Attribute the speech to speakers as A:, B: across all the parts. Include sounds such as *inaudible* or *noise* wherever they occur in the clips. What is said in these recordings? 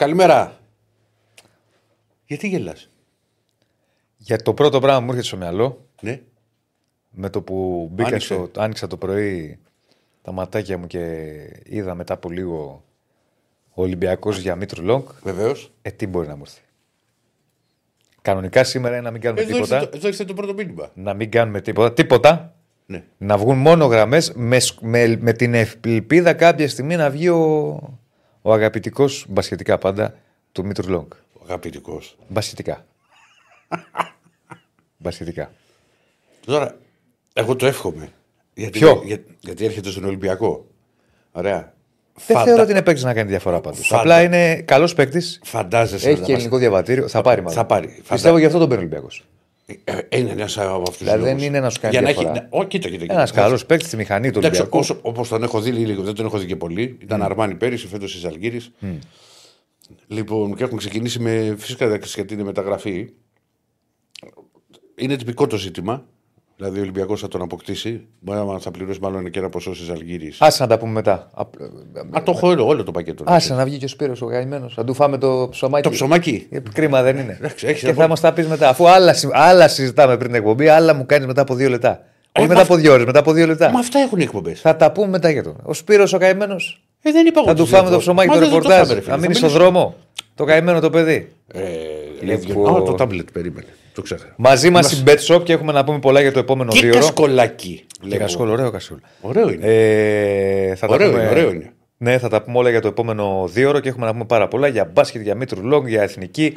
A: Καλημέρα. Γιατί γελάς;
B: Για το πρώτο πράγμα που μου έρχεται στο μυαλό,
A: Ναι.
B: με το που μπήκα
A: Άνοιξε.
B: στο, άνοιξα το πρωί τα ματάκια μου και είδα μετά από λίγο ο Ολυμπιακός για Μήτρου Λόγκ,
A: Βεβαίως.
B: ε, τι μπορεί να μου έρθει; Κανονικά σήμερα είναι να μην κάνουμε
A: Εδώ,
B: τίποτα.
A: ήρθε το- εδώ ήρθε το πρώτο μήνυμα.
B: Να μην κάνουμε τίποτα. Τίποτα.
A: Ναι.
B: Να βγουν μόνο γραμμές με, σκ- με, με την ελπίδα κάποια στιγμή να βγει ο, ο αγαπητικός μπασχετικά πάντα του Μήτρου Λόγκ.
A: Ο αγαπητικός.
B: Μπασχετικά. *laughs* μπασχετικά.
A: Τώρα, εγώ το εύχομαι. Γιατί,
B: Ποιο;
A: Για, γιατί έρχεται στον Ολυμπιακό. Ωραία.
B: Δεν
A: Φαντα-
B: θεωρώ ότι είναι παίκτης να κάνει διαφορά πάντως.
A: Φαντα-
B: Απλά είναι καλός παίκτης.
A: Φαντάζεσαι.
B: Έχει
A: να
B: και
A: μας-
B: ελληνικό διαβατήριο. Θα πάρει μάλλον.
A: θα πάρει. Φαντα-
B: Πιστεύω γι' αυτό τον παίρνει ο Ολυμπιακός.
A: Ε, είναι ένας από αυτούς
B: Δηλαδή δεν είναι να σου κάνει
A: Για να έχει.
B: διαφορά.
A: να- Ω, κοίτα, κοίτα. κοίτα.
B: Ένας καλός παίκτης στη μηχανής του
A: Εντάξει,
B: Ολυμπιακού.
A: όσο, όπως τον έχω δει λίγο, δεν τον έχω δει και πολύ. Ήταν Αρμάνι πέρυσι, φέτος τη Αλγύρης. Λοιπόν, και έχουν ξεκινήσει με. Φυσικά εντάξει, γιατί είναι μεταγραφή. Είναι τυπικό το ζήτημα. Δηλαδή ο Ολυμπιακός θα τον αποκτήσει. Μπορεί να θα πληρώσει μάλλον και ένα ποσό τη Αλγύρη.
B: Άσε να τα πούμε μετά. Απ-
A: Α, το έχω όλο, όλο το πακέτο.
B: Άσε να βγει και ο Σπύρος ο καημένο. Θα του φάμε το ψωμάκι.
A: Το ψωμάκι.
B: Ε, Κρίμα δεν είναι.
A: Εντάξει, έχεις
B: και
A: να
B: θα
A: πω-
B: μας τα πεις μετά. Αφού άλλα, συ- άλλα συζητάμε πριν την εκπομπή, άλλα μου κάνεις μετά από δύο λεπτά. Όχι
A: μα
B: μετά
A: αυ-
B: από δύο ώρες, μετά από δύο λεπτά.
A: Μα αυτά έχουν οι εκπομπές.
B: Θα τα πούμε μετά για τον. Ο Σπύρος ο καημένο.
A: Ε, δεν είπα εγώ
B: Θα του
A: τι
B: φάμε
A: λέω.
B: το ψωμάκι
A: Μα
B: το
A: δεν το
B: ρεπορτάζ.
A: φάμε, ρε φίλε.
B: Να
A: Θα
B: μείνει στο
A: μιλήσω-
B: δρόμο. Το καημένο το παιδί.
A: Ε,
B: Λοιπόν-
A: λοιπόν... Α, το τάμπλετ περίμενε. Το ξέχασα.
B: Μαζί μας η Bet Shop και έχουμε να πούμε πολλά για το επόμενο
A: Και
B: δύο ώρο.
A: κασκολάκι.
B: Και
A: λέγω.
B: Κασκόλ, ωραίο Κασκόλ.
A: Ωραίο είναι.
B: Ε, θα τα
A: Ωραίο
B: πούμε-
A: είναι, ωραίο είναι.
B: Ναι, θα τα πούμε όλα για το επόμενο δύο ώρο και έχουμε να πούμε πάρα πολλά για μπάσκετ, για Μήτρου Λόγκ, για εθνική.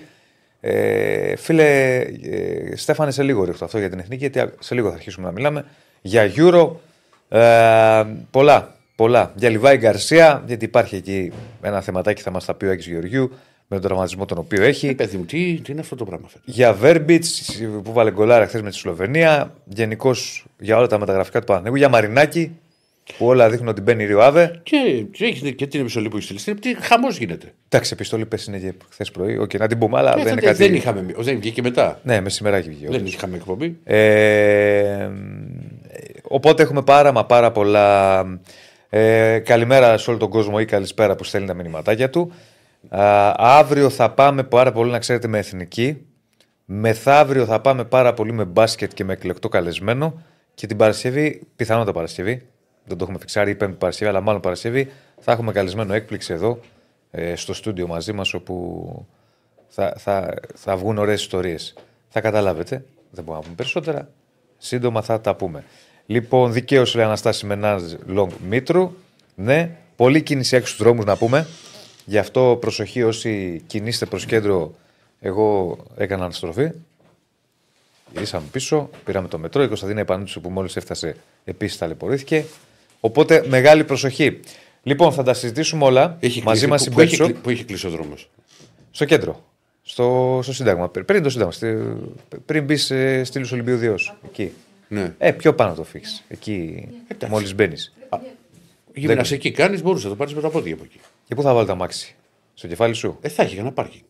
B: Ε, φίλε, ε, Στέφανε, σε λίγο ρίχνω αυτό για την εθνική, γιατί σε λίγο θα αρχίσουμε να μιλάμε. Για Euro, ε, πολλά, πολλά. Για Λιβάι Γκαρσία, γιατί υπάρχει εκεί ένα θεματάκι, θα μας τα πει ο Άκης Γεωργιού, με τον τραυματισμό τον οποίο έχει.
A: Ε, παιδί μου, τι, τι είναι αυτό το πράγμα φέτος.
B: Για Βέρμπιτς που βάλε γκολάρα χθες με τη Σλοβενία. Γενικώς για όλα τα μεταγραφικά του Παναθηναϊκού. Για Μαρινάκη που όλα δείχνουν ότι μπαίνει Ρίο Άβε.
A: Και, και έχεις και την επιστολή που έχεις στείλει. Τι χαμός γίνεται.
B: Εντάξει, επιστολή πες είναι και χθες πρωί. Οκ, να την πούμε, αλλά
A: Ε,
B: δεν
A: δεν,
B: είναι κάτι.
A: δεν, είχαμε, δεν βγήκε μετά.
B: Ναι, μεσημεράκι βγήκε.
A: Δεν
B: όντως.
A: είχαμε εκπομπή.
B: Ε, οπότε έχουμε πάρα μα πάρα πολλά. Ε, καλημέρα σε όλο τον κόσμο ή καλησπέρα που στέλνει τα μηνυματάκια του. Α, αύριο θα πάμε πάρα πολύ να ξέρετε με εθνική. Μεθαύριο θα πάμε πάρα πολύ με μπάσκετ και με εκλεκτό καλεσμένο. Και την Παρασκευή, πιθανότατα Παρασκευή, δεν το έχουμε φιξάρει η Πέμπτη Παρασκευή, αλλά μάλλον Παρασκευή, θα έχουμε καλεσμένο έκπληξη εδώ ε, στο στούντιο μαζί μας όπου θα, θα, θα βγουν ωραίες ιστορίες. Θα καταλάβετε. Δεν μπορούμε να πούμε περισσότερα. Σύντομα θα τα πούμε. Λοιπόν, δικαίως λέει Αναστάση Μενάζ Λόγκ Μήτρου. Ναι, πολλή κίνηση έξω στους δρόμους να πούμε. Γι' αυτό προσοχή όσοι κινείστε προς κέντρο. Εγώ έκανα αναστροφή. Γυρίσαμε πίσω, πήραμε το μετρό. Η Κωνσταντίνα Επανούτσου που μόλις έφτασε επίσης ταλαιπωρήθηκε. Οπότε μεγάλη προσοχή. Λοιπόν, θα τα συζητήσουμε όλα
A: Έχει
B: μαζί
A: κλείσει-
B: μας
A: που,
B: η
A: που, έχει,
B: Betshop.
A: κλει- που έχει κλείσει ο δρόμος;
B: Στο κέντρο. Στο, στο Σύνταγμα. Πριν το Σύνταγμα. στη- πριν μπεις ε, στήλου Ολυμπίου Διός. Εκεί.
A: Ναι.
B: Ε, πιο πάνω το φύγεις. Εκεί
A: Εντάξει.
B: μόλις μπαίνεις.
A: Γυμναστική κάνεις, μπορούσες να το πάρεις με τα πόδια από εκεί.
B: Και πού θα βάλει τα μάξι; Στο κεφάλι σου;
A: Ε, θα έχει ένα πάρκινγκ.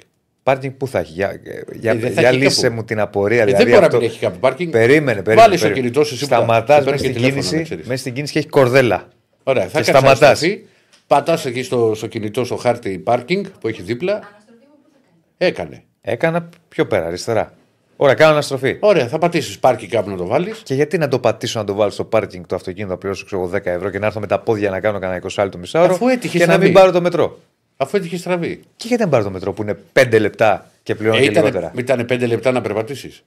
B: Πάρκινγκ πού θα έχει; Για, για,
A: Ε, δεν θα
B: για
A: έχει
B: λύσε
A: κάπου.
B: μου την απορία.
A: Ε,
B: δηλαδή
A: δεν μπορεί να
B: αυτό-
A: μην έχει κάποιο πάρκινγκ.
B: Περίμενε, περίμενε.
A: Βάλε στο
B: περίμενε.
A: κινητός σου εσύ που
B: Σταματάς
A: θα-
B: μέσα
A: θα
B: στην
A: παίρνει και
B: κίνηση.
A: τηλέφωνο, να ξέρεις.
B: Μέσα στην κίνηση και έχει κορδέλα.
A: Ωραία, θα
B: Και
A: κάνεις
B: σταματάς.
A: αναστροφή, Πατάς εκεί στο, στο κινητό στο χάρτη πάρκινγκ που έχει δίπλα. Έκανε.
B: Έκανα πιο πέρα, αριστερά. Ωραία, κάνω αναστροφή.
A: Ωραία, θα πατήσεις πάρκινγκ κάπου να το βάλεις.
B: Και γιατί να το πατήσω να το βάλω στο πάρκινγκ το αυτοκίνητο, να πληρώσω ξέρω, εγώ, 10 ευρώ και να έρθω με τα πόδια να κάνω κανένα 20 λεπτό μισάωρο
A: Αφού έτυχε
B: και να
A: στραβή.
B: μην πάρω το μετρό.
A: Αφού έτυχε στραβή.
B: Και γιατί δεν πάρω το μετρό που είναι 5 λεπτά και πληρώνω
A: Ε,
B: και
A: ήταν,
B: λιγότερα;
A: ήταν πέντε λεπτά να περπατήσεις.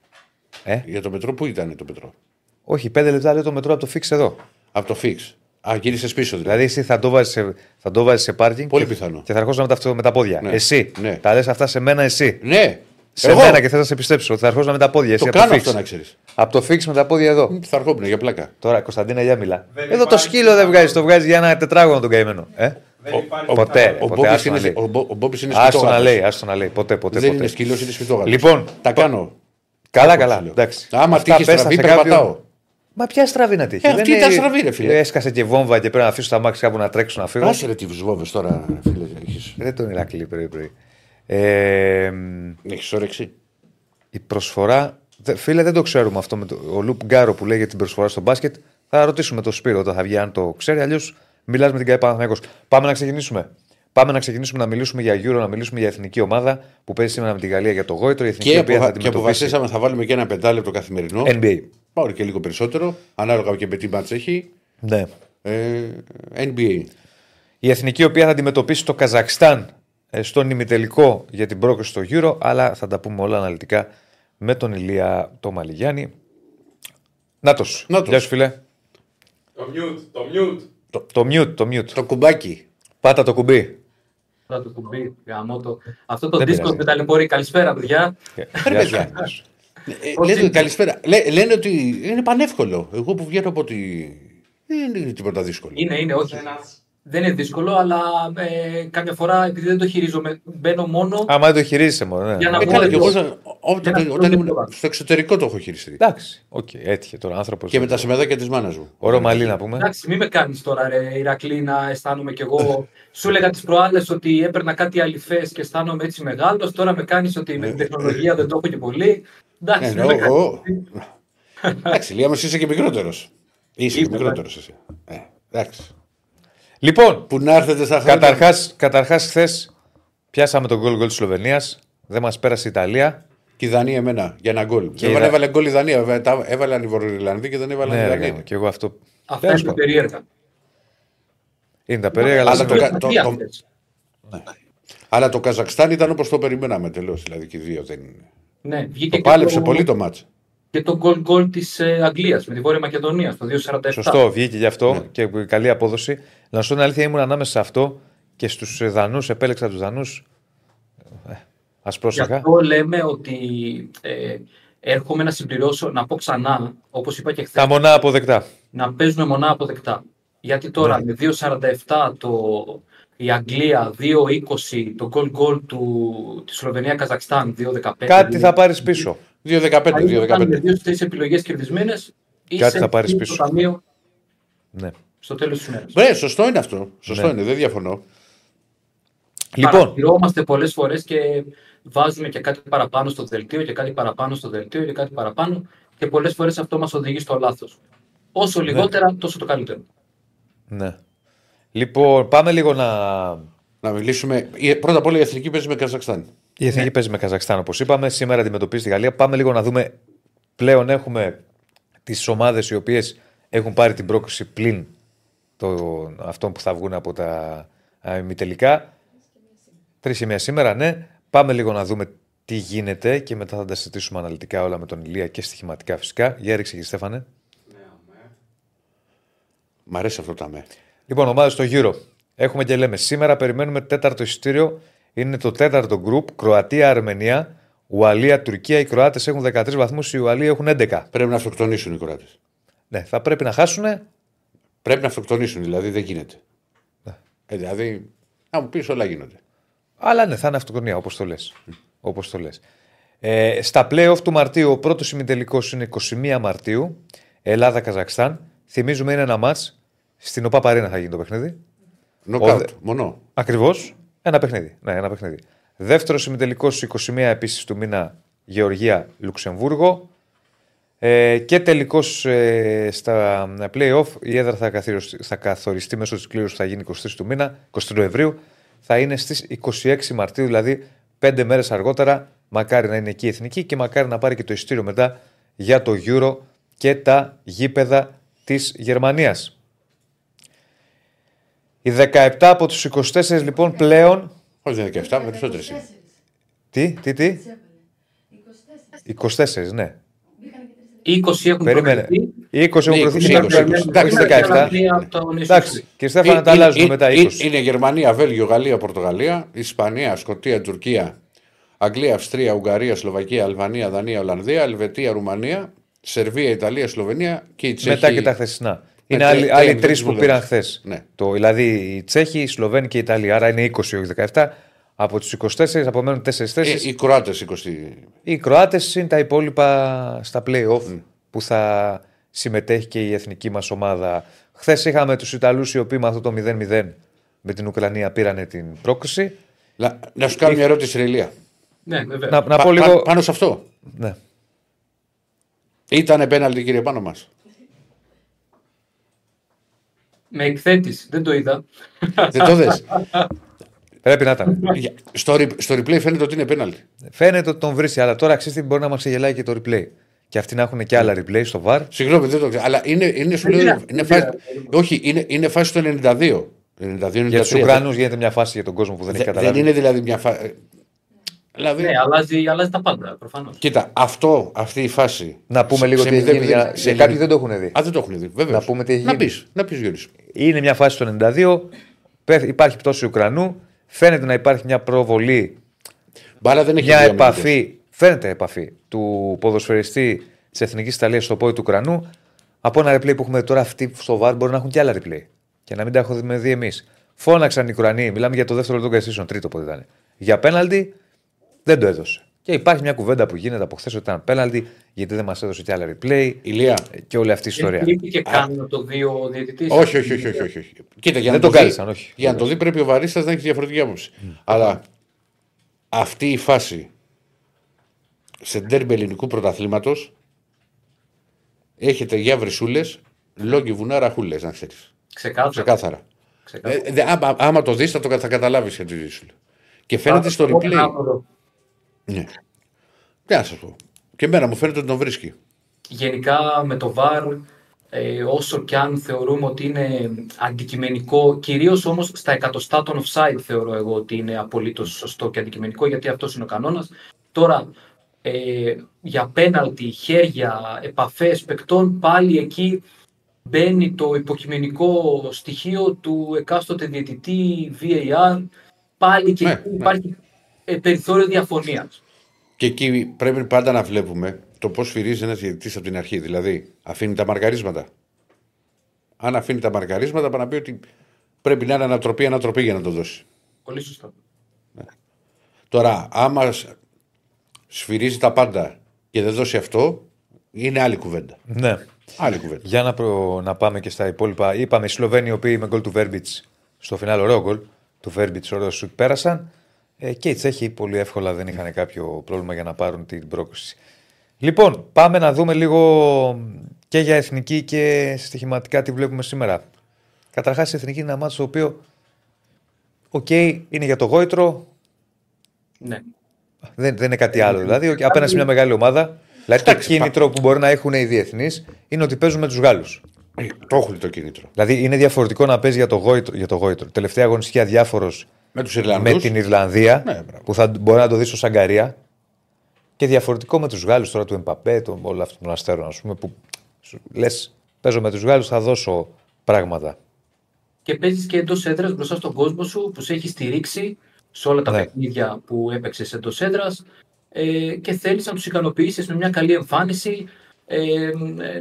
B: Ε;
A: Για το μετρό, πού ήταν το μετρό;
B: Όχι, 5 λεπτά λέει το μετρό από το φίξ εδώ.
A: Από το fix. Α, γύρισες πίσω δηλαδή.
B: Δηλαδή εσύ θα το βάζεις σε, θα το βάζεις σε πάρκινγκ
A: Πολύ
B: και,
A: πιθανό.
B: και θα ερχόσαι με, τα, με τα πόδια.
A: Ναι.
B: Εσύ.
A: Ναι.
B: Τα λες αυτά σε μένα εσύ.
A: Ναι,
B: Σε
A: εγώ
B: μένα και θες να σε πιστέψω ότι θα ερχόσαι με τα πόδια. Εσύ
A: το
B: από
A: κάνω
B: το
A: αυτό
B: fix.
A: να ξέρεις.
B: Από το φίξ με τα πόδια εδώ.
A: Θα ερχόμουν για πλάκα.
B: Τώρα Κωνσταντίνα για μιλά.
C: Δεν
B: Εδώ το
C: υπάρχει
B: σκύλο δεν βγάζει, το βγάζει για ένα τετράγωνο τον καημένο. Ε;
C: Δεν υπάρχει
B: Ποτέ.
C: τίποτα.
A: Ο
B: ποτέ,
A: Μπόμπης
B: άστο να
A: είναι,
B: λέει.
A: ο, Μπο- ο Μπόμπης είναι
B: Άστο να
A: σπιτόγατος.
B: λέει, άστο να λέει. Ποτέ, ποτέ.
A: Δεν
B: ποτέ.
A: είναι σκύλο, είναι σπιτόγατος.
B: Λοιπόν,
A: τα κάνω.
B: Καλά,
A: Κάπως
B: καλά.
A: λέω.
B: Εντάξει.
A: Άμα
B: Αυτά
A: τύχει
B: πέσαν
A: στραβή,
B: σε κάποιον-
A: περπατάω.
B: Μα ποια στραβή να τύχει.
A: Ε, αυτή
B: Δεν
A: ήταν
B: είναι-
A: στραβή, ρε φίλε.
B: Έσκασε και βόμβα και πρέπει να αφήσω τα μάξι κάπου να τρέξω να φύγω.
A: Άσε ρε τις βουζβόβες τώρα, φίλε. Έχεις,
B: Δεν τον Ηρακλή πρωί-πρωί. Ε,
A: έχεις όρεξη.
B: η προσφορά. δε- Φίλε, δεν το ξέρουμε αυτό με το, ο Λουπ Γκάρο που λέει για την προσφορά στο μπάσκετ. Θα ρωτήσουμε τον Σπύρο όταν θα βγει αν το ξέρει. Αλλιώς μιλάς με την ΚΑΕ Παναθηναϊκός. Πάμε να ξεκινήσουμε. Πάμε να ξεκινήσουμε να μιλήσουμε για Euro, να μιλήσουμε για εθνική ομάδα που παίζει σήμερα με τη Γαλλία για το Γόητρο. Η εθνική
A: Και,
B: οποία θα
A: αποφα... και
B: αντιμετωπίσει
A: αποφασίσαμε θα βάλουμε και ένα πεντάλεπτο καθημερινό.
B: NBA.
A: Πάω και λίγο περισσότερο, ανάλογα και με τι μάτς έχει.
B: Ναι.
A: Ε, NBA.
B: Η εθνική η οποία θα αντιμετωπίσει το Καζακστάν ε, στον ημιτελικό για την πρόκριση στο Euro, αλλά θα τα πούμε όλα αναλυτικά με τον Ηλία το Μαλιγιάννη. Νάτος.
A: Νάτος.
B: Γεια σου φίλε.
C: Το mute, το mute.
B: Το mute, το mute.
A: Το κουμπάκι.
B: Πάτα το κουμπί.
C: Θα το κουμπί, γαμώ το. Αυτό το
B: Δεν
C: Discord
B: πειράζει.
C: με ταλαιπωρεί. Καλησπέρα, παιδιά.
B: Γεια
A: Ρε
B: σου.
A: παιδιά. Ε,
C: Πώς
A: λέτε,
C: είναι;
A: καλησπέρα. Λέ- λένε ότι είναι πανεύκολο. Εγώ που βγαίνω από τη. Δεν είναι τίποτα δύσκολο.
C: Είναι, είναι, όχι. Δεν είναι δύσκολο, αλλά ε, κάποια φορά επειδή δεν το χειρίζομαι, μπαίνω μόνο.
B: Άμα δεν το χειρίζεσαι μόνο. Ναι.
C: Για να
A: Ε,
C: πω
A: καλά, και εγώ
C: εδώ.
A: όταν, όταν,
C: Ένα
A: όταν ήμουν
C: πρόβλημα.
A: στο εξωτερικό το έχω χειριστεί.
B: Εντάξει, οκ, έτυχε τώρα άνθρωπος.
A: Και με τα σεμεδάκια της μάνας μου.
B: Ωραίο μαλλί να πούμε.
C: Εντάξει, μην με κάνεις τώρα, ρε, Ηρακλή, να αισθάνομαι κι εγώ. Σου έλεγα τις προάλλες ότι έπαιρνα κάτι αληθές και αισθάνομαι έτσι μεγάλος. Τώρα με κάνεις ότι με την τεχνολογία δεν το έχω και πολύ. Εντάξει,
A: Ε,
C: μην με
A: ναι,
C: κάνεις.
A: εγώ- Εντάξει, Λία μας είσαι και μικρότερος. Είσαι και
C: Είμαι,
A: μικρότερος εσύ. Ε, εντάξει.
B: Λοιπόν,
A: Που να έρθετε στα χρόνια.
B: καταρχάς, καταρχάς χθες πιάσαμε τον γκολ γκολ της Σλοβενίας. Δεν μας πέρασε η Ιταλία.
A: Και η Δανία εμένα για ένα γκολ.
B: Και
A: Έβαλε,
B: η Δα-
A: έβαλε γκολ η Δανία. βέβαια, τα Έβαλαν οι Βορειοϊρλανδοί και δεν έβαλαν
B: Ναι,
A: οι
B: ρε,
A: Δανείοι.
B: ναι, και εγώ αυτό.
C: Αυτά
B: Τέλος
C: είναι
B: πάντων.
C: περίεργα.
B: Είναι τα περίεργα, αλλά
A: Αλλά
B: δεν
A: το
B: το-
A: κα- το-
C: Τι
A: το-
C: αυτές.
A: Αλλά το Καζακστάν ήταν όπως το περιμέναμε τελώς. Δηλαδή και οι δύο δεν είναι.
C: Ναι, βγήκε
A: Το
C: και
A: πάλεψε
C: το-
A: πολύ το μάτς.
C: Και το γκολ γκολ της Αγγλίας με τη Βόρεια Μακεδονία το 2.47.
B: Σωστό, βγήκε γι' αυτό
A: Ναι.
B: και καλή απόδοση. Να σου πω την αλήθεια, ήμουν ανάμεσα σε αυτό και στους Δανούς. Επέλεξα τους Δανούς. Α
C: Γι'
B: πρόσεχα.
C: αυτό λέμε ότι ε, έρχομαι να συμπληρώσω, να πω ξανά, όπως είπα και χθες,
B: Τα μονά αποδεκτά.
C: να παίζουμε μονά αποδεκτά. Γιατί τώρα
B: Ναι.
C: με 2.47 το, η Αγγλία, 2.20 το γκολ γκολ του, της Σλοβενία-Καζακστάν, 2.15.
B: Κάτι θα πάρεις πίσω.
A: 2-15.
C: Αν ήταν
A: 2-15.
C: με δύο-τρει επιλογές κερδισμένες,
B: Κάτι θα πάρεις πίσω.
C: Στο ταμείο
B: Ναι.
C: στο τέλος της ημέρας.
A: Ναι, σωστό είναι αυτό. Σωστό
B: Ναι.
A: είναι, δεν διαφωνώ.
B: Λοιπόν,
C: Παρατηρώμαστε πολλές φορές και βάζουμε και κάτι παραπάνω στο δελτίο και κάτι παραπάνω στο δελτίο και κάτι παραπάνω και πολλές φορές αυτό μας οδηγεί στο λάθος. Όσο λιγότερα, τόσο το καλύτερο.
B: ναι. λοιπόν, πάμε λίγο να.
A: Να μιλήσουμε. η- Πρώτα απ' όλα η εθνική παίζει με Καζακστάν.
B: Η εθνική παίζει με Καζακστάν, όπως είπαμε. Σήμερα αντιμετωπίζει τη Γαλλία. Πάμε λίγο να δούμε. Πλέον έχουμε τις ομάδες οι οποίες έχουν πάρει την πρόκληση πλην το, αυτών που θα βγουν από τα ημιτελικά. Τρεις και μία σήμερα, ναι. Πάμε λίγο να δούμε τι γίνεται και μετά θα τα συζητήσουμε αναλυτικά όλα με τον Ηλία και στοιχηματικά φυσικά. Για ρίξε, κύριε Στέφανε.
A: Μ' αρέσει αυτό το με.
B: Λοιπόν, ομάδες στο γύρο. Έχουμε και λέμε σήμερα περιμένουμε τέταρτο εισιτήριο. Είναι το τέταρτο γκρουπ. Κροατία, Αρμενία, Ουαλία, Τουρκία. Οι Κροάτες έχουν 13 βαθμούς, οι Ουαλοί έχουν 11.
A: Πρέπει να αυτοκτονήσουν οι Κροάτες.
B: Ναι, θα πρέπει να χάσουν.
A: Πρέπει να αυτοκτονήσουν, δηλαδή δεν γίνεται.
B: Ναι.
A: Ε, δηλαδή, να μου πεις όλα γίνονται.
B: Αλλά ναι, θα είναι αυτοκτονία, όπως το λες. Όπως το λες. Ε, στα playoff του Μαρτίου, ο πρώτος ημιτελικός είναι 21 Μαρτίου. Ελλάδα-Καζακστάν. Θυμίζουμε είναι ένα μάτ. Στην ΟΠΑ Παρένα θα γίνει το παιχνίδι.
A: Νοκάουτ, μονό.
B: Ακριβώς. Ένα παιχνίδι. Ναι, ένα παιχνίδι. Δεύτερο ημιτελικό 21 επίσης του μήνα Γεωργία-Λουξεμβούργο. Ε, και τελικώ ε, στα playoff η έδρα θα, καθοριστεί, θα καθοριστεί μέσω της κλήρωσης που θα γίνει 23 του μήνα, 23 Νοεμβρίου. Θα είναι στις 26 Μαρτίου, δηλαδή πέντε μέρες αργότερα. Μακάρι να είναι εκεί η εθνική και μακάρι να πάρει και το ειστήριο μετά για το Euro και τα γήπεδα της Γερμανίας. Οι 17 από τους 24 λοιπόν πλέον...
A: Όχι, δεν είναι 17, περισσότερε είναι.
B: Τι, τι, τι; 24, ναι.
C: 20 έχουν
B: Περίμενε.
C: προκριθεί.
B: 20 έχουν
A: Ναι,
B: προωθήσει
A: 20,
B: μέχρι
A: 20.
B: όχι
A: Εντάξει,
B: 17.
C: Εντάξει.
B: Εντάξει, κύριε Στέφανα, τα
A: Είναι-
B: αλλάζουμε
A: είναι-
B: μετά 20.
A: είναι- Είναι Γερμανία, Βέλγιο, Γαλλία, Πορτογαλία, Ισπανία, Σκοτία, Τουρκία, Αγγλία, Αυστρία, Ουγγαρία, Σλοβακία, Αλβανία, Δανία, Ολλανδία, Ελβετία, Ρουμανία, Σερβία, Ιταλία, Σλοβενία και η Τσέχη.
B: Μετά και τα χθεσινά. Είναι
A: τε-
B: άλλοι,
A: τε-
B: άλλοι
A: τε-
B: τρεις
A: τε-
B: που
A: τε-
B: πήραν χθες.
A: Ναι.
B: Δηλαδή οι Τσέχοι, οι Σλοβαίνοι και οι Ιταλοί. Άρα είναι 20 όχι 17. Από τους 24 απομένουν 4
A: Ε,
B: θέσεις.
A: οι Κροάτες 20.
B: Οι Κροάτες είναι τα υπόλοιπα στα playoff που θα συμμετέχει και η εθνική μας ομάδα. Χθες είχαμε τους Ιταλούς οι οποίοι με αυτό το 0-0 με την Ουκρανία πήρανε την πρόκριση.
A: Να, να σου κάνω μια ερώτηση, Ρελία.
C: Ναι, βέβαια.
B: Να, να
A: Πα-
B: πω λίγο.
A: πα- πάνω σε αυτό.
B: Ναι.
A: Ήταν πέναλτι, κύριε πάνω μας.
C: Με εκθέτης, δεν το είδα.
A: Δεν το δες. *laughs*
B: Πρέπει να ήταν.
A: Για- Στο, re- στο replay φαίνεται ότι είναι πέναλτι.
B: Φαίνεται ότι τον βρίσκει, αλλά τώρα ξέρει τι μπορεί να μας ξεγελάει και το replay. Και αυτοί να έχουν και άλλα replay στο VAR.
A: Συγγνώμη, δεν το ξέρω. Αλλά είναι, είναι, σου λέω,
C: πειράζει,
A: είναι
C: δεν
A: φάση,
C: πειράζει.
A: όχι, είναι, είναι φάση του 92. 92
B: Για τους Ουκρανούς γίνεται μια φάση για τον κόσμο που δεν έχει
A: Δεν, δεν
B: καταλάβει.
A: είναι δηλαδή μια φάση. Δηλαδή,
C: Ναι, αλλάζει, αλλάζει τα πάντα προφανώς.
A: κοίτα, αυτό, αυτή η φάση.
B: Να πούμε
A: σε-
B: λίγο
A: σε
B: τι έχει
A: μηδέν-
B: γίνει. Για,
A: μηδέν-
B: σε
A: σε
B: κάποιοι
A: μηδέν-
B: δεν το έχουν δει.
A: Α, δεν το έχουν δει. Βέβαια.
B: Να πούμε τι έχει
A: να
B: γίνει.
A: πεις, να πεις, Γιώργης.
B: Είναι μια φάση στο 92. πέ- Υπάρχει πτώση Ουκρανού. Φαίνεται να υπάρχει μια προβολή,
A: Μπάλα δεν έχει
B: μια
A: δύο αμυντικές.
B: επαφή. Φαίνεται επαφή του ποδοσφαιριστή της Εθνικής Ιταλίας στο πόδι του Ουκρανού. Από ένα replay που έχουμε τώρα, αυτοί στο VAR μπορεί να έχουν και άλλα replay. Και να μην τα έχουμε δει εμείς. Φώναξαν οι Ουκρανοί, μιλάμε για το δεύτερο λεπτό καθίσεων, τρίτο πότε ήταν. Για πέναλτι δεν το έδωσε. Και υπάρχει μια κουβέντα που γίνεται από χθες ότι ήταν πέναλτι, γιατί δεν μας έδωσε και άλλα replay
A: Ηλία.
B: και όλη αυτή η ιστορία.
C: Δεν και καν να το δει ο διαιτητής.
A: Όχι, όχι, όχι, όχι, όχι, όχι. Κοίτα, για
B: Δεν
A: να
B: το
A: δει-
B: κάλεσαν, όχι.
A: Για να το δει πρέπει ο Βαρίστας να έχει διαφορετική άποψη. Αλλά αυτή η φάση σε ντέρμπι ελληνικού πρωταθλήματος έχετε για βρυσούλε, λόγοι βουνά ραχούλε, να ξέρει.
C: Ξεκάθαρα.
A: Ξεκάθαρα.
C: Ξεκάθαρα.
A: Ε, δε- άμα, άμα το δεις, θα το θα καταλάβεις για τη βρυσούλα. Και φαίνεται στο
C: Εγώ
A: replay.
C: Να το δω.
A: Ναι. Τι να σας πω. Και εμένα μου φαίνεται ότι τον βρίσκει.
C: Γενικά με το VAR, ε, όσο και αν θεωρούμε ότι είναι αντικειμενικό, κυρίως όμως στα εκατοστά των offside θεωρώ εγώ ότι είναι απολύτως σωστό και αντικειμενικό, γιατί αυτός είναι ο κανόνας. Τώρα, ε, για πέναλτι, χέρια, επαφές παικτών, πάλι εκεί μπαίνει το υποκειμενικό στοιχείο του εκάστοτε διαιτητή, VAR, πάλι και
A: Ναι,
C: εκεί
A: ναι.
C: Υπάρχει ε, περιθώριο διαφωνίας.
A: Και εκεί πρέπει πάντα να βλέπουμε το πώς φυρίζει ένας διαιτητή από την αρχή. Δηλαδή, αφήνει τα μαρκαρίσματα. Αν αφήνει τα μαρκαρίσματα, πάει να πει ότι πρέπει να είναι ανατροπή, ανατροπή για να το δώσει.
C: Πολύ σωστά.
A: Τώρα, άμα σ- σφυρίζει τα πάντα και δεν δώσει αυτό, είναι άλλη κουβέντα.
B: Ναι.
A: Άλλη κουβέντα.
B: Για να, προ... να πάμε και στα υπόλοιπα. Είπαμε οι Σλοβαίνοι οι οποίοι με γκολ του Βέρμπιτς στο φινάλε, ωραίο γκολ του Βέρμπιτς, ωραίο σου πέρασαν. Ε, και οι Τσέχοι πολύ εύκολα δεν είχαν κάποιο πρόβλημα για να πάρουν την πρόκριση. Λοιπόν, πάμε να δούμε λίγο και για εθνική και στοιχηματικά τι βλέπουμε σήμερα. Καταρχάς, η εθνική είναι ένα ματς το οποίο. Οκ, είναι για το γόητρο,
C: Ναι.
B: δεν, δεν είναι κάτι άλλο. Δηλαδή, οκ, απέναντι σε μια μεγάλη ομάδα. Δηλαδή, το
A: Εντάξει,
B: κίνητρο που μπορεί να έχουν οι διεθνείς είναι ότι παίζουν με τους Γάλλους.
A: Ε, Το έχουν το κίνητρο.
B: Δηλαδή είναι διαφορετικό να παίζει για το γόητρο. Για το γόητρο. Τελευταία αγωνιστική αδιάφορος
A: Με τους Ιρλανδούς.
B: με την Ιρλανδία
A: Ναι, μπράβο.
B: που θα μπορεί να το δει στο Σαγκαρία. Και διαφορετικό με τους Γάλλους τώρα του Εμπαπέ, τον, όλο αυτόν τον αστέρων, ας πούμε, που λες, παίζω με τους Γάλλους, θα δώσω πράγματα.
C: και παίζεις και εντός έδρας μπροστά στον κόσμο σου που σε έχεις στηρίξει σε όλα τα
B: Ναι.
C: παιχνίδια που έπαιξες εντός έδρας ε, και θέλεις να τους ικανοποιήσεις με μια καλή εμφάνιση, ε,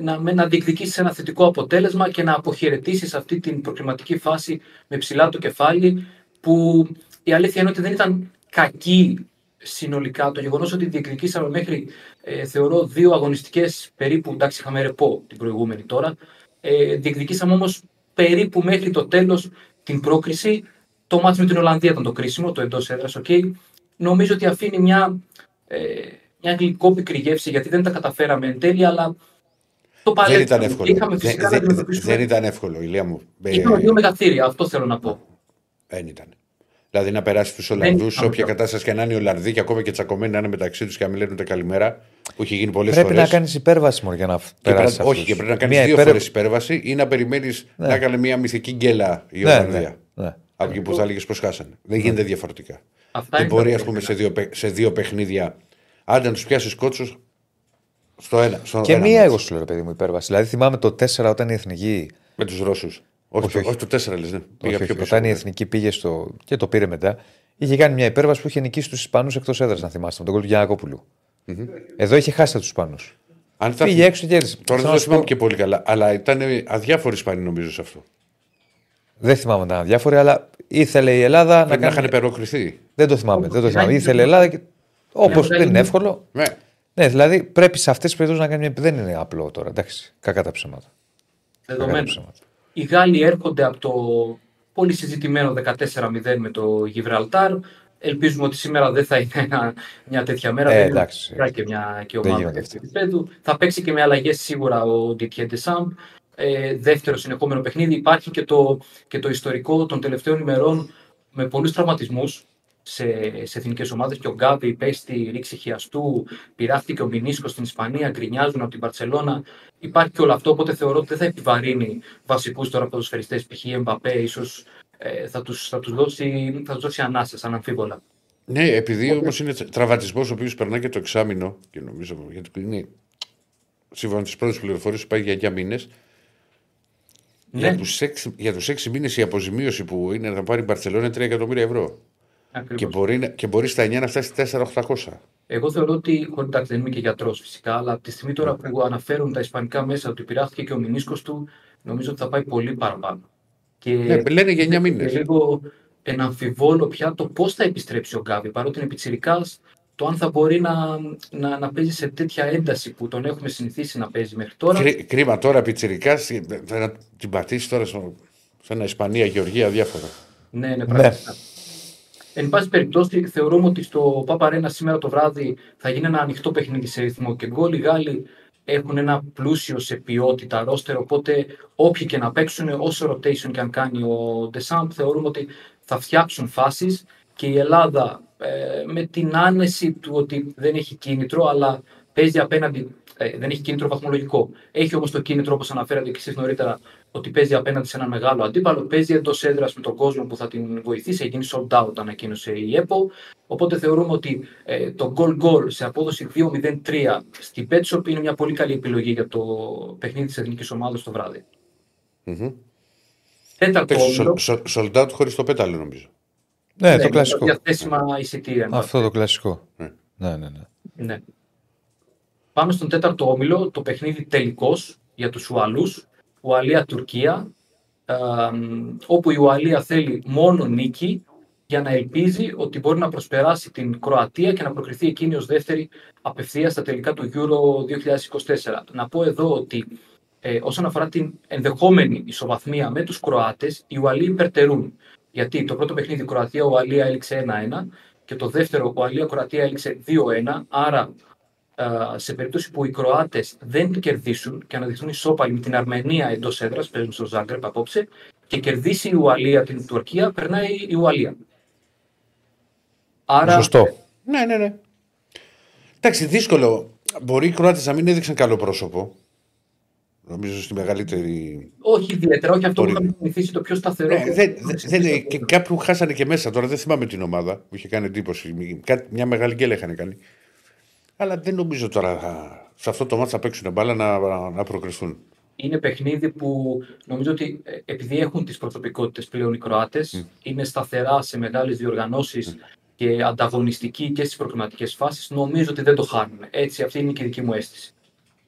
C: να, με, να διεκδικήσεις ένα θετικό αποτέλεσμα και να αποχαιρετήσεις αυτή την προκληματική φάση με ψηλά το κεφάλι. Που η αλήθεια είναι ότι δεν ήταν κακή συνολικά το γεγονός ότι διεκδικήσαμε μέχρι ε, θεωρώ δύο αγωνιστικές περίπου. Εντάξει, είχαμε ρεπό την προηγούμενη τώρα. Ε, διεκδικήσαμε όμως περίπου μέχρι το τέλος την πρόκριση. Το μάτι με την Ολλανδία ήταν το κρίσιμο, το εντός έδρας. Okay. Νομίζω ότι αφήνει μια, ε, μια γλυκόπικρη γεύση γιατί δεν τα καταφέραμε εν τέλει, αλλά το
A: Δεν
C: παλέψαμε.
A: ήταν εύκολο.
C: Είχαμε
A: Δεν,
C: φυσικά να
A: δεν-
C: αντιμετωπίσουμε.
A: δεν ήταν εύκολο, ηλία μου. Ε,
C: Είχαμε δύο μεγαθύρια, αυτό θέλω να πω.
A: Δεν ήταν. Δηλαδή να περάσει του Ολλανδούς,
C: ήταν
A: όποια
C: αυτό.
A: κατάσταση και να είναι οι Ολλανδοί και ακόμα και τσακωμένοι να είναι μεταξύ τους και να μην λένε ούτε καλημέρα, που έχει γίνει πολλές
B: Πρέπει
A: φορές.
B: να κάνεις υπέρβαση μόνο για να περάσεις.
A: όχι, και πρέπει να κάνεις δύο φορές υπέρβαση ή να περιμένεις να έκανε μια μυθική γκέλα η
B: Ναι,
A: Ολλανδία.
B: ναι, ναι.
A: Από εκεί που θα έλεγες πως χάσανε. Δεν γίνεται διαφορετικά.
C: Αυτά
A: Δεν
C: είναι
A: μπορεί,
C: τα
A: ας πούμε, σε
C: προβλήματα.
A: δύο, παι- σε δύο παιχνίδια, άντε να τους πιάσεις κότσους στο ένα. Στο
B: Και
A: ένα
B: μία
A: μάτς.
B: εγώ σου λέω, ρε παιδί μου, υπέρβαση. Δηλαδή θυμάμαι το 4 όταν η εθνική.
A: Με τους Ρώσους. Όχι,
B: Όχι,
A: το-
B: όχι.
A: όχι το 4 λες, ναι. Πήγα
B: όχι,
A: πιο
B: όχι,
A: πίσω.
B: όταν η εθνική πήγε στο. και το πήρε μετά, είχε κάνει μια υπέρβαση που είχε νικήσει τους Ισπανούς εκτός έδρας, να θυμάστε, με τον κόλ του γιανακοπουλου Εδώ είχε χάσει τους Ισπανούς.
A: Αν θα-
B: Πήγε έξω και κέρδισε.
A: Τώρα δεν
B: Θέλω
A: το
B: να σου
A: θυμάμαι
B: πω-
A: και πολύ καλά, αλλά ήταν αδιάφοροι Ισπανοί νομίζω σε αυτό.
B: Δεν θυμάμαι να ήταν διάφοροι, αλλά ήθελε η Ελλάδα να
A: Πρέπει να
B: κάνει.
A: είχαν υπεροκριθεί.
B: Δεν το θυμάμαι. Δεν το θυμάμαι.
C: Ήταν-
B: Ήθελε η Ελλάδα. Και... Όπως
C: Μια
B: δεν είναι
C: μεγάλη-
B: εύκολο.
A: Ναι.
B: Ναι, δηλαδή πρέπει σε αυτές τις περιπτώσεις να κάνει μια. Δεν είναι απλό τώρα. Εντάξει, κακά τα ψέματα. Κακά τα
C: Δεδομένο.
B: ψέματα.
C: Οι Γάλλοι έρχονται από το πολύ συζητημένο 14-0 με το Γιβραλτάρ. Ελπίζουμε ότι σήμερα δεν θα είναι ένα- μια τέτοια μέρα.
B: Ε,
C: Δεν
B: εντάξει.
C: είναι και μια και
B: Δεν
C: ομάδα
B: γίνονται
C: τέτοιου
B: αυτά.
C: επίπεδου. Θα παίξει και με αλλαγές σίγουρα ο Ντιτιέ Ντεσάμπ. Ε, δεύτερο συνεχόμενο παιχνίδι. Υπάρχει και το, και το ιστορικό των τελευταίων ημερών με πολλούς τραυματισμούς σε, σε εθνικές ομάδες και ο Γκάβι πέστη ρήξη χιαστού, πειράχτηκε ο Μινίσκος στην Ισπανία, γκρινιάζουν από την Παρσελώνα. Υπάρχει και όλο αυτό, οπότε θεωρώ ότι δεν θα επιβαρύνει βασικούς τώρα ποδοσφαιριστές, π.χ. Εμπαπέ, ίσως ε, θα τους θα τους δώσει, θα τους δώσει ανάσες, αναμφίβολα.
A: Ναι, επειδή όμως είναι τραυματισμός ο οποίος περνάει και το εξάμεινο και νομίζω γιατί είναι σύμφωνα με τις πρώτες πληροφορίες πάει για 9 μήνες. Ναι. Για τους 6, για τους 6 μήνες η αποζημίωση που είναι να πάρει η Μπαρσελόνα είναι 3 εκατομμύρια ευρώ. Και μπορεί, και μπορεί στα 9 να φτάσει 4.800.
C: Εγώ θεωρώ ότι, χωρί εντάξει, δεν είμαι και γιατρός φυσικά, αλλά από τη στιγμή τώρα που αναφέρουν τα ισπανικά μέσα ότι πειράχθηκε και ο μηνίσκο του, νομίζω ότι θα πάει πολύ παραπάνω.
A: Και ναι, λένε για 9 μήνες.
C: Λίγο εναμφιβόλω πια το πώς θα επιστρέψει ο Γκάβι. Παρότι είναι πιτσυρικά, το αν θα μπορεί να, να, να παίζει σε τέτοια ένταση που τον έχουμε συνηθίσει να παίζει μέχρι τώρα.
A: Κρί, κρίμα τώρα πιτσυρικά, θα την πατήσεις τώρα σε ένα Ισπανία, Γεωργία, διάφορα.
C: Ναι, ναι, πραγματικά. Ναι. Εν πάση περιπτώσει, θεωρούμε ότι στο Παπαρένα σήμερα το βράδυ θα γίνει ένα ανοιχτό παιχνίδι σε ρυθμό και γκολ. Οι Γάλλοι έχουν ένα πλούσιο σε ποιότητα ρόστερ, οπότε όποιοι και να παίξουν, όσο rotation και αν κάνει ο Ντεσάμπ, θεωρούμε ότι θα φτιάξουν φάσεις και η Ελλάδα ε, με την άνεση του ότι δεν έχει κίνητρο, αλλά παίζει απέναντι, ε, δεν έχει κίνητρο βαθμολογικό. Έχει όμως το κίνητρο, όπως αναφέρατε και εσείς νωρίτερα, ότι παίζει απέναντι σε ένα μεγάλο αντίπαλο. Παίζει εντός έδρας με τον κόσμο που θα την βοηθήσει. Έχει γίνει sold out, ανακοίνωσε η ΕΠΟ. Οπότε θεωρούμε ότι ε, το goal goal σε απόδοση 2-0-3 στην Petshop είναι μια πολύ καλή επιλογή για το παιχνίδι της εθνικής ομάδας το βράδυ.
A: Mm-hmm. Τέταρτο όμιλο. Sold out χωρίς το πέταλο, νομίζω.
B: Ναι, ναι το κλασικό.
C: Διαθέσιμα εισιτήρια.
B: Αυτό το κλασικό.
A: Ναι.
B: ναι, ναι, ναι.
C: ναι. Πάμε στον τέταρτο όμιλο, το παιχνίδι τελικός για τους Ουαλούς. Ουαλία-Τουρκία, όπου η Ουαλία θέλει μόνο νίκη για να ελπίζει ότι μπορεί να προσπεράσει την Κροατία και να προκριθεί εκείνη ως δεύτερη απευθείας στα τελικά του Euro 2024. Να πω εδώ ότι ε, όσον αφορά την ενδεχόμενη ισοβαθμία με τους Κροάτες, οι Ουαλοί υπερτερούν. Γιατί το πρώτο παιχνίδι Κροατία-Ουαλία έληξε 1-1 και το δεύτερο Ουαλία-Κροατία έληξε 2-1. Άρα σε περίπτωση που οι Κροάτες δεν κερδίσουν και αναδειχθούν ισόπαλοι με την Αρμενία εντός έδρας, παίζουν στο Ζάγκρεπ απόψε, και κερδίσει η Ουαλία την Τουρκία, περνάει η Ουαλία.
B: Άρα... Σωστό.
A: Ναι, ναι, ναι. Εντάξει, δύσκολο. Μπορεί οι Κροάτες να μην έδειξαν καλό πρόσωπο. Νομίζω στη μεγαλύτερη.
C: Όχι ιδιαίτερα, όχι αυτό που είχαμε συνηθίσει το πιο σταθερό. Ναι,
A: δεν, δεν, και κάπου χάσανε και μέσα τώρα, δεν θυμάμαι την ομάδα που είχε κάνει εντύπωση. Μια μεγάλη γκέλα είχαν κάνει. Αλλά δεν νομίζω τώρα σε αυτό το μάτι θα παίξουν μπάλα να, να προκριστούν.
C: Είναι παιχνίδι που νομίζω ότι ε, επειδή έχουν τις προσωπικότητες πλέον οι Κροάτες, είναι σταθερά σε μεγάλες διοργανώσεις και ανταγωνιστικοί και στις προκριματικές φάσεις, νομίζω ότι δεν το χάνουν. Έτσι, αυτή είναι και η δική μου αίσθηση.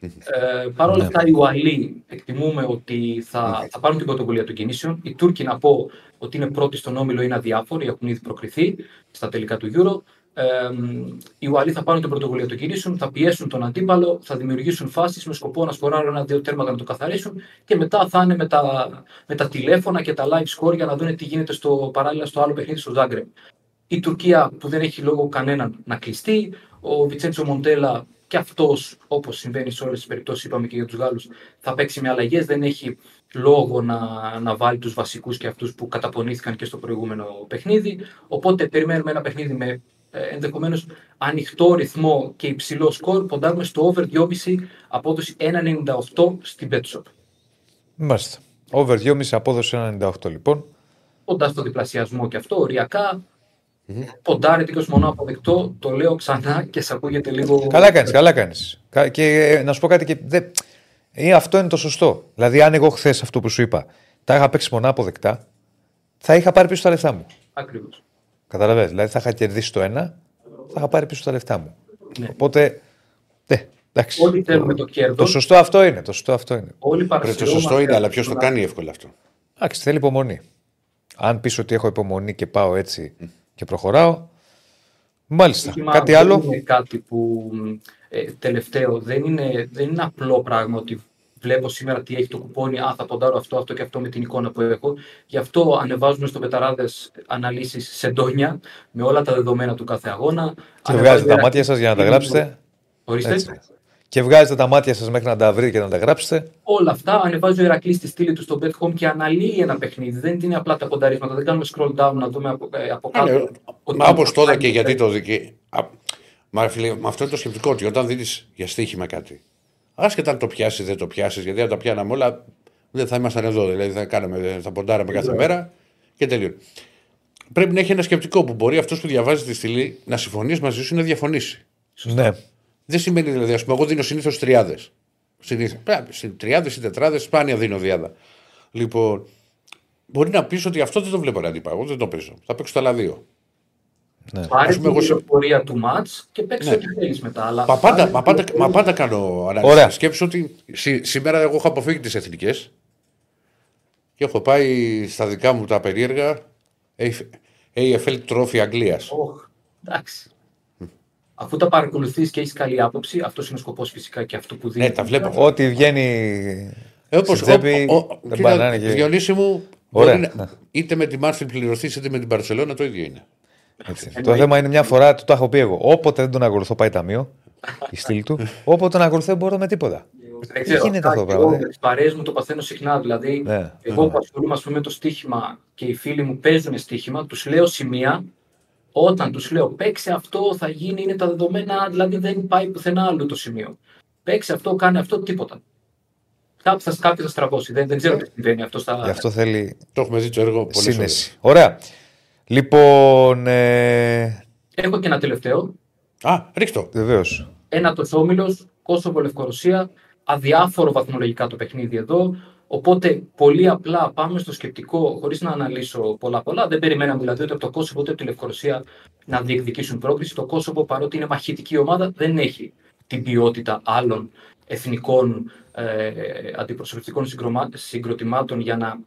C: Ε, Παρ' όλα ναι. αυτά, οι Ουαλοί εκτιμούμε ότι θα, θα πάρουν την πρωτοβουλία των κινήσεων. Οι Τούρκοι, να πω ότι είναι πρώτοι στον όμιλο, είναι αδιάφοροι, έχουν ήδη προκριθεί στα τελικά του Euro οι Ουαλοί θα πάρουν την πρωτοβουλία των κινήσεων, θα πιέσουν τον αντίπαλο, θα δημιουργήσουν φάσεις με σκοπό να σκοράρουν ένα-δύο τέρματα να το καθαρίσουν και μετά θα είναι με τα, με τα τηλέφωνα και τα live score για να δουν τι γίνεται στο, παράλληλα στο άλλο παιχνίδι στο Ζάγκρεμ. Η Τουρκία που δεν έχει λόγο κανέναν να κλειστεί, ο Βιτσέντσο Μοντέλα και αυτός, όπως συμβαίνει σε όλες τις περιπτώσεις, είπαμε και για τους Γάλλους, θα παίξει με αλλαγές. Δεν έχει λόγο να, να βάλει τους βασικούς και αυτούς που καταπονήθηκαν και στο προηγούμενο παιχνίδι. Οπότε περιμένουμε ένα παιχνίδι με ε, ενδεχομένως ανοιχτό ρυθμό και υψηλό σκορ, ποντάρουμε στο over 2,5 απόδοση 1,98 στην Betshop.
B: Μάλιστα. Over 2,5 απόδοση 1,98 λοιπόν.
C: Κοντά στο διπλασιασμό και αυτό, οριακά. Mm-hmm. Ποντάρετε και ως μονό αποδεκτό, το λέω ξανά και σε ακούγεται λίγο.
B: Καλά κάνεις, καλά κάνεις. Και ε, να σου πω κάτι και. Δε... Ε, αυτό είναι το σωστό. Δηλαδή, αν εγώ χθες αυτό που σου είπα τα είχα παίξει μονά αποδεκτά, θα είχα πάρει πίσω τα λεφτά μου.
C: Ακριβώς.
B: Καταλαβαίνετε. Δηλαδή θα είχα κερδίσει το ένα, θα είχα πάρει πίσω τα λεφτά μου. Ναι. Οπότε. Ναι, εντάξει.
C: Όλοι θέλουμε το κέρδος.
B: Το σωστό αυτό είναι. Το σωστό αυτό είναι.
C: Όλοι
A: το σωστό είναι, αλλά ποιος το κάνει εύκολα αυτό.
B: Εντάξει, θέλει υπομονή. Αν πεις ότι έχω υπομονή και πάω έτσι και προχωράω. Μάλιστα. κάτι άλλο;
C: Είναι κάτι που ε, τελευταίο δεν είναι, δεν είναι απλό πράγμα ότι βλέπω σήμερα τι έχει το κουπόνι, α, θα ποντάρω αυτό, αυτό και αυτό με την εικόνα που έχω. Γι' αυτό ανεβάζουμε στο Πεταράδες αναλύσεις σε ντόνια με όλα τα δεδομένα του κάθε αγώνα.
B: Και βγάζετε τα μάτια σας για να τα γράψετε.
C: Ορίστε. Έτσι.
B: και βγάζετε τα μάτια σας μέχρι να τα βρείτε και να τα γράψετε.
C: Όλα αυτά ανεβάζει ο Ερακλής στη στήλη του στο Bet Home και αναλύει ένα παιχνίδι. Δεν είναι απλά τα κονταρίσματα. Δεν κάνουμε scroll down να δούμε από, ε, από κάτω.
A: Ναι,
C: ότι-
A: Μα όπως τώρα και γιατί το δικαι... Α, Μα φίλε, με αυτό είναι το σκεπτικό ότι όταν δίνεις για στοίχημα κάτι, άσχετα αν το πιάσεις δεν το πιάσεις, γιατί αν τα πιάναμε όλα, δεν θα ήμασταν εδώ. Δηλαδή θα, κάναμε, θα ποντάραμε κάθε μέρα και τελείω. Πρέπει να έχει ένα σκεπτικό που μπορεί αυτός που διαβάζει τη στήλη να συμφωνήσει μαζί σου ή να διαφωνήσει.
B: Ναι.
A: Δεν σημαίνει δηλαδή, ας πούμε, εγώ δίνω συνήθως τριάδες. Τριάδες ή τετράδες, σπάνια δίνω διάδα. Λοιπόν, μπορεί να πεις ότι αυτό δεν το βλέπω να αντίπα. Εγώ δεν το παίζω. Θα παίξω τα άλλα δύο.
C: Πάρε
A: Ας πούμε,
C: την
A: εγώ σε-
C: πληροφορία του μάτς και παίξε
A: Ναι.
C: ό,τι θέλεις μετά. Αλλά
A: Μα πάντα,
C: πάρε
A: μα
C: την
A: πάντα,
C: πληροφορία
A: μα πάντα κάνω ανάλυση.
B: Ωραία.
A: Σκέψου ότι σή- σήμερα εγώ έχω αποφύγει τις εθνικές και έχω πάει στα δικά μου τα περίεργα AFL Trophy Αγγλίας.
C: Οχ, εντάξει. Αφού τα παρακολουθείς και έχεις καλή άποψη, αυτός είναι ο σκοπός φυσικά και αυτό που δίνει.
A: Ναι, τα βλέπω.
B: Ό,τι βγαίνει.
A: Ε, όπως,
B: στην τσέπη,
A: ο- ο-
B: δεν
A: κοίτα,
B: μπανάνε και-
A: Διονύση μου,
B: Ωραία.
A: μπορεί να- είτε με τη Μάρφιλ πληρωθείς είτε με την Παρσελόνα το ίδιο είναι.
B: Έτσι. Το θέμα είναι μια φορά, το, το έχω πει εγώ. Όποτε δεν τον ακολουθώ, πάει ταμείο. Η στήλη του. Όποτε τον ακολουθώ, δεν μπορώ με τίποτα.
C: Δεν ξέρω,
B: γίνεται αυτό το
C: και
B: πράγμα,
C: Εγώ
B: δε.
C: με τις παρέες μου το παθαίνω συχνά. Δηλαδή,
B: Ναι.
C: εγώ που ασχολούμαι ας πούμε, με το στοίχημα και οι φίλοι μου παίζουν στοίχημα, τους λέω σημεία. Όταν τους λέω παίξε αυτό, θα γίνει, είναι τα δεδομένα, δηλαδή δεν πάει πουθενά άλλο το σημείο. Παίξε αυτό, κάνε αυτό, τίποτα. Κάποιος θα, κάποιος θα στραβώσει. Δεν, δεν ξέρω τι συμβαίνει αυτό στα.
B: Γι' αυτό θέλει
A: Το έχουμε δει το έργο πολλές
B: σύνεση. Ωραία. Λοιπόν. Ε,
C: Έχω και ένα τελευταίο.
A: φορές. Α, ρίχτω.
B: Βεβαίως.
C: Ένατο όμιλο, Κόσοβο Λευκορωσία. Αδιάφορο βαθμολογικά το παιχνίδι εδώ. Οπότε πολύ απλά πάμε στο σκεπτικό, χωρίς να αναλύσω πολλά πολλά. Δεν περιμέναμε δηλαδή ούτε από το Κόσοβο ούτε από τη Λευκορωσία να διεκδικήσουν πρόκληση. Το Κόσοβο, παρότι είναι μαχητική ομάδα, δεν έχει την ποιότητα άλλων εθνικών ε, αντιπροσωπευτικών συγκρομα- συγκροτημάτων για να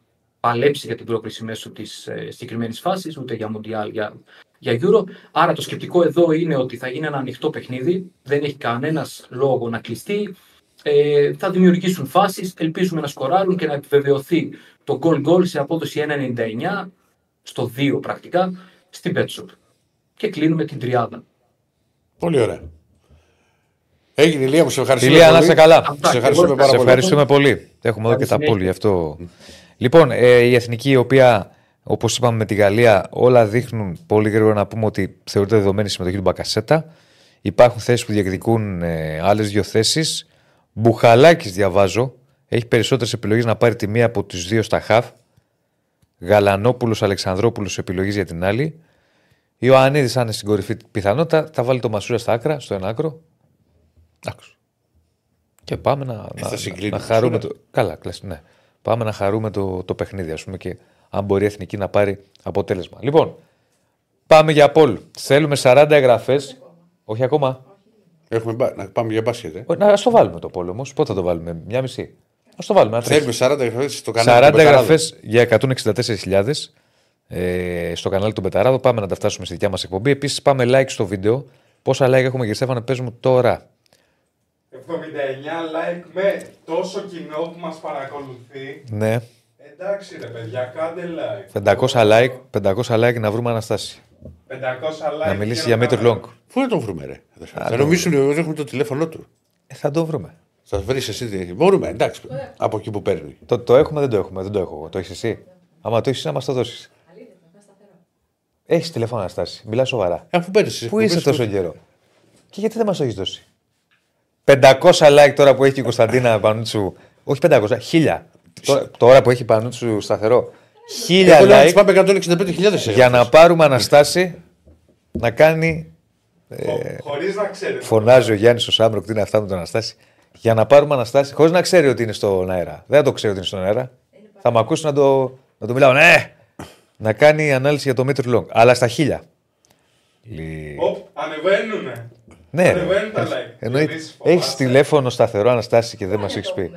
C: παλέψει για την πρόκληση μέσω της ε, συγκεκριμένης φάσης, ούτε για Μουντιάλ, για, για Euro. Άρα το σκεπτικό εδώ είναι ότι θα γίνει ένα ανοιχτό παιχνίδι, δεν έχει κανένας λόγο να κλειστεί. Ε, θα δημιουργήσουν φάσεις, ελπίζουμε να σκοράρουν και να επιβεβαιωθεί το goal goal σε απόδοση 1,99 στο 2 πρακτικά στην Betshop. Και κλείνουμε την τριάδα.
A: Πολύ ωραία. Έγινε Ηλία μου, σε ευχαριστούμε.
B: Ηλία, να
A: πολύ.
B: είσαι καλά.
C: Αυτά,
A: Σε ευχαριστούμε
C: εγώ
A: πάρα
B: Σε
A: πολύ.
B: ευχαριστούμε πολύ. Έχουμε εδώ
C: Καλή
B: και τα
C: συνέχεια.
B: πόλη γι' αυτό. Λοιπόν, ε, η εθνική η οποία, όπως είπαμε με τη Γαλλία, όλα δείχνουν πολύ γρήγορα να πούμε ότι θεωρείται δεδομένη η συμμετοχή του Μπακασέτα. Υπάρχουν θέσεις που διεκδικούν ε, άλλες δύο θέσεις. Μπουχαλάκης διαβάζω. Έχει περισσότερες επιλογές να πάρει τη μία από του δύο στα χαφ. Γαλανόπουλος Αλεξανδρόπουλος επιλογής για την άλλη. Ιωαννίδης, αν είναι στην κορυφή πιθανότητα, θα βάλει το Μασούρα στα άκρα, στο ένα άκρο. Εντάξει. Και πάμε να,
A: θα
B: να,
A: συγκλίνει
B: να
A: το
B: χαρούμε
A: Μασούρα.
B: το. Καλά, κλασ, ναι. Πάμε να χαρούμε το, το παιχνίδι, ας πούμε, και αν μπορεί η εθνική να πάρει αποτέλεσμα. Λοιπόν, πάμε για πόλ. Θέλουμε 40 εγγραφές. Όχι ακόμα.
A: Έχουμε, μπα- να πάμε για μπάσκετ. Ε.
B: Ω, Να ας το βάλουμε το πόλ όμως. Πότε θα το βάλουμε, μια μισή. Α το βάλουμε. Ένα τρέχει.
A: Θέλουμε 40 εγγραφές στο κανάλι.
B: 40
A: του Πεταράδου.
B: εγγραφές για 164.000 ε, στο κανάλι του Μπεταράδο. Πάμε να τα φτάσουμε στη δικιά μας εκπομπή. Επίσης, πάμε like στο βίντεο. Πόσα like έχουμε, κύριε Στέφανε, πες μου τώρα.
D: 79 like με τόσο κοινό που μας παρακολουθεί.
B: Ναι,
D: Εντάξει ρε παιδιά, κάντε like.
B: 500 like, 500 like να βρούμε Αναστάση.
D: 500 like.
B: Να μιλήσει
D: και
B: για
D: να
B: Μήτρ
D: πάμε.
B: Λόγκ.
A: Πού να τον βρούμε, ρε; Θα
B: τον
A: νομίζουν ότι έχουμε το τηλέφωνό του.
B: Ε, θα το βρούμε.
A: Θα βρεις εσύ. τι- Μπορούμε, εντάξει. Από εκεί που παίρνει.
B: Το, το έχουμε, δεν το έχουμε, δεν το έχω εγώ. Το έχεις εσύ. Άμα το έχεις, να μα το δώσεις. Έχεις τηλέφωνο Αναστάση. Μιλάς σοβαρά.
A: Ε, Αφού παίρνεις εσύ.
B: Πού είσαι τόσο καιρό; Και γιατί δεν μας το έχεις δώσει; 500 like τώρα που έχει η Κωνσταντίνα Πανούτσου. Όχι 500, 1000. Τώρα, τώρα που έχει Πανούτσου σταθερό. 1000
A: Εγώ λέω να τους
B: like
A: πάμε 165.000
B: για να πάρουμε Αναστάση να κάνει.
D: Χω- Χωρίς να ξέρετε.
B: Φωνάζει ο Γιάννης ο Σάμπροκ τι είναι αυτά με τον Αναστάση. Για να πάρουμε Αναστάση, χωρίς να ξέρει ότι είναι στον αέρα. Δεν θα το ξέρει ότι είναι στον αέρα. Θα με ακούσει να το, να το μιλάω. Ναι! Να κάνει ανάλυση για το Μήτρ Λόγκ. Αλλά στα χίλια. Λι-
D: Οπ, ανεβαίνουνε.
B: Ναι,
D: Ανεβαίνουν τα like.
B: εννοείται.
D: Διονύση, φοβάσαι.
B: Έχεις τηλέφωνο σταθερό Αναστάση και δεν μας έχεις πει.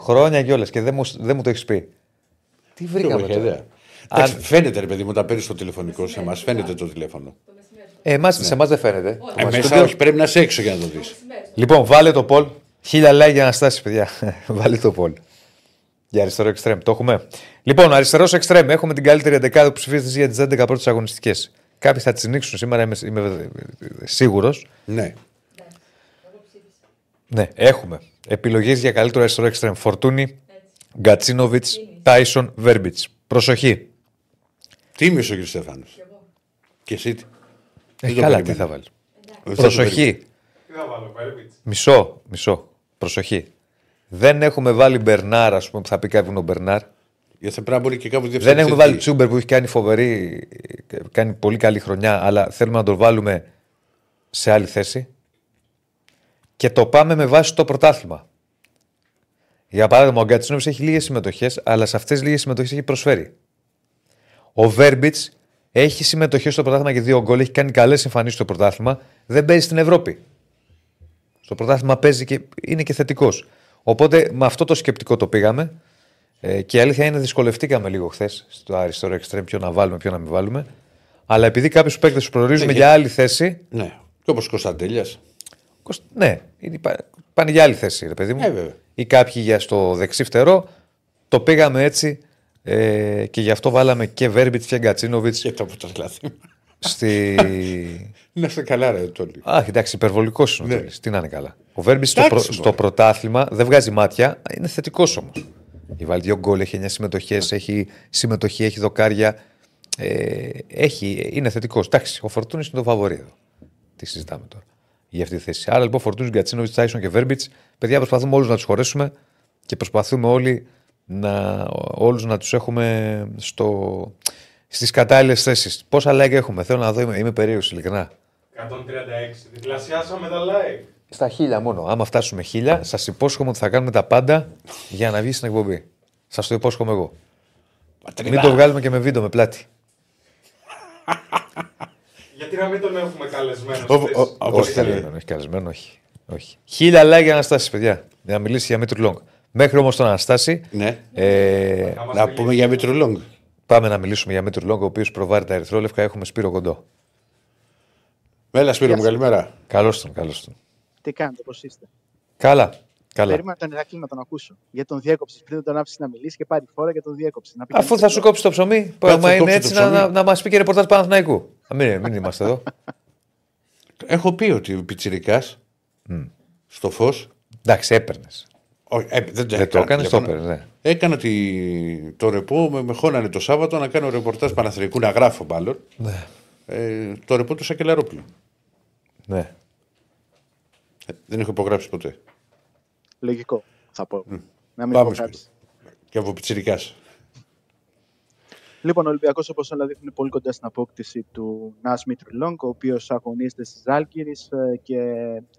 B: Χρόνια κιόλας και δεν μου, δεν μου το έχεις πει. Τι
A: Δεν
B: βρήκαμε
A: έχω
B: τώρα;
A: ιδέα. Εντάξει, Φαίνεται, ρε παιδί μου, όταν παίρνεις το τηλεφωνικό σε εμάς, φαίνεται το τηλέφωνο.
B: Ε, εμάς, Σε εμάς δεν φαίνεται.
A: Ε,
B: Μας
A: μέσα
B: το-
A: όχι, πρέπει να είσαι έξω για να το δεις.
B: Λοιπόν, βάλε το Πολ. Χίλια like για Αναστάση, παιδιά. *laughs* βάλε το Πολ. Για αριστερό εξτρέμ. Το έχουμε. Λοιπόν, αριστερός εξτρέμ. Έχουμε την καλύτερη εντεκάδα που ψηφίζεται για τις 11 πρώτες αγωνιστικές. Κάποιοι θα τις νίξουν σήμερα, είμαι, είμαι σίγουρος.
A: Ναι.
B: Ναι, έχουμε. Επιλογές για καλύτερο αριστερό εξτρέμ. Φορτούνη, Γκατσίνοβιτς, Τάισον, Βέρμπιτς. Προσοχή.
A: Τίμιο ο κ. Στέφανος; Και εσύ. τι;
B: Ε,
A: Δεν το
B: καλά, τι
A: περίμενα.
B: θα βάλεις;
A: Δεν θα το
B: Προσοχή.
A: περίμενα.
D: Τι θα βάλω, Βέρμπιτς;
B: Μισό, μισό. Προσοχή. Δεν έχουμε βάλει Μπερνάρ, ας πούμε, που θα πει κάποιον ο Μπερνάρ.
A: Γιατί θα πρέπει να μπορεί και κάπου
B: Δεν έχουμε βάλει Τσούμπερ που έχει κάνει φοβερή, κάνει πολύ καλή χρονιά, αλλά θέλουμε να τον βάλουμε σε άλλη θέση. Και το πάμε με βάση το πρωτάθλημα. Για παράδειγμα, ο Γκατσίνοβιτ έχει λίγες συμμετοχές, αλλά σε αυτές τις λίγες συμμετοχές έχει προσφέρει. Ο Βέρμπιτς έχει συμμετοχές στο πρωτάθλημα και δύο γκολ, έχει κάνει καλές εμφανίσεις στο πρωτάθλημα, δεν παίζει στην Ευρώπη. Στο πρωτάθλημα παίζει και είναι και θετικός. Οπότε με αυτό το σκεπτικό το πήγαμε. Ε, και η αλήθεια είναι δυσκολευτήκαμε λίγο χθες στο αριστερό εξτρέμ ποιο να βάλουμε, ποιο να μην βάλουμε. Αλλά επειδή κάποιους παίκτες τους προορίζουμε
A: Ε,
B: για άλλη θέση.
A: Ναι. Και όπως Κωνσταντέλιας.
B: κοσ- Ναι, είναι- πα- πάνε για άλλη θέση, ρε παιδί μου.
A: Ε, βέβαια.
B: Ή κάποιοι για στο δεξί φτερό. Το πήγαμε έτσι ε, και γι' αυτό βάλαμε και Βέρμπιτς και Γκατσίνοβιτς
A: Και το πρωταθλάθλημα.
B: στη. *laughs*
A: Να είστε καλά, ρε Τόλι.
B: Αχ, εντάξει, υπερβολικός είναι ο
A: Ναι.
B: Τόλης. Τι να είναι καλά. Ο Βέρμπιτς στο,
A: Εντάξει,
B: πρω-
A: μωρέ.
B: στο πρωτάθλημα δεν βγάζει μάτια, είναι θετικός όμως. Έχει βάλει δύο γκολ, έχει 9 συμμετοχές, έχει συμμετοχή, έχει δοκάρια. Ε, έχει, είναι θετικός. Εντάξει, ο Φορτούνης είναι το φαβορή εδώ. Τι συζητάμε τώρα για αυτή τη θέση. Άρα λοιπόν Φορτούνης, Γκατσίνοβιτς, Τάισον και Βέρμπιτς. Παιδιά, προσπαθούμε όλους να τους χωρέσουμε και προσπαθούμε όλοι να, όλους να τους έχουμε στο, στις κατάλληλες θέσεις. Πόσα like έχουμε, θέλω να δω, είμαι, είμαι περίεργος ειλικρινά.
D: 136. Διπλασιάσαμε τα like.
B: Στα χίλια μόνο. Άμα φτάσουμε χίλια, σας υπόσχομαι ότι θα κάνουμε τα πάντα για να βγει στην εκπομπή. Σας το υπόσχομαι εγώ. Μην το βγάλουμε και με βίντεο με πλάτη. *laughs*
D: Γιατί να μην τον έχουμε καλεσμένο.
A: Ο-
D: στις-
A: ο- ο- Όπως
B: όχι
A: θέλει.
B: καλεσμένο, όχι καλεσμένο, όχι. όχι. Χίλια like για Αναστάσης, παιδιά. Για να μιλήσει για Μήτρου Λονγκ. Μέχρι όμως τον Αναστάση,
A: Ναι.
B: ε,
D: Να μας
A: Να
D: μιλήσει.
A: πούμε για Μήτρου Λονγκ.
B: πάμε να μιλήσουμε για Μήτρου Λονγκ, ο οποίος προβάρει τα ερυθρόλευκα. Έχουμε Σπύρο Κοντό.
A: Μέλα, Σπύρο μου,
E: Γεια σας.
A: καλημέρα.
B: Καλώς τον, καλώς τον.
E: Τι κάνετε, πώς είστε;
B: Καλά. Καλά.
E: Περίμενα τον Ηρακλή να τον ακούσω. Γιατί τον διέκοψες πριν τον άφησες να μιλήσεις και πάρει φόρα και τον διέκοψες. Να πει
B: Αφού
E: κανείς
B: θα σου
E: αυτό.
B: κόψει το ψωμί, που
A: Κάτσε,
B: άμα είναι
A: κόψε το
B: έτσι να,
A: ψωμί.
B: να, να μας πει και ρεπορτάζ Παναθηναϊκού. Α, Μην, μην είμαστε εδώ. *laughs*
A: Έχω πει ότι ο Πιτσυρικά στο φως.
B: Εντάξει, έπαιρνες.
A: Όχι, ε, δεν,
B: Δεν το έκανες, το έπαιρνες. Ναι.
A: Έκανα τη, το ρεπό, με, με χώνανε το Σάββατο να κάνω ρεπορτάζ Παναθηναϊκού, να γράφω μάλλον.
B: Ναι.
A: Ε, το ρεπό του Σακελαρόπουλου.
B: ναι.
A: Ε, δεν έχω υπογράψει ποτέ.
E: Λογικό, θα πω. Να μην
A: Πάμε,
E: υπογράψεις.
A: Και από Πιτσυρικά.
E: Λοιπόν, ο Ολυμπιακός, όπως όλα δείχνουν, είναι πολύ κοντά στην απόκτηση του Νάζ Μήτρου Λονγκ, ο οποίος αγωνίζεται στη Ζάλγκιρις και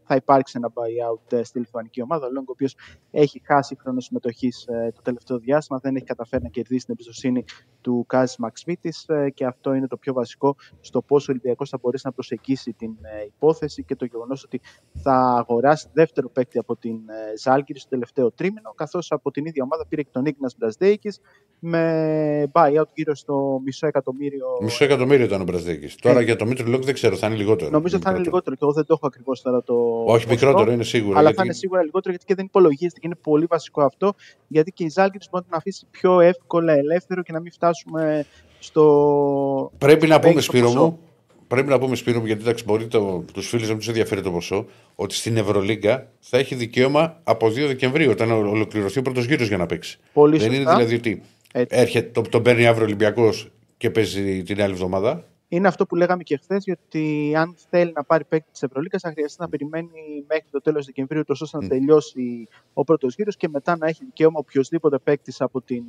E: θα υπάρξει ένα buyout ε, στη λιθουανική ομάδα. Ο Λονγκ, ο οποίος έχει χάσει χρόνο συμμετοχής το τελευταίο διάστημα, δεν έχει καταφέρει να κερδίσει την εμπιστοσύνη του Καζίς Μακσβίτις και αυτό είναι το πιο βασικό στο πώς ο Ολυμπιακός θα μπορέσει να προσεγγίσει την ε, υπόθεση και το γεγονός ότι θα αγοράσει δεύτερο παίκτη από την ε, Ζάλγκυρη στο τελευταίο τρίμηνο, καθώς από την ίδια ομάδα πήρε και τον Ίγνα Μπραζδέικης με buyout γύρω στο μισό εκατομμύριο.
A: Μισό εκατομμύριο ήταν ο Μπραζδέκη. Τώρα για το Μήτρο Λόγκ δεν ξέρω, θα είναι λιγότερο.
E: Ε. Νομίζω θα είναι λιγότερο και εγώ δεν το έχω ακριβώς τώρα το.
A: Όχι,
E: ποσοστό,
A: μικρότερο είναι σίγουρο.
E: Αλλά
A: γιατί-
E: θα είναι σίγουρα λιγότερο γιατί και δεν υπολογίζεται και είναι πολύ βασικό αυτό. Γιατί και η Ζάλγκη μπορεί να τον αφήσει πιο εύκολα ελεύθερο και να μην φτάσουμε στο.
A: Πρέπει να πούμε,
E: Παίξει το
A: Σπύρο
E: ποσό.
A: μου, πρέπει να πούμε, Σπύρο μου, γιατί εντάξει, μπορεί το, τους φίλους να μην τους ενδιαφέρει το ποσό, ότι στην Ευρωλίγκα θα έχει δικαίωμα από 2 Δεκεμβρίου, όταν ολοκληρωθεί ο πρώτος γύρος για να παίξει.
E: Πολύ
A: Δεν
E: σωστά.
A: είναι δηλαδή ότι
E: Έτσι.
A: έρχεται, το, τον παίρνει αύριο Ολυμπιακός και παίζει την άλλη εβδομάδα.
E: Είναι αυτό που λέγαμε και χθες, ότι αν θέλει να πάρει παίκτη της Ευρωλίγα, θα χρειαστεί να περιμένει μέχρι το τέλος Δεκεμβρίου, τόσο ώστε να τελειώσει ο πρώτος γύρος και μετά να έχει δικαίωμα οποιοδήποτε παίκτης από την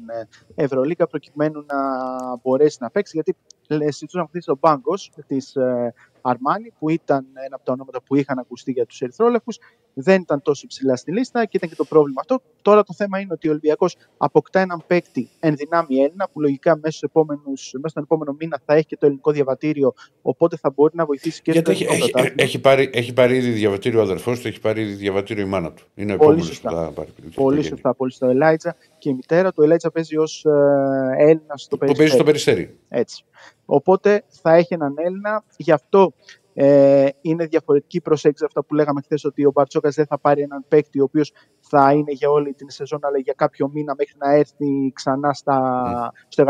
E: ε, Ευρωλίγα προκειμένου να μπορέσει να παίξει. Γιατί λέ, συζητούσαμε χθες στον πάγκο της Αρμάνι, που ήταν ένα από τα ονόματα που είχαν ακουστεί για τους Ερυθρόλευκου. Δεν ήταν τόσο ψηλά στη λίστα και ήταν και το πρόβλημα αυτό. Τώρα το θέμα είναι ότι ο Ολυμπιακός αποκτά έναν παίκτη εν δυνάμει Έλληνα, που λογικά μέσα, στους επόμενους, μέσα στον επόμενο μήνα θα έχει και το ελληνικό διαβατήριο, οπότε θα μπορεί να βοηθήσει και
A: γιατί
E: στο
A: έχει,
E: ελληνικό
A: έχει,
E: πρωτάθλημα.
A: έχει, πάρει, έχει πάρει ήδη διαβατήριο ο αδερφός του, έχει πάρει ήδη διαβατήριο η μάνα του. Είναι ο
E: Πολύ
A: επόμενος που
E: σωστά.
A: θα πάρει.
E: Πολύ σωστά, πολύ σωστά. Ο Ελάιτζα και η μητέρα του. Ο Ελάιτζα παίζει ως ε, Έλληνα στο
A: Που παίζει στο
E: περιστέρι.
A: περιστέρι.
E: Έτσι. Οπότε θα έχει έναν Έλληνα. Γι' αυτό Ε, είναι διαφορετική προσέγγιση αυτά που λέγαμε χθες ότι ο Μπαρτσόκας δεν θα πάρει έναν παίκτη ο οποίος θα είναι για όλη την σεζόν, αλλά για κάποιο μήνα μέχρι να έρθει ξανά στα, στο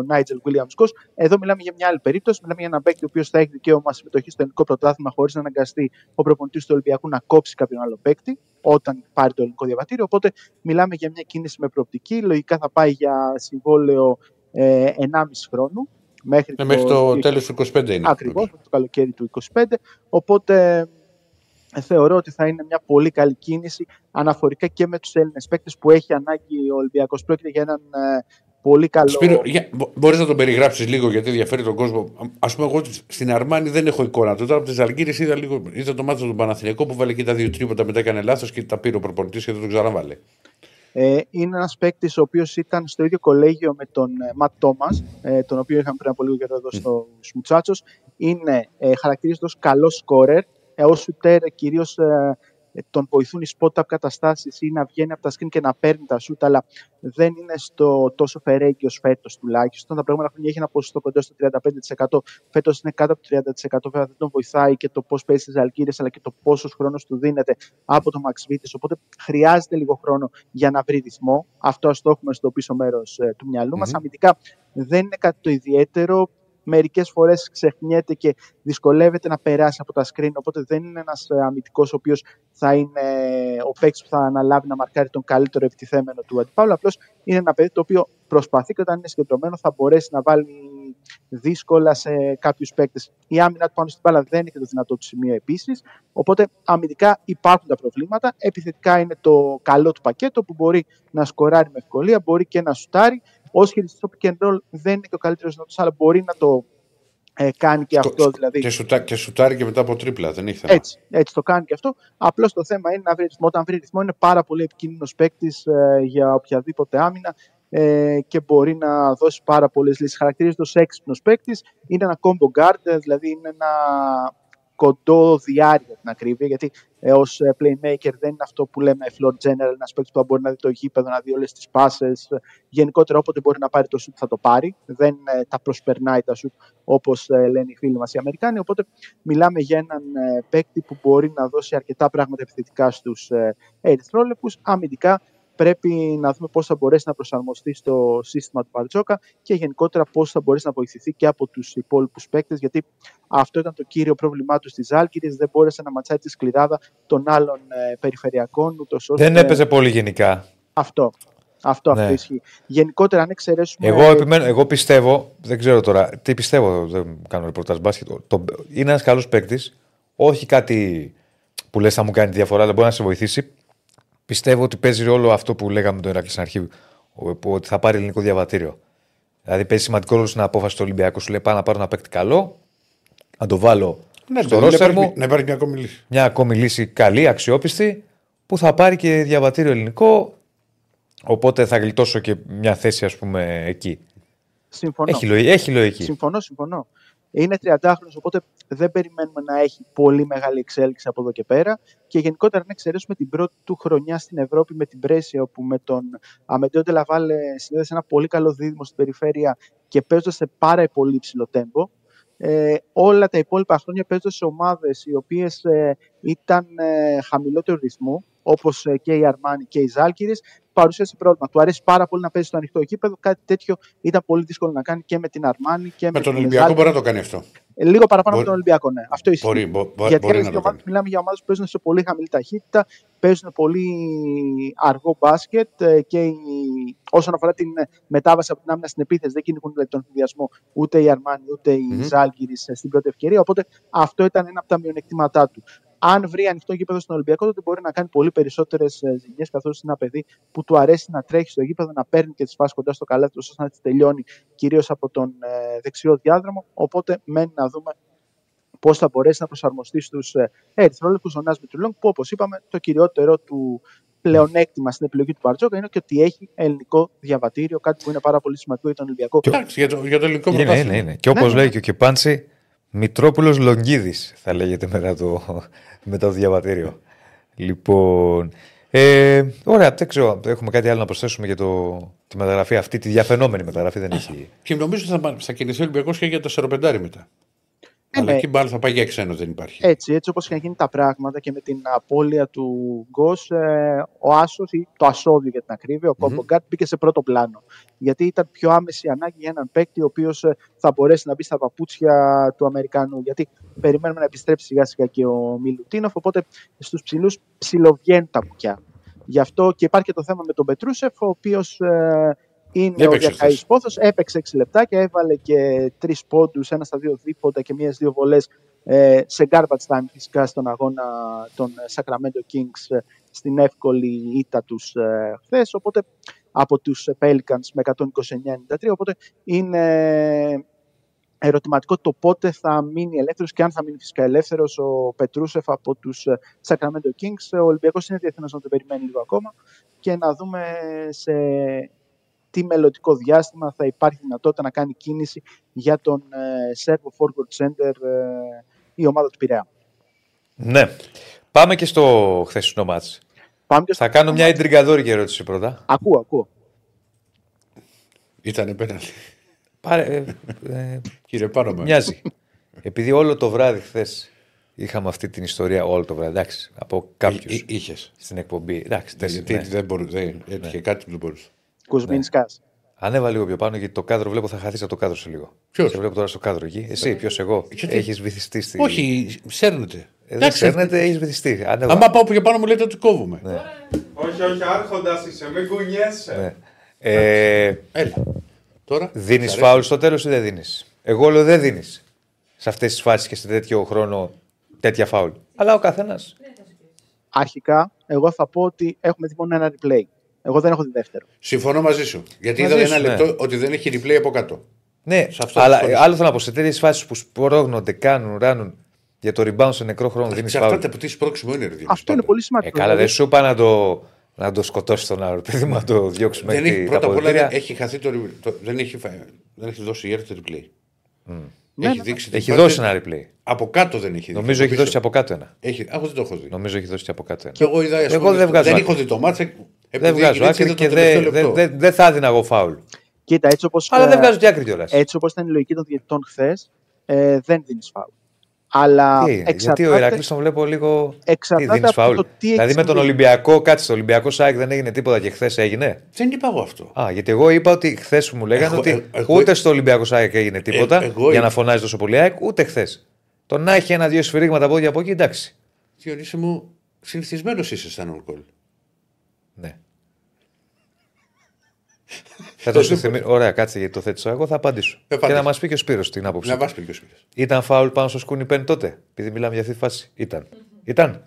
E: 100% Νάιτζελ Williams Κος. Εδώ μιλάμε για μια άλλη περίπτωση. Μιλάμε για έναν παίκτη ο οποίος θα έχει δικαίωμα συμμετοχή στο ελληνικό πρωτάθλημα χωρίς να αναγκαστεί ο προπονητής του Ολυμπιακού να κόψει κάποιον άλλο παίκτη όταν πάρει το ελληνικό διαβατήριο. Οπότε μιλάμε για μια κίνηση με προοπτική. Λογικά θα πάει για συμβόλαιο ε, 1,5 χρόνου. Μέχρι,
A: ε, μέχρι το, το τέλος του 25 είναι.
E: Ακριβώς, το καλοκαίρι του 25. Οπότε ε, θεωρώ ότι θα είναι μια πολύ καλή κίνηση αναφορικά και με τους Έλληνες παίκτες που έχει ανάγκη ο Ολυμπιακός. Πρόκειται για έναν ε, πολύ καλό.
A: Σπύρο, μπορείς να τον περιγράψεις λίγο γιατί ενδιαφέρει τον κόσμο. Α πούμε, εγώ στην Αρμάνη δεν έχω εικόνα. Τώρα από τις Αλγύρε είδα, λίγο, είδα το μάτι του Παναθηναϊκού που βάλε και τα δύο τρίποτα, μετά έκανε λάθος και τα πήρε ο προπονητής και δεν τον ξαναβάλε.
E: Ε, είναι ένας παίκτης ο οποίος ήταν στο ίδιο κολέγιο με τον ε, Ματ Τόμα, ε, τον οποίο είχαμε πριν από λίγο καιρό εδώ στο Σμουτσάτσος. Είναι ε, χαρακτηρίζεται ως καλός σκόρερ, ε, ως σουτέρ κυρίως ε, τον βοηθούν οι spot-up καταστάσεις ή να βγαίνει από τα screen και να παίρνει τα shoot, αλλά δεν είναι στο τόσο φερέγγιος φέτος τουλάχιστον. Τα προηγούμενα χρόνια έχει ένα ποσοστό κοντά στο 35%. Φέτος είναι κάτω από το 30%. Βέβαια δεν τον βοηθάει και το πώς παίζει στις αλκύρες, αλλά και το πόσος χρόνος του δίνεται από το Max Vitis. Οπότε χρειάζεται λίγο χρόνο για να βρει ρυθμό. Αυτό ας το έχουμε στο πίσω μέρος ε, του μυαλού mm-hmm. μας. Αμυντικά δεν είναι κάτι το ιδιαίτερο μερικές φορές ξεχνιέται και δυσκολεύεται να περάσει από τα screen, οπότε δεν είναι ένας ε, αμυντικός ο οποίος θα είναι ο παίκτης που θα αναλάβει να μαρκάρει τον καλύτερο επιτιθέμενο του αντιπάλου, απλώς είναι ένα παιδί το οποίο προσπαθεί και όταν είναι συγκεντρωμένο θα μπορέσει να βάλει δύσκολα σε κάποιους παίκτες. Η άμυνα του πάνω στην μπάλα δεν έχει το δυνατό του σημείο επίσης. Οπότε αμυντικά υπάρχουν τα προβλήματα. Επιθετικά είναι το καλό του πακέτο που μπορεί να σκοράρει με ευκολία, μπορεί και να σουτάρει. Ω χειριστή του pick and roll δεν είναι και ο καλύτερος δυνατός, αλλά μπορεί να το ε, κάνει και αυτό. Δηλαδή.
A: Και, σουτά, και σουτάρει και μετά από τρίπλα, δεν έχει
E: θέμα. Έτσι, έτσι το κάνει και αυτό. Απλώς το θέμα είναι να βρει ρυθμό. Όταν βρει ρυθμό, είναι πάρα πολύ επικίνδυνος παίκτης ε, για οποιαδήποτε άμυνα ε, και μπορεί να δώσει πάρα πολλές λύσεις. Χαρακτηρίζεται ως έξυπνος παίκτης. Είναι ένα combo guard, δηλαδή είναι ένα κοντό διάρκεια την ακρίβεια, γιατί ε, ως ε, playmaker δεν είναι αυτό που λέμε floor general, ένας παίκτης που μπορεί να δει το γήπεδο, να δει όλες τις πάσε. Γενικότερα, όποτε μπορεί να πάρει το shoot, θα το πάρει. Δεν ε, τα προσπερνάει τα shoot όπως ε, λένε οι φίλοι μας οι Αμερικάνοι. Οπότε, μιλάμε για έναν ε, παίκτη που μπορεί να δώσει αρκετά πράγματα επιθετικά στους ε, ερυθρόλεπου. Αμυντικά, πρέπει να δούμε πώς θα μπορέσει να προσαρμοστεί στο σύστημα του Μπαρτζόκα και γενικότερα πώς θα μπορέσει να βοηθηθεί και από τους υπόλοιπους παίκτες γιατί αυτό ήταν το κύριο πρόβλημά τους στις Άλκυρες, δεν μπόρεσε να ματσάει τη σκληράδα των άλλων ε, περιφερειακών. Ούτως
B: ώστε... Δεν έπαιζε πολύ γενικά.
E: Αυτό. Αυτό, ναι. αυτό ισχύει. Γενικότερα, αν εξαιρέσουμε.
B: Εγώ, επιμένω, εγώ πιστεύω, δεν ξέρω τώρα, τι πιστεύω, δεν κάνω ρεπορτάζ μπάσκετ. Το, είναι ένας καλός παίκτης. Όχι κάτι που λες θα μου κάνει διαφορά, αλλά μπορεί να σε βοηθήσει πιστεύω ότι παίζει ρόλο αυτό που λέγαμε το Ερακλή στην αρχή, ότι θα πάρει ελληνικό διαβατήριο. Δηλαδή παίζει σημαντικό ρόλο στην απόφαση του Ολυμπιακού. Σου λέει πάω να πάρω ένα παίκτη καλό, να το βάλω ναι, στο ρόστερ μου.
A: Να υπάρχει μια ακόμη λύση.
B: Μια ακόμη λύση καλή, αξιόπιστη, που θα πάρει και διαβατήριο ελληνικό. Οπότε θα γλιτώσω και μια θέση, ας πούμε, εκεί.
E: Συμφωνώ.
B: Έχει, λογική. Έχει λογική.
E: Συμφωνώ, συμφωνώ. Είναι 30χρονο, οπότε δεν περιμένουμε να έχει πολύ μεγάλη εξέλιξη από εδώ και πέρα. Και γενικότερα, να εξαιρέσουμε την πρώτη του χρονιά στην Ευρώπη με την Πρέσια, όπου με τον Αμεντέο Τελαβάλε συνέδεσε ένα πολύ καλό δίδυμο στην περιφέρεια και παίζοντας σε πάρα πολύ υψηλό τέμπο. Ε, όλα τα υπόλοιπα χρόνια παίζοντας σε ομάδες οι οποίες ε, ήταν ε, χαμηλότερου ρυθμού, όπως ε, και η Αρμάνι και οι Ζάλκυρε, παρουσίασε πρόβλημα. Του αρέσει πάρα πολύ να παίζει στο ανοιχτό γήπεδο. Κάτι τέτοιο ήταν πολύ δύσκολο να κάνει και με την Αρμάνι και με,
A: με τον Ολυμπιακό μπορεί να το κάνει αυτό.
E: Ε, λίγο παραπάνω από τον Ολυμπιακό, ναι. Αυτό ισχύει.
A: Μπορεί, μπο,
E: Γιατί
A: μπορεί να το
E: κάνει. μιλάμε για ομάδες που παίζουν σε πολύ χαμηλή ταχύτητα, παίζουν πολύ αργό μπάσκετ ε, και η... όσον αφορά την μετάβαση από την άμυνα στην επίθεση, δεν κυνηγούν δηλαδή, τον ενθουσιασμό ούτε η Αρμάνι ούτε η mm-hmm. στην πρώτη ευκαιρία. Οπότε αυτό ήταν ένα από τα μειονεκτήματά του αν βρει ανοιχτό γήπεδο στον Ολυμπιακό, τότε μπορεί να κάνει πολύ περισσότερες ζημιές, καθώς είναι ένα παιδί που του αρέσει να τρέχει στο γήπεδο, να παίρνει και τις φάσεις κοντά στο καλάθι, ώστε να τι τελειώνει κυρίως από τον ε, δεξιό διάδρομο. Οπότε μένει να δούμε πώς θα μπορέσει να προσαρμοστεί στους ε, ερυθρόλεπτου ο Νάσμι Τουλόγκ, που όπως είπαμε, το κυριότερο του πλεονέκτημα στην επιλογή του Μπαρτζόκα είναι και ότι έχει ελληνικό διαβατήριο, κάτι που είναι πάρα πολύ σημαντικό για τον Ολυμπιακό.
A: Εντάξει, για το, για το ελληνικό
B: είναι, είναι, είναι. Και όπως ναι, λέει ναι. και ο Κεπάντσι, Μητρόπουλος Λογγίδης θα λέγεται μετά το, μετά το διαβατήριο. Λοιπόν, ε, ωραία, δεν ξέρω, έχουμε κάτι άλλο να προσθέσουμε για το, τη μεταγραφή αυτή, τη διαφαινόμενη μεταγραφή δεν έχει.
A: Και νομίζω ότι θα, θα κινηθεί ο Ολυμπιακός και για το 45 μετά. Αλλά
E: ναι.
A: εκεί μπάλα θα πάει για ξένο, δεν υπάρχει.
E: Έτσι, έτσι όπως είχαν γίνει τα πράγματα και με την απώλεια του Γκος, ε, ο Άσος ή το Ασόδιο για την ακρίβεια, ο Κόμπογκάτ μπήκε σε πρώτο πλάνο. Γιατί ήταν πιο άμεση ανάγκη για έναν παίκτη ο οποίος ε, θα μπορέσει να μπει στα παπούτσια του Αμερικανού. Γιατί περιμένουμε να επιστρέψει σιγά σιγά και ο Μιλουτίνοφ, οπότε στους ψηλούς ψιλοβγαίνουν τα κουκιά. Γι' αυτό και υπάρχει και το θέμα με τον Πετρούσεφ, ο οποίος ε, είναι
A: Έπαιξε
E: ο διακαής
A: χθες.
E: πόθος, έπαιξε 6 λεπτά και έβαλε και τρεις πόντους, ένα στα δύο δίποτα και μίας στις δύο βολές ε, σε garbage time φυσικά στον αγώνα των ε, Sacramento Kings ε, στην εύκολη ήττα τους ε, χθες, οπότε από τους ε, Pelicans με 129-93, οπότε είναι ερωτηματικό το πότε θα μείνει ελεύθερος και αν θα μείνει φυσικά ελεύθερος ο Πετρούσεφ από τους ε, Sacramento Kings. Ο Ολυμπιακός είναι διεθνώς να το περιμένει λίγο ακόμα και να δούμε σε τι μελλοντικό διάστημα θα υπάρχει δυνατότητα να κάνει κίνηση για τον ε, Servo Forward Center ε, η ομάδα του Πειραιά.
B: Ναι. Πάμε και στο χθεσινό μάτς.
E: Πάμε και στο...
B: Θα κάνω μια εντριγκαδόρικη ερώτηση πρώτα.
E: Ακούω, ακούω.
A: Ήταν πέναλτι.
B: Πάρε, ε, ε,
A: Κύριε πάνω με.
B: μοιάζει. Επειδή όλο το βράδυ χθες είχαμε αυτή την ιστορία, όλο το βράδυ, εντάξει, από κάποιους
A: Είχες.
B: στην εκπομπή. Εντάξει, τέσσερις,
A: Γιατί
B: ναι.
A: δεν μπορούσε. Δεν, έτυχε κάτι που δεν μπορούσε.
E: Κουσμίνσκας.
B: Ανέβα λίγο πιο πάνω γιατί το κάδρο βλέπω θα χαθείς από το κάδρο σε λίγο.
A: Ποιος;
B: Σε βλέπω τώρα στο κάδρο εκεί. Εσύ, ποιος εγώ.
A: Γιατί;
B: Έχεις βυθιστεί στη.
A: Όχι, σέρνετε.
B: Ε, δεν ξέρετε, έχεις βυθιστεί. Ανέβα.
A: Άμα πάω πιο πάνω μου λέτε ότι κόβουμε.
D: Όχι, όχι, άρχοντας είσαι, μην κουνιέσαι.
B: Ναι. Ε,
A: Έλα. Τώρα.
B: δίνεις
A: σ' αρέσει.
B: φάουλ στο τέλος ή δεν δίνεις; Εγώ λέω δεν δίνεις. Σε αυτές τις φάσεις και σε τέτοιο χρόνο τέτοια φάουλ. Αλλά ο καθένας.
E: Αρχικά, εγώ θα πω ότι έχουμε δει μόνο ένα replay. Εγώ δεν έχω δει δεύτερο.
A: Συμφωνώ μαζί σου. Γιατί
B: Μαζί
A: είδα
B: σου,
A: ένα
B: ναι.
A: λεπτό ότι δεν έχει replay από κάτω.
B: Ναι,
A: Σε αυτό
B: αλλά
A: συμφωνήσω.
B: άλλο θέλω να πω σε τέτοιες φάσεις που σπρώχνονται, κάνουν, ράνουν για το rebound σε νεκρό χρόνο δίνεις φάουλ.
A: Εξαρτάται από τι σπρώξιμο είναι. ρε Διονύση,
E: Αυτό είναι
A: πάντα.
E: πολύ
B: Ε,
E: σημαντικό.
B: καλά, δεν
E: Δηλαδή,
B: σου είπα να το, να το σκοτώσεις τον άλλο. *laughs* Παιδί μου, να το διώξεις
A: Δεν
B: μέχρι
A: έχει,
B: τα
A: πρώτα απ' όλα
B: αποδητήρια.
A: δεν έχει χαθεί το, το δεν, έχει, φα- δεν έχει δώσει η έρθει replay.
E: Ναι,
A: έχει
E: ναι,
A: δείξει την
B: Έχει
A: πάτη-
B: δώσει ένα replay.
A: Από κάτω δεν έχει δείξει.
B: Νομίζω έχει
A: πίσω.
B: δώσει από κάτω ένα.
A: Έχει, α, εγώ δεν το έχω δει.
B: Νομίζω έχει δώσει από κάτω ένα.
A: Και εγώ είδα, ας
B: Εγώ
A: πούμε,
B: δεν βγάζω
A: δεν
B: άκρη.
A: έχω δει το μάτσα.
B: Δεν βγάζω άκρη και δεν δεν- δεν- δεν θα έδινα εγώ φάουλ.
E: Κοίτα, έτσι όπως,
B: Αλλά δεν
E: ε,
B: βγάζω και άκρη κιόλας.
E: έτσι όπως ήταν η λογική των διαιτητών χθες, ε, δεν δίνεις φάουλ. Αλλά
B: Γιατί ο
E: εξαρτάται,
B: Ηρακλής τον βλέπω λίγο. Τι
E: εξαρτάται
B: δίνεις
E: από
B: φάουλ.
E: το τι
B: Δηλαδή
E: έχεις
B: με τον
E: συμβεί.
B: Ολυμπιακό, κάτσε το Ολυμπιακό ΣΑΕΚ δεν έγινε τίποτα και χθες έγινε;
A: Δεν είπα εγώ αυτό.
B: Α, γιατί εγώ είπα ότι χθες μου λέγανε
A: Εγώ-
B: ότι
A: ε- εγώ-
B: ούτε στο Ολυμπιακό ΣΑΕΚ έγινε τίποτα
A: εγώ
B: για
A: είπα-
B: να φωνάζει τόσο πολύ ΑΕΚ, ούτε χθες. Το να έχει ένα-δύο σφυρίγματα από εδώ και από εκεί, εντάξει.
A: Διονύση μου, συνηθισμένος είσαι σαν on call.
B: Ναι. Θα το σου θυμίσω. Ωραία, κάτσε γιατί το θέτησα. Εγώ θα απαντήσω.
A: Ε,
B: και
A: απάντησε.
B: να μας πει και ο Σπύρος την άποψη.
A: Να
B: του.
A: βάζεις ποιο σπίτι.
B: Ήταν φάουλ πάνω στο σκούνι πεν τότε. Επειδή μιλάμε για αυτή τη φάση. Ήταν. Ήταν.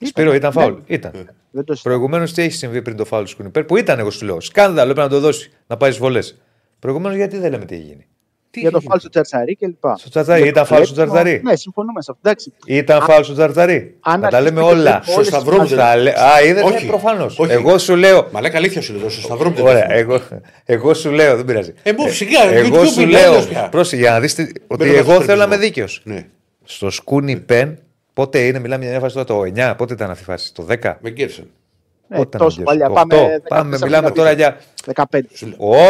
B: Σπύρο, ήταν φάουλ. Ήταν.
E: Δεν το συζητάω.
B: Προηγουμένως τι έχει συμβεί πριν το φάουλ του Σκουνιπέρ, που ήταν εγώ σου λέω. Σκάνδαλο, έπρεπε να το δώσει, να πάει στις βολές. Προηγουμένως γιατί δεν λέμε τι έχει γίνει.
E: Για το φάουλ στο Τσαρτσαρί και λοιπά.
B: Στο Τσαρτσαρί,
E: Για
B: ήταν
E: το
B: φάουλ στο
E: κλέψιμο,
B: Τσαρτσαρί.
E: Ναι, συμφωνούμε σε αυτό. Εντάξει.
B: Ήταν
E: Α-
B: φάουλ στο Τσαρτσαρί.
E: αν
B: Να τα λέμε
E: αρχίσετε
B: όλα.
E: και όλες τις
A: Σταυρό μου
E: φάσεις-
A: δεν-
B: Θα λέ- Α, είδες,
A: Όχι.
B: προφανώς.
A: Όχι.
B: Εγώ σου λέω.
A: Μα λέει αλήθεια σου λέω, στο σταυρό μου δεν
B: Ωραία,
A: θυμάμαι.
B: εγώ, εγώ σου λέω, δεν πειράζει.
A: Ε, μου, σιγά,
B: εγώ
A: YouTube
B: σου
A: είναι
B: λέω.
A: άλλος πια.
B: Πρόσεχε, για να δεις ότι
A: Μπαίνω
B: εγώ
A: στο
B: θέλω να είμαι
A: θρεπτισμό.
B: δίκαιος.
A: Ναι,
B: Στο σκούνι πεν, πότε είναι, μιλάμε για μια φάση τώρα το 9, πότε ήταν αυτή η φάση, το 10.
A: με γκέρσεν.
E: Ναι,
B: Πότε ήταν
E: τόσο
B: ο
E: παλιά.
B: Γκέρσον, το
E: Πάμε,
B: 8. Πάμε,
E: 14
B: μιλάμε
E: χρόνια
B: τώρα
E: πίσω.
B: για
E: 15.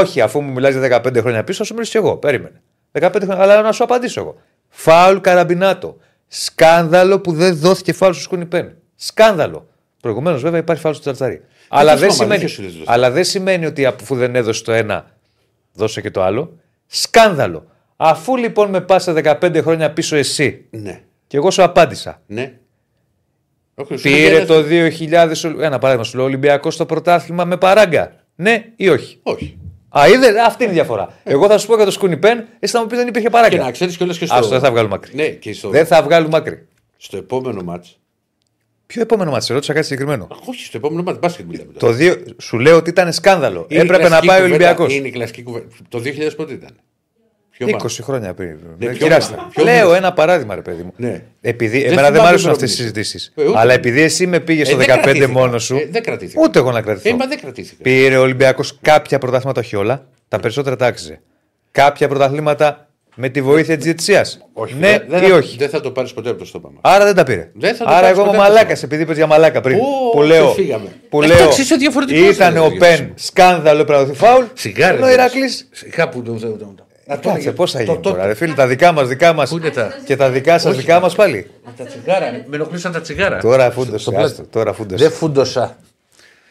B: Όχι, αφού μου μιλάς για 15 χρόνια πίσω, θα σου μιλήσω εγώ. Περίμενε. 15 χρόνια, αλλά να σου απαντήσω εγώ. Φάουλ καραμπινάτο. Σκάνδαλο που δεν δόθηκε φάουλ στο σκούνι πεν. Σκάνδαλο. Προηγουμένως, βέβαια, υπάρχει φάουλ στο τσαρτσαρί. Αλλά,
A: θες
B: δεν
A: να
B: σημαίνει,
A: μαλακίες σου λες, δώστε.
B: αλλά δεν σημαίνει ότι αφού δεν έδωσε το ένα, δώσε και το άλλο. Σκάνδαλο. Αφού λοιπόν με πας 15 χρόνια πίσω εσύ
A: Ναι,
B: και εγώ σου απάντησα.
A: ναι. Όχι, σου
B: Πήρε
A: λέει,
B: το 2000, ο- ένα παράδειγμα σου λέω, Ολυμπιακός στο πρωτάθλημα με παράγκα. Ναι ή όχι;
A: Όχι.
B: Α, είδε, αυτή είναι η διαφορά. Εγώ θα σου πω για το σκούνι πεν, εσύ θα μου πεις δεν υπήρχε
A: Και να
B: παράγκα.
A: ξέρεις κιόλας και στο.
B: Άστο, δεν θα βγάλουμε άκρη.
A: Ναι, και στο,
B: Δεν θα βγάλουμε άκρη.
A: στο επόμενο μάτς.
B: Ποιο επόμενο μάτι, ρώτησα κάτι συγκεκριμένο.
A: Όχι, στο επόμενο μάτς μπάσκετ μιλάμε. τώρα.
B: Το δύο, σου λέω ότι ήταν σκάνδαλο.
A: Είναι η
B: Έπρεπε να
A: κλασική
B: πάει ο
A: κουβέντα-
B: Ολυμπιακός.
A: Είναι η κλασική κουβέντα. Το 2000 πότε ήταν; Ποιο
B: 20
A: μάτς;
B: χρόνια πριν.
A: Ναι,
B: Ε,
A: ποιο
B: Κοιτάξτε,
A: μάτς, ποιο
B: λέω
A: μάτς.
B: ένα παράδειγμα, ρε παιδί μου.
A: Ναι.
B: Επειδή,
A: Δεν
B: εμένα δεν
A: θυμάμαι
B: μου αρέσουν αυτές τι
A: ημερομηνίες.
B: συζητήσεις.
A: Ε, ούτε.
B: Αλλά επειδή εσύ με πήγες στο
A: Ε, δεν
B: 15
A: κρατήθηκα.
B: μόνος σου.
A: Ε, δεν κρατήθηκα.
B: Ούτε εγώ να κρατηθώ.
A: Ε, μα δεν κρατήθηκα.
B: Πήρε ο Ολυμπιακός κάποια πρωταθλήματα, όχι όλα. Τα περισσότερα τα άξιζε. Κάποια πρωταθλήματα με τη βοήθεια της διετησία. Ναι
A: δεν
B: ή
A: θα-
B: όχι.
A: Δεν θα το πάρεις ποτέ από το στόμα μας.
B: Άρα δεν τα πήρε.
A: Δεν θα το
B: Άρα
A: πάρεις
B: εγώ είμαι
A: ποτέ από το
B: μαλάκας,
A: στόμα.
B: επειδή είπε για μαλάκα πριν.
A: Ω,
B: που λέω.
A: ξεφύγαμε.
B: Που
A: Εντάξει,
B: λέω
A: είσαι διαφορετικός,
B: ήταν
A: ρε,
B: ο
A: Διονύση.
B: Πεν σκάνδαλο, έπρεπε να δοθεί φάουλ.
A: Σιγάρε.
B: Ενώ ο Ηρακλή.
A: Σιγά που. Το- το- το- Να το
B: Κάτσε,
A: έλεγε.
B: πώς θα
A: Το-
B: γίνει
A: το-
B: τώρα, ρε φίλε, τα δικά μας, δικά μας
A: Πού είναι τα-
B: και τα δικά σας, δικά μα πάλι.
A: Τα τσιγάρα. Με ενοχλήσαν τα τσιγάρα.
B: Τώρα
A: Στο
B: φούντωσε.
A: πλάτη.
B: άστο, Τώρα
A: Δεν
B: φούντωσε.
A: φούντοσα.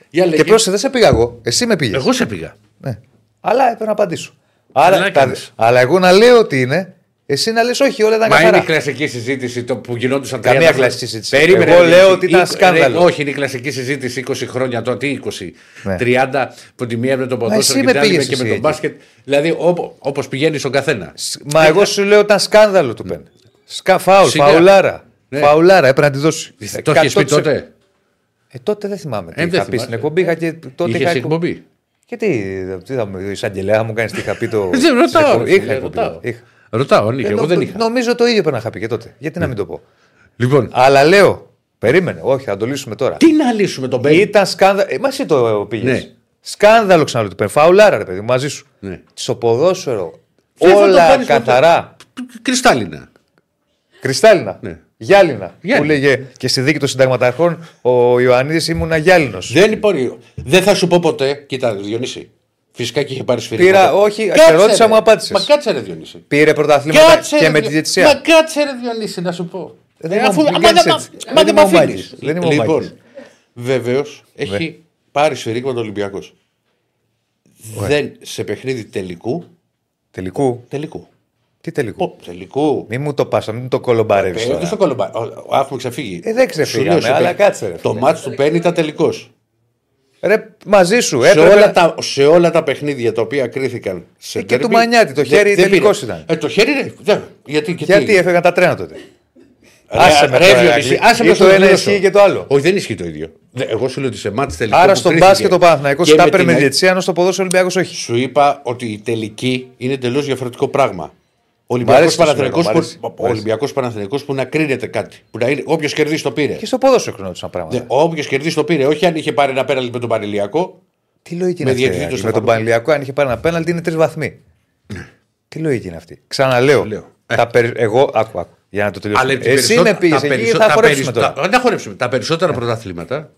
A: Για
B: Και
A: λέγε.
B: πρόσεχε, δεν σε πήγα εγώ. Εσύ με πήγες.
A: Εγώ σε πήγα.
B: Ναι. Αλλά έπρεπε να απαντήσω. Άρα,
A: Καλά
B: τα-
A: κάνεις.
B: αλλά εγώ να λέω ότι είναι, εσύ να λες όχι, όλα ήταν
A: Μα είναι
B: καθαρά.
A: η κλασική συζήτηση το που γινόντουσαν
B: Καμία
A: 30 χρόνια.
B: κλασική συζήτηση.
A: Περίμενε,
B: Εγώ
A: ρε,
B: λέω
A: ρε,
B: ότι ήταν
A: ρε,
B: σκάνδαλο.
A: όχι, είναι η κλασική συζήτηση 20 χρόνια τώρα. Τι 20,
B: Ναι.
A: 30 που τη μία με το ποδόσφαιρο
B: εσύ
A: και
B: με
A: την άλλη
B: πήγες
A: και με
B: εσύ
A: το
B: εκεί.
A: μπάσκετ. Δηλαδή όπως πηγαίνει στον καθένα.
B: Μα εγώ σου λέω ήταν σκάνδαλο του πεν. Σκα φάουλ,
A: Σιγά.
B: φαουλάρα.
A: Ναι.
B: Φαουλάρα, έπρεπε να τη δώσεις.
A: Το έχει πει
B: 100%.
A: τότε.
B: Ε, τότε δεν θυμάμαι. Τι
A: Ε,
B: είχα
A: δεν
B: πει στην
A: θυμάσαι.
B: εκπομπή. Είχα και τότε
A: Είχες
B: είχα
A: εκπομπή.
B: Και τι, τι θα μου, η εισαγγελέα μου κάνεις τι είχα πει το. *laughs*
A: Δεν
B: στην
A: ρωτάω.
B: εκπομπή.
A: ρε,
B: Είχα
A: φίλε,
B: εκπομπή.
A: Ρωτάω.
B: Είχα.
A: Ρωτάω, αν είχε.
B: Ε,
A: Εγώ
B: νο-
A: δεν είχα.
B: Νομίζω το ίδιο πρέπει να είχα πει και τότε. Γιατί να μην το πω;
A: Λοιπόν,
B: Αλλά λέω, περίμενε, όχι, θα το λύσουμε τώρα.
A: τι να λύσουμε τον Μπέιλ.
B: Ήταν σκάνδαλο. Ε, μα εσύ το πήγες.
A: Ναι.
B: Σκάνδαλο ξαναλέω του πεν. Φαουλάρα, ρε παιδί μου, μαζί σου.
A: Ναι.
B: Στο ποδόσφαιρο.
A: Δεν θα το
B: όλα
A: πάρεις
B: καθαρά.
A: Κρυστάλλινα.
B: Κρυστάλλινα.
A: Ναι.
B: Γυάλινα.
A: Γυάλινα.
B: Που λέγε και στη δίκη των συνταγματαρχών ο Ιωαννίδης ήμουνα γυάλινος.
A: Δεν υπάρχει. Δεν θα σου πω ποτέ. Κοίτα, Διονύση. Φυσικά και είχε πάρει σφυρί.
B: Πήρα- όχι, σε ρώτησα, μου απάντησες.
A: Μα κάτσε ρε Διονύση.
B: Πήρε πρωταθλήματα
A: Κάτσε,
B: και
A: ρε,
B: με τη
A: Διο-
B: διαιτησία.
A: Μα κάτσε ρε Διονύση να σου πω.
B: Δεν
A: Ε,
B: είμαι
A: αφού-
B: ο-
A: άμα
B: μην κάνεις
A: δεν
B: έτσι.
A: μα-
B: Δεν
A: μα δεν
B: είμαι
A: με
B: ο Μάκης.
A: αφήνεις.
B: Δεν είμαι ο
A: Λοιπόν,
B: Μάκης.
A: βεβαίως έχει
B: Ναι.
A: πάρει σφυρίγματα Ολυμπιακός. Δεν σε παιχνίδι τελικού.
B: Τελικού.
A: Τελικού.
B: Τι τελικού;
A: Πω, τελικού.
B: Μην μου το πας, μην το κολομπαρεύει.
A: Ε, δεν στο κολομπά. Ο- ο- Έχουμε ξεφύγει.
B: Ε, δεν ξεφύγαμε,
A: Σου λέω, σε
B: αλλά
A: παί-
B: κάτσε, ρε,
A: Το
B: φίλε.
A: μάτι του Πέννη ήταν τελικός.
B: Ρε, μαζί σου.
A: Σε
B: Έπρεπε...
A: όλα, τα, σε όλα τα παιχνίδια τα οποία κρίθηκαν σε
B: Ε, και
A: ντέρμπι,
B: του Μανιάτη, το
A: δεν-
B: χέρι
A: δεν
B: τελικός
A: πήρε.
B: ήταν.
A: Ε, το χέρι, ρε. δεν- γιατί, και
B: Γιατί
A: τι.
B: έφεγαν τα τρένα τότε.
A: Ρε,
B: Άσε με
A: ρε,
B: τώρα,
A: Διονύση,
B: Ηρακλή.
A: άσε με
B: Ή
A: στο
B: το ένα
A: δηλώσω.
B: ισχύει και το άλλο.
A: Όχι, δεν ισχύει το ίδιο. Δε- Εγώ σου λέω ότι σε μάτι τελικό.
B: Άρα
A: που
B: στον
A: κρίθηκε
B: μπάσκετ ο Παναθηναϊκός
A: και
B: τα
A: με
B: έπαιρνε με
A: την-
B: διετσία, ενώ στο ποδόσφαιρο Ολυμπιακός όχι.
A: Σου είπα ότι η τελική είναι εντελώς διαφορετικό πράγμα. Ο
B: αρέσει
A: Ολυμπιακό
B: τι σου
A: Παναθηναϊκός
B: λέω, μ' αρέσει.
A: που, ο Ολυμπιακός Παναθηναϊκός που να κρίνεται κάτι. Που να είναι, όποιος κερδίσει το πήρε.
B: Και στο ποδόσφαιρο κρινόντουσαν πράγματα.
A: Όποιος κερδίσει το πήρε. Όχι αν είχε πάρει ένα πέναλτι με τον Πανηλιακό.
B: Τι λογική
A: Με
B: είναι αυτή.
A: διαιτητή
B: ρε,
A: το
B: Με τον
A: Σταυρό.
B: Πανηλιακό, αν είχε πάρει ένα πέναλτι, είναι τρεις βαθμοί. Τι λογική είναι αυτή. Ξαναλέω.
A: Λέω.
B: Τα περι... Εγώ, άκου, άκου, για να το τελειώσω.
A: Αλλά
B: Εσύ με πήγε εκεί, θα χορέψουμε τώρα.
A: Δεν θα χορέψουμε. Τα περισσότερα πρωταθλήματα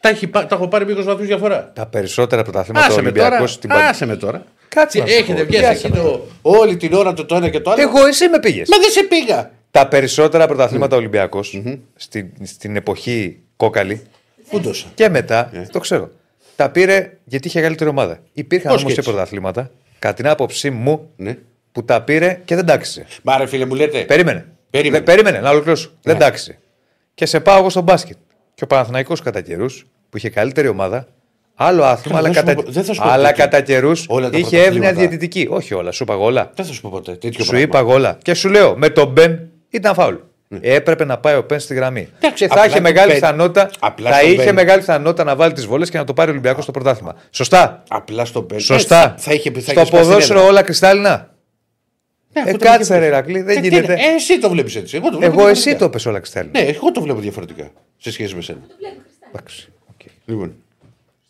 A: τα, έχει, πά- τα έχω πάρει 20 βαθμούς διαφορά.
B: Τα περισσότερα πρωταθλήματα
A: Άσε με τώρα.
B: Ολυμπιακό στην Πα-
A: Άσε με τώρα.
B: Κάτσε να σου
A: Έχετε
B: πω,
A: βγει
B: τι άσε
A: εκεί
B: με
A: το, όλη την ώρα το, το ένα και το άλλο.
B: Εγώ, εσύ με πήγες.
A: Μα δεν σε πήγα.
B: Τα περισσότερα πρωταθλήματα Ολυμπιακός στην, στην εποχή κόκαλη
A: Φούντοσα.
B: και μετά, το ξέρω. Τα πήρε γιατί είχε καλύτερη ομάδα. Υπήρχαν
A: Πώς
B: όμως
A: και
B: και
A: έτσι.
B: πρωταθλήματα, κατά την άποψή μου,
A: Ναι.
B: που τα πήρε και δεν τάξισε.
A: Μα ρε φίλε μου λέτε.
B: Περίμενε.
A: Περίμενε.
B: Δε- περίμενε να ολοκληρώσω. Δεν
A: Ναι.
B: τάξισε. Και σε πάω εγώ στο μπάσκετ. Και ο Παναθηναϊκός κατά καιρούς που είχε καλύτερη ομάδα, άλλο άθλημα, αλλά
A: δεν σου
B: κατά,
A: πω- δεν θα σου πω
B: αλλά
A: τέτοιο.
B: κατά καιρούς
A: Όλα τα
B: είχε
A: πρωταθλήματα.
B: εύνοια διαιτητική. Όχι όλα, σου είπα εγώ όλα.
A: Δεν θα σου πω ποτέ. Τέτοιο
B: Σου
A: πράγμα.
B: είπα εγώ όλα. Και σου λέω, με τον Μπεν ήταν φάουλ. Έπρεπε να πάει ο Μπεν στη γραμμή.
A: Εντάξει,
B: και θα
A: απλά
B: είχε
A: τον
B: μεγάλη
A: Μπεν-
B: πιθανότητα,
A: απλά
B: θα
A: στον
B: είχε
A: Μπεν-
B: μεγάλη πιθανότητα να βάλει τις βολέ και να το πάρει ο Ολυμπιακός στο πρωτάθλημα. Σωστά.
A: Απλά στο πέντε.
B: Σωστά.
A: Θα, θα είχε, θα
B: στο
A: είχες σπάσει την
B: ποδόσφαιρο
A: έδρα.
B: όλα κρυστάλλινα.
A: Ναι,
B: Ε,
A: αυτό το
B: κάτσε
A: είχε
B: ρε
A: πει.
B: Ηρακλή, δεν
A: Ε, τι
B: γίνεται.
A: είναι, ε, εσύ το βλέπεις έτσι. Εγώ το βλέπω
B: Εγώ εσύ
A: διαφορετικά.
B: το πες όλα κρυστάλλινα.
A: Ναι, εγώ το βλέπω διαφορετικά σε σχέση με σένα.
B: Εντάξει, οκ.
A: Λοιπόν.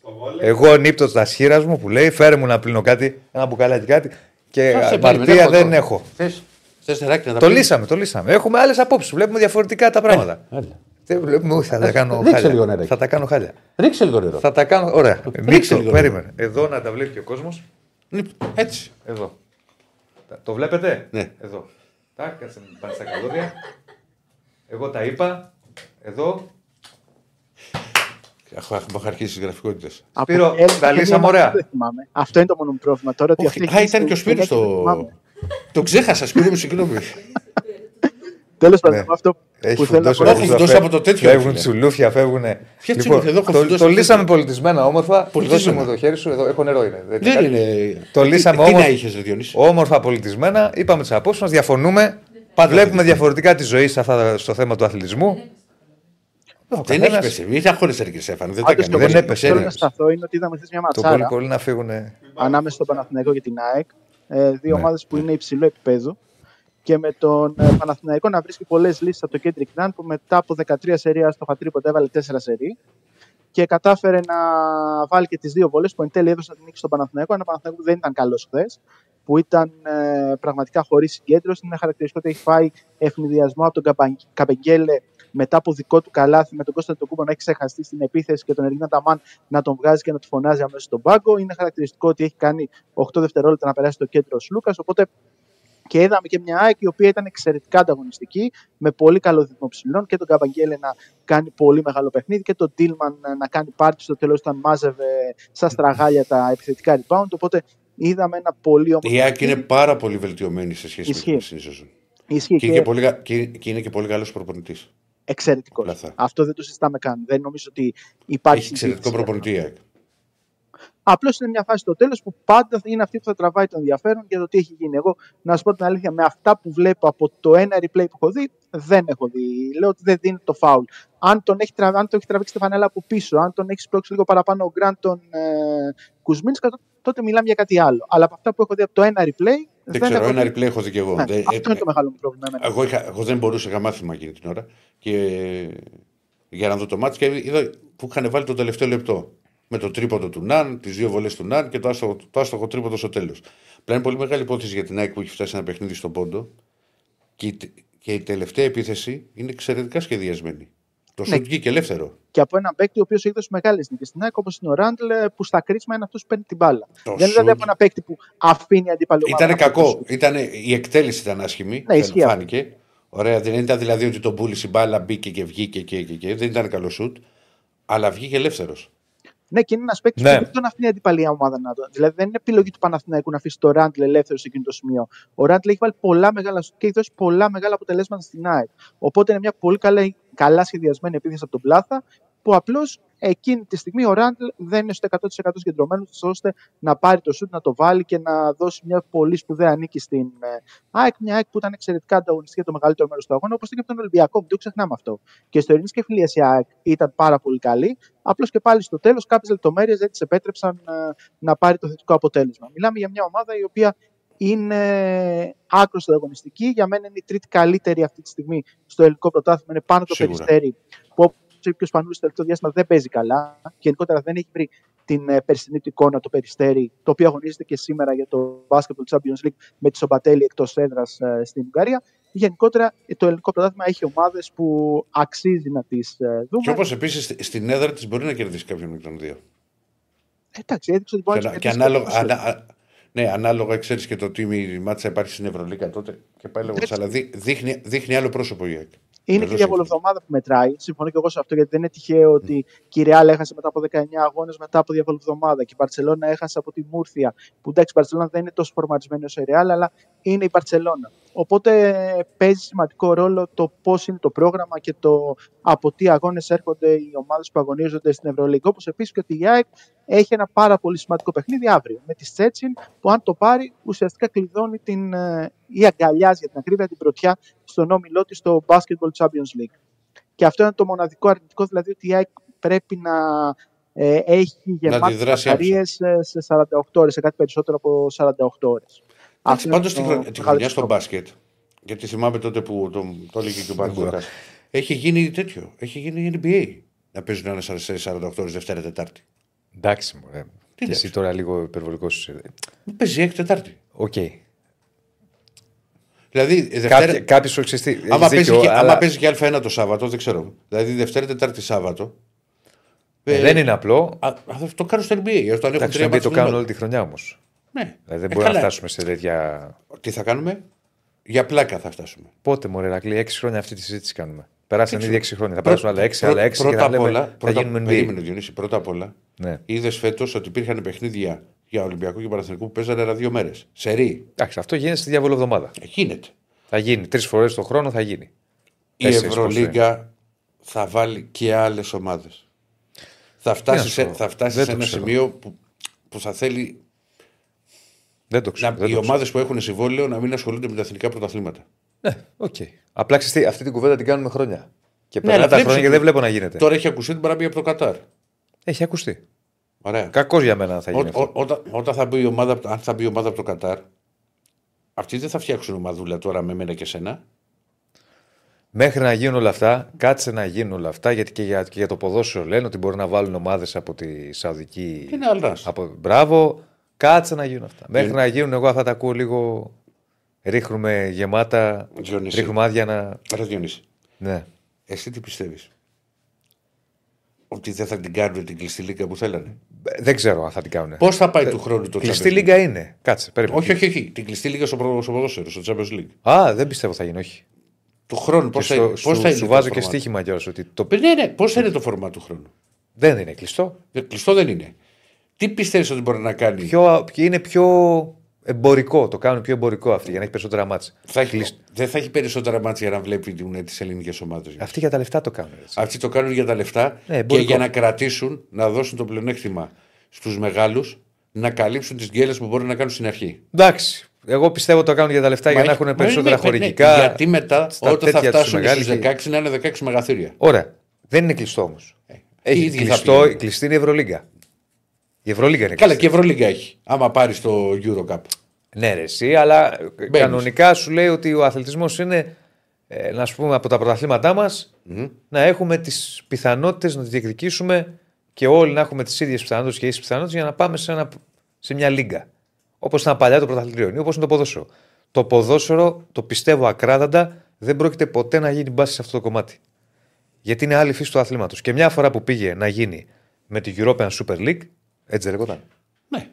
D: Στο βόλεϊ.
B: Εγώ νύπτω τα σχήρα μου που λέει φέρε μου να πλύνω κάτι, ένα μπουκαλάκι κάτι και
A: Θα σε
B: αμαρτία
A: περίμενα,
B: δεν
A: τώρα.
B: έχω.
A: Θες, θες νεράκι να τα
B: Το
A: πίνεις;
B: λύσαμε, το λύσαμε. Έχουμε άλλες απόψεις. Βλέπουμε διαφορετικά τα πράγματα.
A: Έλα.
B: Δεν βλέπουμε, όχι, θα τα κάνω
A: ρίξε λίγο
B: χάλια.
A: νεράκι.
B: Θα τα κάνω χάλια.
A: Ρίξε λίγο νερό.
B: Θα τα κάνω. Ωραία.
A: Ρίξε
B: Νύπτω,
A: λίγο
B: περίμενε. Εδώ να τα βλέπει και ο κόσμος.
A: Λοιπόν, Έτσι.
B: Εδώ. Τα- Το βλέπετε;
A: Ναι.
B: Εδώ. Τάκ, κάτσε να πάνε στα καλώδια. Εγώ τα είπα. Εδώ.
A: Έχω, έχω αρχίσει τις γραφικότητες.
E: Από
B: Σπύρο,
E: Έλληνα
B: τα λύσαμε
E: ταινία,
B: ωραία.
E: Δεν θυμάμαι. Αυτό είναι το μόνο μου πρόβλημα τώρα. Ότι αυτή
A: Α, ήταν και ο Σπύρος το. Το ξέχασα, Σπύρο μου, συγγνώμη. *laughs*
E: Τέλος πάντων,
B: Ναι.
E: αυτό
B: Έχει
E: που θέλω να
B: φουντώσει,
E: πω.
A: Έχω
B: έχει
A: φουντώσει
B: φε-
A: από το τέτοιο,
B: Φεύγουν
A: φίλε.
B: τσουλούφια, φεύγουν.
A: Ποια τσουλούφια, εδώ έχω
B: το,
A: φουντώσει
B: το
A: το
B: λύσαμε
A: τέτοιο.
B: πολιτισμένα, όμορφα.
A: Πολιτισμένα.
B: Δώσε μου το χέρι σου, εδώ έχω νερό είναι. Δεν,
A: Δεν
B: κάτι.
A: είναι.
B: Το
A: Τι-
B: λύσαμε
A: Τι
B: όμως.
A: να είχες, Διονύση;
B: Όμορφα πολιτισμένα, είπαμε τις απόψεις μας, διαφωνούμε. Βλέπουμε διαφορετικά τη ζωή σε αυτά, στο θέμα του αθλητισμού. Ο
A: Δεν
B: καθένας-
A: έχει πέσει. Μην αγχώνεσαι, ρε Στέφανε. Δεν τα
E: Πάντως,
A: έκανε.
E: το
B: δεν
E: πολύ
B: έπεσε,
E: που θέλω
B: ρε.
E: να σταθώ είναι ότι είδαμε χθες μια
B: Το πολύ
E: ματσάρα
B: πολύ να φύγουν.
E: ανάμεσα στον Παναθηναϊκό και την ΑΕΚ. Ε, δύο
B: Ναι.
E: ομάδες που είναι υψηλό επίπεδο. Και με τον ε, Παναθηναϊκό να βρίσκει πολλές λύσεις από το Kendrick Nunn που μετά από 13 σερία στο Χατρίποντα έβαλε 4 σερί. Και κατάφερε να βάλει και τις δύο βολές που εν τέλει έδωσαν την νίκη στον Παναθηναϊκό. Ένα Παναθηναϊκό που δεν ήταν καλός χθες. Που ήταν ε, πραγματικά χωρίς συγκέντρωση. Είναι χαρακτηριστικό ότι έχει φάει ευνηδιασμό από τον Καπα- Καπεγγέλε μετά από δικό του καλάθι με τον Κώστα Κούμπο να έχει ξεχαστεί στην επίθεση και τον Εργίνα Ταμάν να τον βγάζει και να του φωνάζει αμέσως στον πάγκο. Είναι χαρακτηριστικό ότι έχει κάνει 8 δευτερόλεπτα να περάσει το κέντρο Λούκα. Οπότε και είδαμε και μια ΑΕΚ η οποία ήταν εξαιρετικά ανταγωνιστική, με πολύ καλό ρυθμό ψηλών και τον Καμπαγγέλε να κάνει πολύ μεγάλο παιχνίδι και τον Τίλμαν να κάνει πάρτι στο τέλος όταν μάζευε σαν στραγάλια τα επιθετικά rebound. Οπότε είδαμε ένα πολύ όμορφο.
A: Η ΑΕΚ είναι πάρα πολύ βελτιωμένη σε σχέση
E: Ισχύει.
A: με την σεζόν.
E: Ισχύει
A: Και,
E: και,
A: είναι και πολύ, γα- και, και είναι και πολύ καλός προπονητής.
E: Εξαιρετικός.
A: Απλά θα.
E: Αυτό δεν το συζητάμε καν. Δεν νομίζω ότι υπάρχει.
A: Έχει εξαιρετικό
E: συζήτηση.
A: προπονητή η ΑΕΚ.
E: Απλώς είναι μια φάση στο τέλος που πάντα είναι αυτή που θα τραβάει το ενδιαφέρον για το τι έχει γίνει. Εγώ, να σου πω την αλήθεια, με αυτά που βλέπω από το ένα replay που έχω δει, δεν έχω δει. Λέω ότι δεν δίνει το φάουλ. Αν τον έχει, τραβ... αν τον έχει τραβήξει τη φανέλα από πίσω, αν τον έχει σπρώξει λίγο παραπάνω ο Γκραντ τον ε... Κουζμίνσκας, τό- τότε μιλάμε για κάτι άλλο. Αλλά από αυτά που έχω δει από το ένα replay.
A: Δεν,
E: Δεν,
A: ξέρω,
E: έχω
A: ένα
E: δει.
A: replay έχω δει και εγώ.
E: Ναι,
A: Δεν-
E: αυτό
A: ε,
E: είναι το μεγάλο μου πρόβλημα. εμένα.
A: Εγώ, είχα, εγώ δεν μπορούσα, είχα μάθημα εκείνη την ώρα. Και για να δω το μάτι και είδα που είχαν βάλει το τελευταίο λεπτό. Με το τρίποντο του Ναν, τις δύο βολές του Ναν και το άστοχο, το άστοχο τρίποντο στο τέλος. Πλέον είναι πολύ μεγάλη υπόθεση για την ΑΕΚ που έχει φτάσει ένα παιχνίδι στον πόντο. Και, η τε- και η τελευταία επίθεση είναι εξαιρετικά σχεδιασμένη. Το
E: Ναι.
A: σουτ βγήκε ελεύθερο.
E: Και από έναν παίκτη ο οποίος έχει δώσει μεγάλες νίκες στην ΑΕΚ, όπως είναι ο Ράντλ, ε, που στα κρίσμα είναι αυτός που παίρνει την μπάλα.
A: Το
E: δεν είναι
A: σουτ-
E: από ένα παίκτη που αφήνει αντίπαλο. ομάδα
A: Ήταν
E: να κάνει το
A: κακό.
E: σουτ.
A: Ήτανε, η εκτέλεση ήταν άσχημη.
E: Ναι, ισχύει αυτό.
A: φάνηκε. Ωραία, δεν ήταν δηλαδή ότι τον πούλησε η μπάλα, μπήκε και βγήκε και, και, και, δεν ήταν καλό σουτ. Αλλά βγήκε ελεύθερος.
E: Ναι, και είναι ένας παίκτης
B: Ναι.
E: που δεν τον αφήνει η αντιπαλή ομάδα να το. Δηλαδή δεν είναι επιλογή του Παναθηναϊκού να αφήσει το Ράντλ ελεύθερο σε εκείνο το σημείο. Ο Ράντλ έχει βάλει πολλά μεγάλα σουτ και έχει δώσει πολλά μεγάλα αποτελέσματα στην ΑΕΚ. Οπότε είναι μια πολύ καλά, καλά σχεδιασμένη επίθεση από τον Πλάθα που απλώς εκείνη τη στιγμή ο Ράντλ δεν είναι στο 100% συγκεντρωμένος ώστε να πάρει το σουτ, να το βάλει και να δώσει μια πολύ σπουδαία νίκη στην ε, ΑΕΚ. Μια ΑΕΚ που ήταν εξαιρετικά ανταγωνιστική για το μεγαλύτερο μέρος του αγώνα, όπως και από τον Ολυμπιακό, μην το ξεχνάμε αυτό. Και στο Ειρήνη και Φιλία η ΑΕΚ ήταν πάρα πολύ καλή. Απλώς και πάλι στο τέλος κάποιες λεπτομέρειες δεν τη επέτρεψαν ε, να πάρει το θετικό αποτέλεσμα. Μιλάμε για μια ομάδα η οποία είναι άκρος ανταγωνιστική. Για μένα είναι η τρίτη καλύτερη αυτή τη στιγμή στο ελληνικό πρωτάθλημα. Είναι πάνω το
A: Σίγουρα.
E: περιστέρι, που όπω είπε και ο Σπανούλη, το τελευταίο διάστημα δεν παίζει καλά. Γενικότερα δεν έχει βρει την ε, περσινή του εικόνα το περιστέρι, το οποίο αγωνίζεται και σήμερα για το Basketball Champions League με τη Σομπατέλη εκτός έδρας στην Ουγγαρία. Γενικότερα ε, το ελληνικό πρωτάθλημα έχει ομάδες που αξίζει να τις δούμε.
A: Και όπως επίσης στην έδρα της μπορεί να κερδίσει κάποιον εκ των δύο.
E: Εντάξει, έδειξε ότι μπορεί
A: Και,
E: να
A: ανα- και
E: κερδίσει
A: ανάλογα,
E: και το
A: ανα, α- ναι, ανάλογα ξέρεις και το τι μη- μάτσα υπάρχει στην Ευρωλίκα τότε. Και πάλι λέγοντα, αλλά δεί- δείχνει, δείχνει άλλο πρόσωπο η ΑΕΚ.
E: Είναι
A: Βεβαίως
E: και η διαβολοβδομάδα που μετράει. Συμφωνώ και εγώ σε αυτό γιατί δεν είναι τυχαίο ότι και η Ρεάλ έχασε μετά από 19 αγώνες μετά από διαβολοβδομάδα και η Μπαρσελόνα έχασε από τη Μούρθια. Που εντάξει, η Μπαρσελόνα δεν είναι τόσο φορματισμένη όσο η Ρεάλ, αλλά είναι η Μπαρσελόνα. Οπότε παίζει σημαντικό ρόλο το πώς είναι το πρόγραμμα και το από τι αγώνες έρχονται οι ομάδες που αγωνίζονται στην Ευρωλίγα. Όπως επίσης και ότι η ΑΕΚ έχει ένα πάρα πολύ σημαντικό παιχνίδι αύριο με τη Σέτσιν, που αν το πάρει ουσιαστικά κλειδώνει την, ε, ή αγκαλιάζει για την ακρίβεια την πρωτιά στον όμιλό της στο Basketball Champions League. Και αυτό είναι το μοναδικό αρνητικό, δηλαδή ότι η ΑΕΚ πρέπει να ε, έχει γεμάτε
A: δράσει
E: μπαταρίες ε, σε 48 ώρες, σε κάτι περισσότερο από 48 ώρες. Αυτό
A: Πάντω
E: είναι
A: τη,
E: το
A: χρο- τη
E: μεγάλο
A: χρονιά στο
E: πρόβλημα.
A: μπάσκετ, γιατί θυμάμαι τότε που το, το έλεγε και ο Μπάρκο έχει γίνει τέτοιο. Έχει γίνει NBA. Να παίζουν ένα σε 48 ώρες Δευτέρα Τετάρτη.
B: Εντάξει, μου. Ε. Και
A: εντάξει.
B: εσύ τώρα λίγο υπερβολικός.
A: Παίζει έκτη Τετάρτη.
B: Οκ.
A: Δηλαδή, Δευτέρα,
B: Κάποιος σου εξηγεί.
A: άμα, παίζει και, άμα παίζει και Α1 το Σάββατο, δεν ξέρω. Δηλαδή Δευτέρα Τετάρτη Σάββατο. ε,
B: Δεν είναι απλό.
A: Α, α, το κάνουν στο NBA. Όταν έχουν
B: Εντάξει,
A: τρία
B: το
A: μάτς
B: το κάνουν
A: στο
B: όλη τη χρονιά όμως.
A: Ναι.
B: Δηλαδή δεν
A: Ε,
B: μπορεί να
A: καλά.
B: φτάσουμε σε τέτοια.
A: Τι θα κάνουμε, για πλάκα θα φτάσουμε.
B: Πότε μωρέ, Ρακλή, 6 χρόνια αυτή τη συζήτηση κάνουμε. Περάσαν
A: Δεν
B: ήδη 6 χρόνια. Θα περάσουν άλλα 6, άλλα 6 και
A: πρώτα
B: θα,
A: απ'
B: λέμε,
A: όλα,
B: θα
A: πρώτα,
B: γίνουμε NBA.
A: περίμενε, Διονύση, πρώτα απ' όλα,
B: Ναι.
A: είδες φέτος ότι υπήρχαν παιχνίδια για Ολυμπιακό και Παναθηνικό που παίζανε ένα δύο μέρες. Σε ρί.
B: Εντάξει, αυτό γίνεται στη διαβολοβδομάδα.
A: Ε, Γίνεται.
B: Θα γίνει. Τρεις φορές το χρόνο θα γίνει.
A: Η
B: Τέσσερις,
A: Ευρωλίγκα θα βάλει και άλλες ομάδες. Θα φτάσει,
B: να
A: σε,
B: σου πω,
A: θα φτάσει
B: δεν
A: σε
B: το
A: ένα
B: ξέρω.
A: σημείο που, που θα θέλει
B: Δεν το ξέρω.
A: να,
B: δεν
A: οι
B: το ξέρω.
A: ομάδες που έχουν συμβόλαιο να μην ασχολούνται με τα εθνικά πρωταθλήματα.
B: Ναι, οκ. Απλά ξέρεις τι, αυτή την κουβέντα την κάνουμε χρόνια. Και
A: Ναι,
B: περνά
A: αλλά
B: τα
A: βλέπεις
B: χρόνια και
A: ότι
B: δεν βλέπω να γίνεται.
A: Τώρα έχει ακουστεί ότι μπορεί να μπει από το Κατάρ.
B: Έχει ακουστεί.
A: Ωραία.
B: Κακός για μένα θα γίνει.
A: Ό,
B: αυτό.
A: ό, όταν, όταν θα μπει η ομάδα, από το- αν θα μπει η ομάδα από το Κατάρ, αυτοί δεν θα φτιάξουν ομαδούλα τώρα με μένα και σένα.
B: Μέχρι να γίνουν όλα αυτά, κάτσε να γίνουν όλα αυτά, γιατί και για, και για το ποδόσφαιρο λένε ότι μπορεί να βάλουν ομάδες από τη Σαουδική.
A: Είναι άλλα.
B: Από... Μπράβο, κάτσε να γίνουν αυτά. Μέχρι να γίνουν, εγώ αυτά τα ακούω λίγο. Ρίχνουμε γεμάτα.
A: Διονύση.
B: Ρίχνουμε άδεια να.
A: Ρε Διονύση.
B: Ναι.
A: Εσύ τι πιστεύεις; Ότι δεν θα την κάνουν την κλειστή λίγα που θέλανε;
B: Ε, Δεν ξέρω αν θα την κάνουν.
A: Πώς θα πάει του χρόνου το
B: Κλειστή
A: Champions League?
B: λίγα είναι. Κάτσε, περίμενε.
A: Όχι, όχι, όχι. Την κλειστή λίγα στο, προ- στο ποδόσφαιρο, στο Champions League.
B: Α, δεν πιστεύω θα γίνει, όχι.
A: Του χρόνου πώς
B: Και
A: θα,
B: στο-
A: πώς
B: σου,
A: θα είναι.
B: σου
A: το
B: βάζω και
A: format?
B: στοίχημα κιόλας ότι το
A: Ναι, ναι, πώς θα είναι το φορμά του χρόνου;
B: δεν είναι κλειστό.
A: Δεν- Κλειστό δεν είναι. Τι πιστεύεις ότι μπορεί να κάνει;
B: Πιο, πιο- είναι πιο εμπορικό. Το κάνουν πιο εμπορικό αυτοί για να έχει περισσότερα μάτια.
A: Θα έχει, δεν θα έχει περισσότερα μάτια για να βλέπει τις ελληνικές ομάδες.
B: Αυτοί για τα λεφτά το κάνουν. Έτσι.
A: Αυτοί το κάνουν για τα λεφτά
B: Ναι,
A: και
B: εμπορικό.
A: για να κρατήσουν, να δώσουν το πλεονέκτημα στους μεγάλους να καλύψουν τις γκέλες που μπορεί να κάνουν στην αρχή.
B: Εντάξει. Εγώ πιστεύω το κάνουν για τα λεφτά για να
A: έχει-
B: έχουν
A: μα
B: περισσότερα
A: είναι- ναι,
B: χωρητικά.
A: γιατί μετά,
B: στα
A: όταν θα
B: τέτοια τους
A: φτάσουν
B: μεγάλη
A: στου
B: και-
A: 16, να είναι 16 μεγαθύρια.
B: Ωραία. Δεν είναι κλειστό όμως.
A: οι
B: Έχει
A: ίδιοι θα
B: κλειστό,
A: πηγαίνουν.
B: κλειστή είναι η Ευρωλίγκα. Η Ευρωλίγκα είναι
A: Καλά,
B: κλειστή.
A: και Ευρωλίγκα έχει. Άμα πάρει το Eurocup.
B: Ναι, ρε, εσύ, αλλά ε, κανονικά σου λέει ότι ο αθλητισμός είναι, ε, να σου πούμε, από τα πρωταθλήματά μας να έχουμε τις πιθανότητες να τις διεκδικήσουμε και όλοι να έχουμε τις ίδιες πιθανότητες και ίσες πιθανότητες για να πάμε σε, ένα, σε μια λίγκα. Όπως ήταν παλιά το πρωταθλητήριο, όπως είναι το ποδόσφαιρο. Το ποδόσφαιρο, το πιστεύω ακράδαντα, δεν πρόκειται ποτέ να γίνει μπάση σε αυτό το κομμάτι. Γιατί είναι άλλη φύση του αθλήματος. Και μια φορά που πήγε να γίνει με τη European Super League, έτσι δεν λεγόταν.
A: Ναι.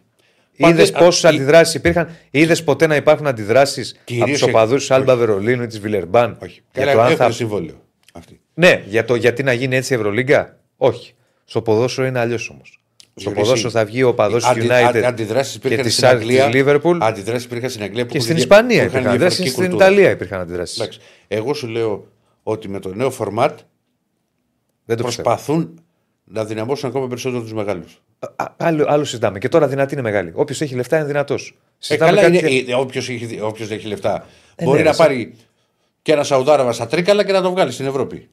B: Είδες
A: Πάντε-
B: πόσες
A: α,
B: αντιδράσεις υπήρχαν; Είδες ποτέ να υπάρχουν αντιδράσεις από
A: Κυρίως
B: του
A: σε-
B: οπαδούς της Άλμπα
A: όχι.
B: Βερολίνου ή της Βιλερμπάν;
A: Όχι.
B: Για
A: Καλά,
B: το αν
A: έχουν
B: θα...
A: συμβόλαιο. Αυτή.
B: Ναι, για το γιατί να γίνει έτσι η Ευρωλίγκα; Όχι. Στο ποδόσφαιρο είναι αλλιώς όμως. Στο
A: Διονύση,
B: ποδόσφαιρο θα βγει ο οπαδός της
A: Αντι-
B: United
A: αν- αντιδράσεις
B: και
A: υπήρχαν
B: της
A: στην Αγγλία.
B: Liverpool
A: Αντιδράσεις υπήρχαν στην Αγγλία που
B: και
A: έχουν
B: στην
A: δια-
B: Ισπανία
A: που είχαν
B: υπήρχαν αντιδράσεις.
A: διαφορετική
B: Στην
A: κουλτούρα.
B: Ιταλία υπήρχαν αντιδράσεις.
A: Εντάξει. Εγώ σου λέω ότι με το νέο φορμάτ
B: Δεν το πιστεύω.
A: προσπαθούν να δυναμώσουν ακόμα περισσότερο τους μεγάλους.
B: Α, Άλλο, άλλο συζητάμε. Και τώρα δυνατή είναι μεγάλη. Όποιος έχει λεφτά είναι δυνατός.
A: Ε, καλά, είναι, όποιος έχει, όποιος έχει λεφτά μπορεί
B: ναι,
A: να
B: ρε,
A: πάρει και ένα Σαουδάραβα στα Τρίκαλα και να το βγάλει στην Ευρώπη.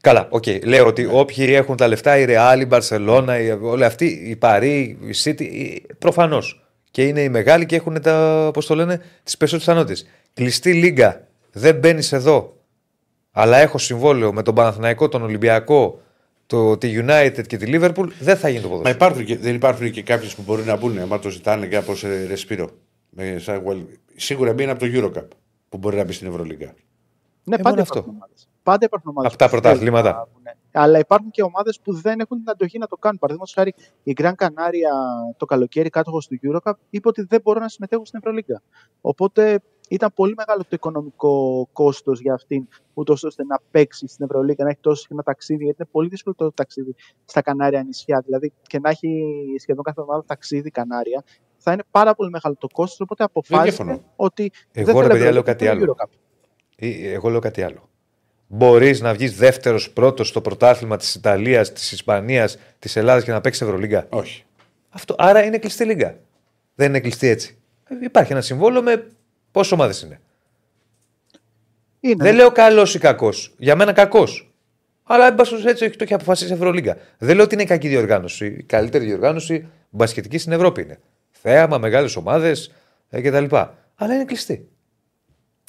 B: Καλά, οκ. Λέω ότι όποιοι έχουν τα λεφτά, η Real, η Barcelona, η, όλοι αυτοί, η Paris, η City, προφανώς. Και είναι οι μεγάλοι και έχουν τα, πώς το λένε, τις περισσότερες πιθανότητες. Κλειστή λίγα. Δεν μπαίνεις εδώ. Αλλά έχω συμβόλαιο με τον Παναθηναϊκό, τον Ολυμπιακό, το, τη United και τη Liverpool. Δεν θα γίνει το
A: Μα
B: ποδόσφαιρο.
A: υπάρχουν και, δεν υπάρχουν και κάποιες που μπορεί να μπουν, άμα το ζητάνε και από σε ρεσπίρο. Με, σαν, well, σίγουρα μία είναι από το Eurocup που μπορεί να μπει στην Ευρωλίγα.
E: Ναι,
B: Ε,
E: πάντα
B: μόνο
E: υπάρχουν
B: αυτό.
E: ομάδες. Πάντα υπάρχουν ομάδες.
B: Απ' τα πρωταθλήματα.
E: Αλλά υπάρχουν και ομάδες που δεν έχουν την αντοχή να το κάνουν. Παραδείγματος χάρη, η Gran Canaria το καλοκαίρι κάτοχος του Eurocup είπε ότι δεν μπορούν να συμμετέχουν στην Ευρωλίγκα. Οπότε ήταν πολύ μεγάλο το οικονομικό κόστος για αυτήν, ούτως ώστε να παίξει στην Ευρωλίγκα, να έχει τόσο συχνά ταξίδι. Γιατί είναι πολύ δύσκολο το ταξίδι στα Κανάρια νησιά. Δηλαδή και να έχει σχεδόν κάθε εβδομάδα ταξίδι Κανάρια. Θα είναι πάρα πολύ μεγάλο το κόστος. Οπότε αποφάσισε
A: διαφωνώ.
E: ότι.
B: Εγώ,
E: δεν
B: ρε
E: θέλει
B: παιδιά, λέω
E: Ευρωλίγκα,
B: κάτι
E: θέλει
B: άλλο.
E: Eurocup.
B: Ή, Εγώ λέω κάτι άλλο. Μπορείς να βγεις δεύτερος πρώτος στο πρωτάθλημα της Ιταλίας, της Ισπανίας, της Ελλάδας και να παίξεις Ευρωλίγκα.
A: Όχι.
B: Αυτό, άρα είναι κλειστή λίγα. Δεν είναι κλειστή έτσι. Ε, Υπάρχει ένα συμβόλαιο με πόσε ομάδες είναι;
E: Είναι.
B: Δεν λέω καλός ή κακός. Για μένα κακός. Αλλά εν πάση περιπτώσει, έτσι το έχει αποφασίσει η Ευρωλίγκα. Δεν λέω ότι είναι κακή διοργάνωση. Η καλύτερη διοργάνωση μπασκετική στην Ευρώπη είναι. Θέαμα, μεγάλες ομάδες ε, κτλ. Αλλά είναι κλειστή.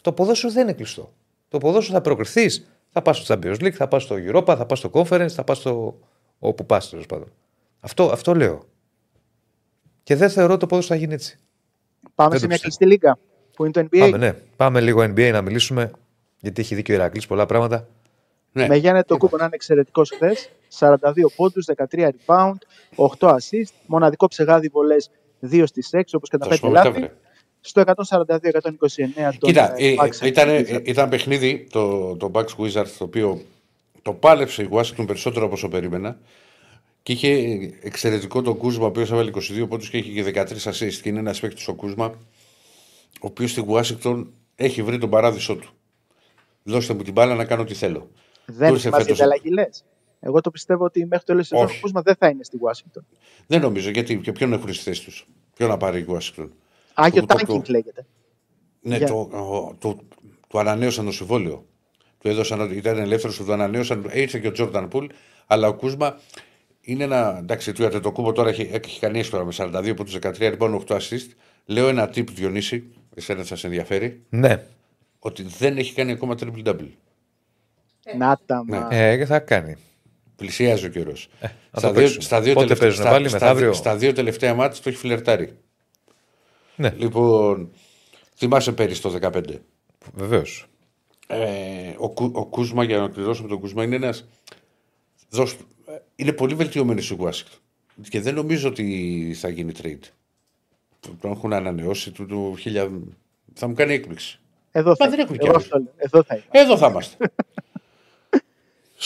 B: Το ποδόσφαιρο δεν είναι κλειστό. Το ποδόσφαιρο θα προκριθείς, θα πας στο Champions League, θα πας στο Europa, θα πας στο Conference, θα πας στο. όπου πας τέλος πάντων. Αυτό, αυτό λέω. Και δεν θεωρώ ότι το ποδόσφαιρο θα γίνει έτσι.
E: Πάμε
B: δεν
E: σε
B: το
E: μια
B: πιστεύω.
E: κλειστή λίγα που είναι το NBA.
B: Πάμε, ναι. Πάμε λίγο NBA να μιλήσουμε. Γιατί έχει δίκιο ο Ηρακλής πολλά πράγματα.
A: Ναι.
E: Με Γιάννη το κούπο να είναι εξαιρετικός χθες. 42 πόντους, 13 rebound, 8 assist, μοναδικό ψεγάδι βολές 2 στις 6, όπως και τα
A: Θα σου
E: 5
A: πω μετά,
E: λάθη.
A: βρε.
E: Στο 142-129 τον
A: Κοίτα,
E: ε,
A: ε,
E: Bucks
A: ε, ήταν,
E: Wizards.
A: ε, ήταν παιχνίδι το, το Bucks Wizards το οποίο το πάλεψε η Washington περισσότερο από όσο περίμενα και είχε εξαιρετικό τον Κούσμα ο οποίος έβαλε 22 πόντους και είχε και 13 assists και είναι ένας παίκτης ο Κούσμα ο οποίος στη Washington έχει βρει τον παράδεισό του. Δώστε μου την μπάλα να κάνω ό,τι θέλω.
E: Δεν
A: Του ήρθε
E: θυμάσαι
A: φέτος-
E: τι αλλαγή λε. Εγώ το πιστεύω ότι μέχρι το τέλο τη σεζόν ο
A: Όχι.
E: Κούσμα δεν θα είναι στη Washington.
A: Δεν νομίζω γιατί και ποιον έχουν στη θέση τους; Ποιον να πάρει η Washington.
E: Άγιο
A: Το- το-
E: Tanking λέγεται.
A: Ναι,
E: Για-
A: το, ο- το, του ανανέωσαν το συμβόλαιο. Του έδωσαν, ήταν ελεύθερος, του ανανέωσαν. Ήρθε και ο Τζόρνταν Πουλ, αλλά ο Κούσμα είναι ένα. Εντάξει, του το κούμπο τώρα έχει, έχει κάνει έσπερα με 42 από του 13 λοιπόν 8 assist. Λέω ένα tip Διονύση, εσένα θα σε ενδιαφέρει,
B: Ναι.
A: ότι δεν έχει κάνει ακόμα triple double.
E: Να τα
A: Ναι.
E: μα.
B: Ε, και θα κάνει.
A: Πλησιάζει ο καιρός.
B: Ε, να το παίξουμε. Πότε παίζουν πάλι,
A: στα,
B: μεθαύριο;
A: στα δύο τελευταία μάτια το έχει φλερτάρει.
B: Ναι,
A: Λοιπόν, θυμάσαι πέρυσι το 15.
B: βεβαίως.
A: Ε, ο, Κου- ο Κούσμα, για να κλειδώσουμε τον Κούσμα, είναι ένα. Είναι πολύ βελτιωμένος η Ουάσιγκτον. Και δεν νομίζω ότι θα γίνει trade. Τον έχουν ανανεώσει του, του χίλια... Θα μου κάνει έκπληξη.
E: Εδώ θα,
A: δεν έχουμε κι
E: εγώ
A: άλλους.
E: αυτό λέω. Εδώ θα είμαι.
A: Εδώ θα είμαστε. *laughs*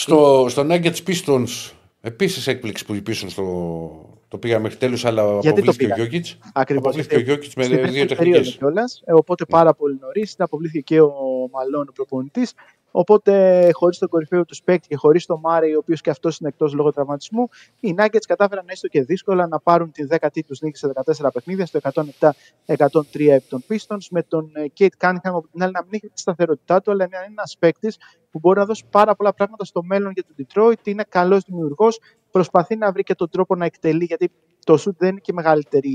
A: στο, στο Nuggets Pistons, επίσης έκπληξη που πίσω στο. Το πήγαμε μέχρι τέλου, αλλά
E: Γιατί το
A: αποβλήθηκε ο
E: πήγατε;
A: Γιώκητς.
E: Ακριβώς.
A: Αποβλήθηκε ο Γιώκητς με
E: Στην
A: δύο
E: δεύτερη
A: τεχνικές.
E: περίοδο κιόλας, ε, οπότε πάρα πολύ νωρίς. Αποβλήθηκε και ο Μαλόν, ο προπονητής. Οπότε, χωρίς τον κορυφαίο τους παίκτη και χωρίς τον Μάρεϊ, ο οποίος και αυτός είναι εκτός λόγω τραυματισμού, οι Nuggets κατάφεραν έστω και δύσκολα να πάρουν την 10η τους νίκη σε 14 παιχνίδια, στο 107-103 επί των Pistons, με τον ε, Kate Cunningham από την άλλη να μην έχει τη σταθερότητά του, αλλά να είναι ένας παίκτης που μπορεί να δώσει πάρα πολλά πράγματα στο μέλλον για τον Detroit. Είναι καλός δημιουργός, προσπαθεί να βρει και τον τρόπο να εκτελεί, γιατί το σουτ δεν είναι και η μεγαλύτερη.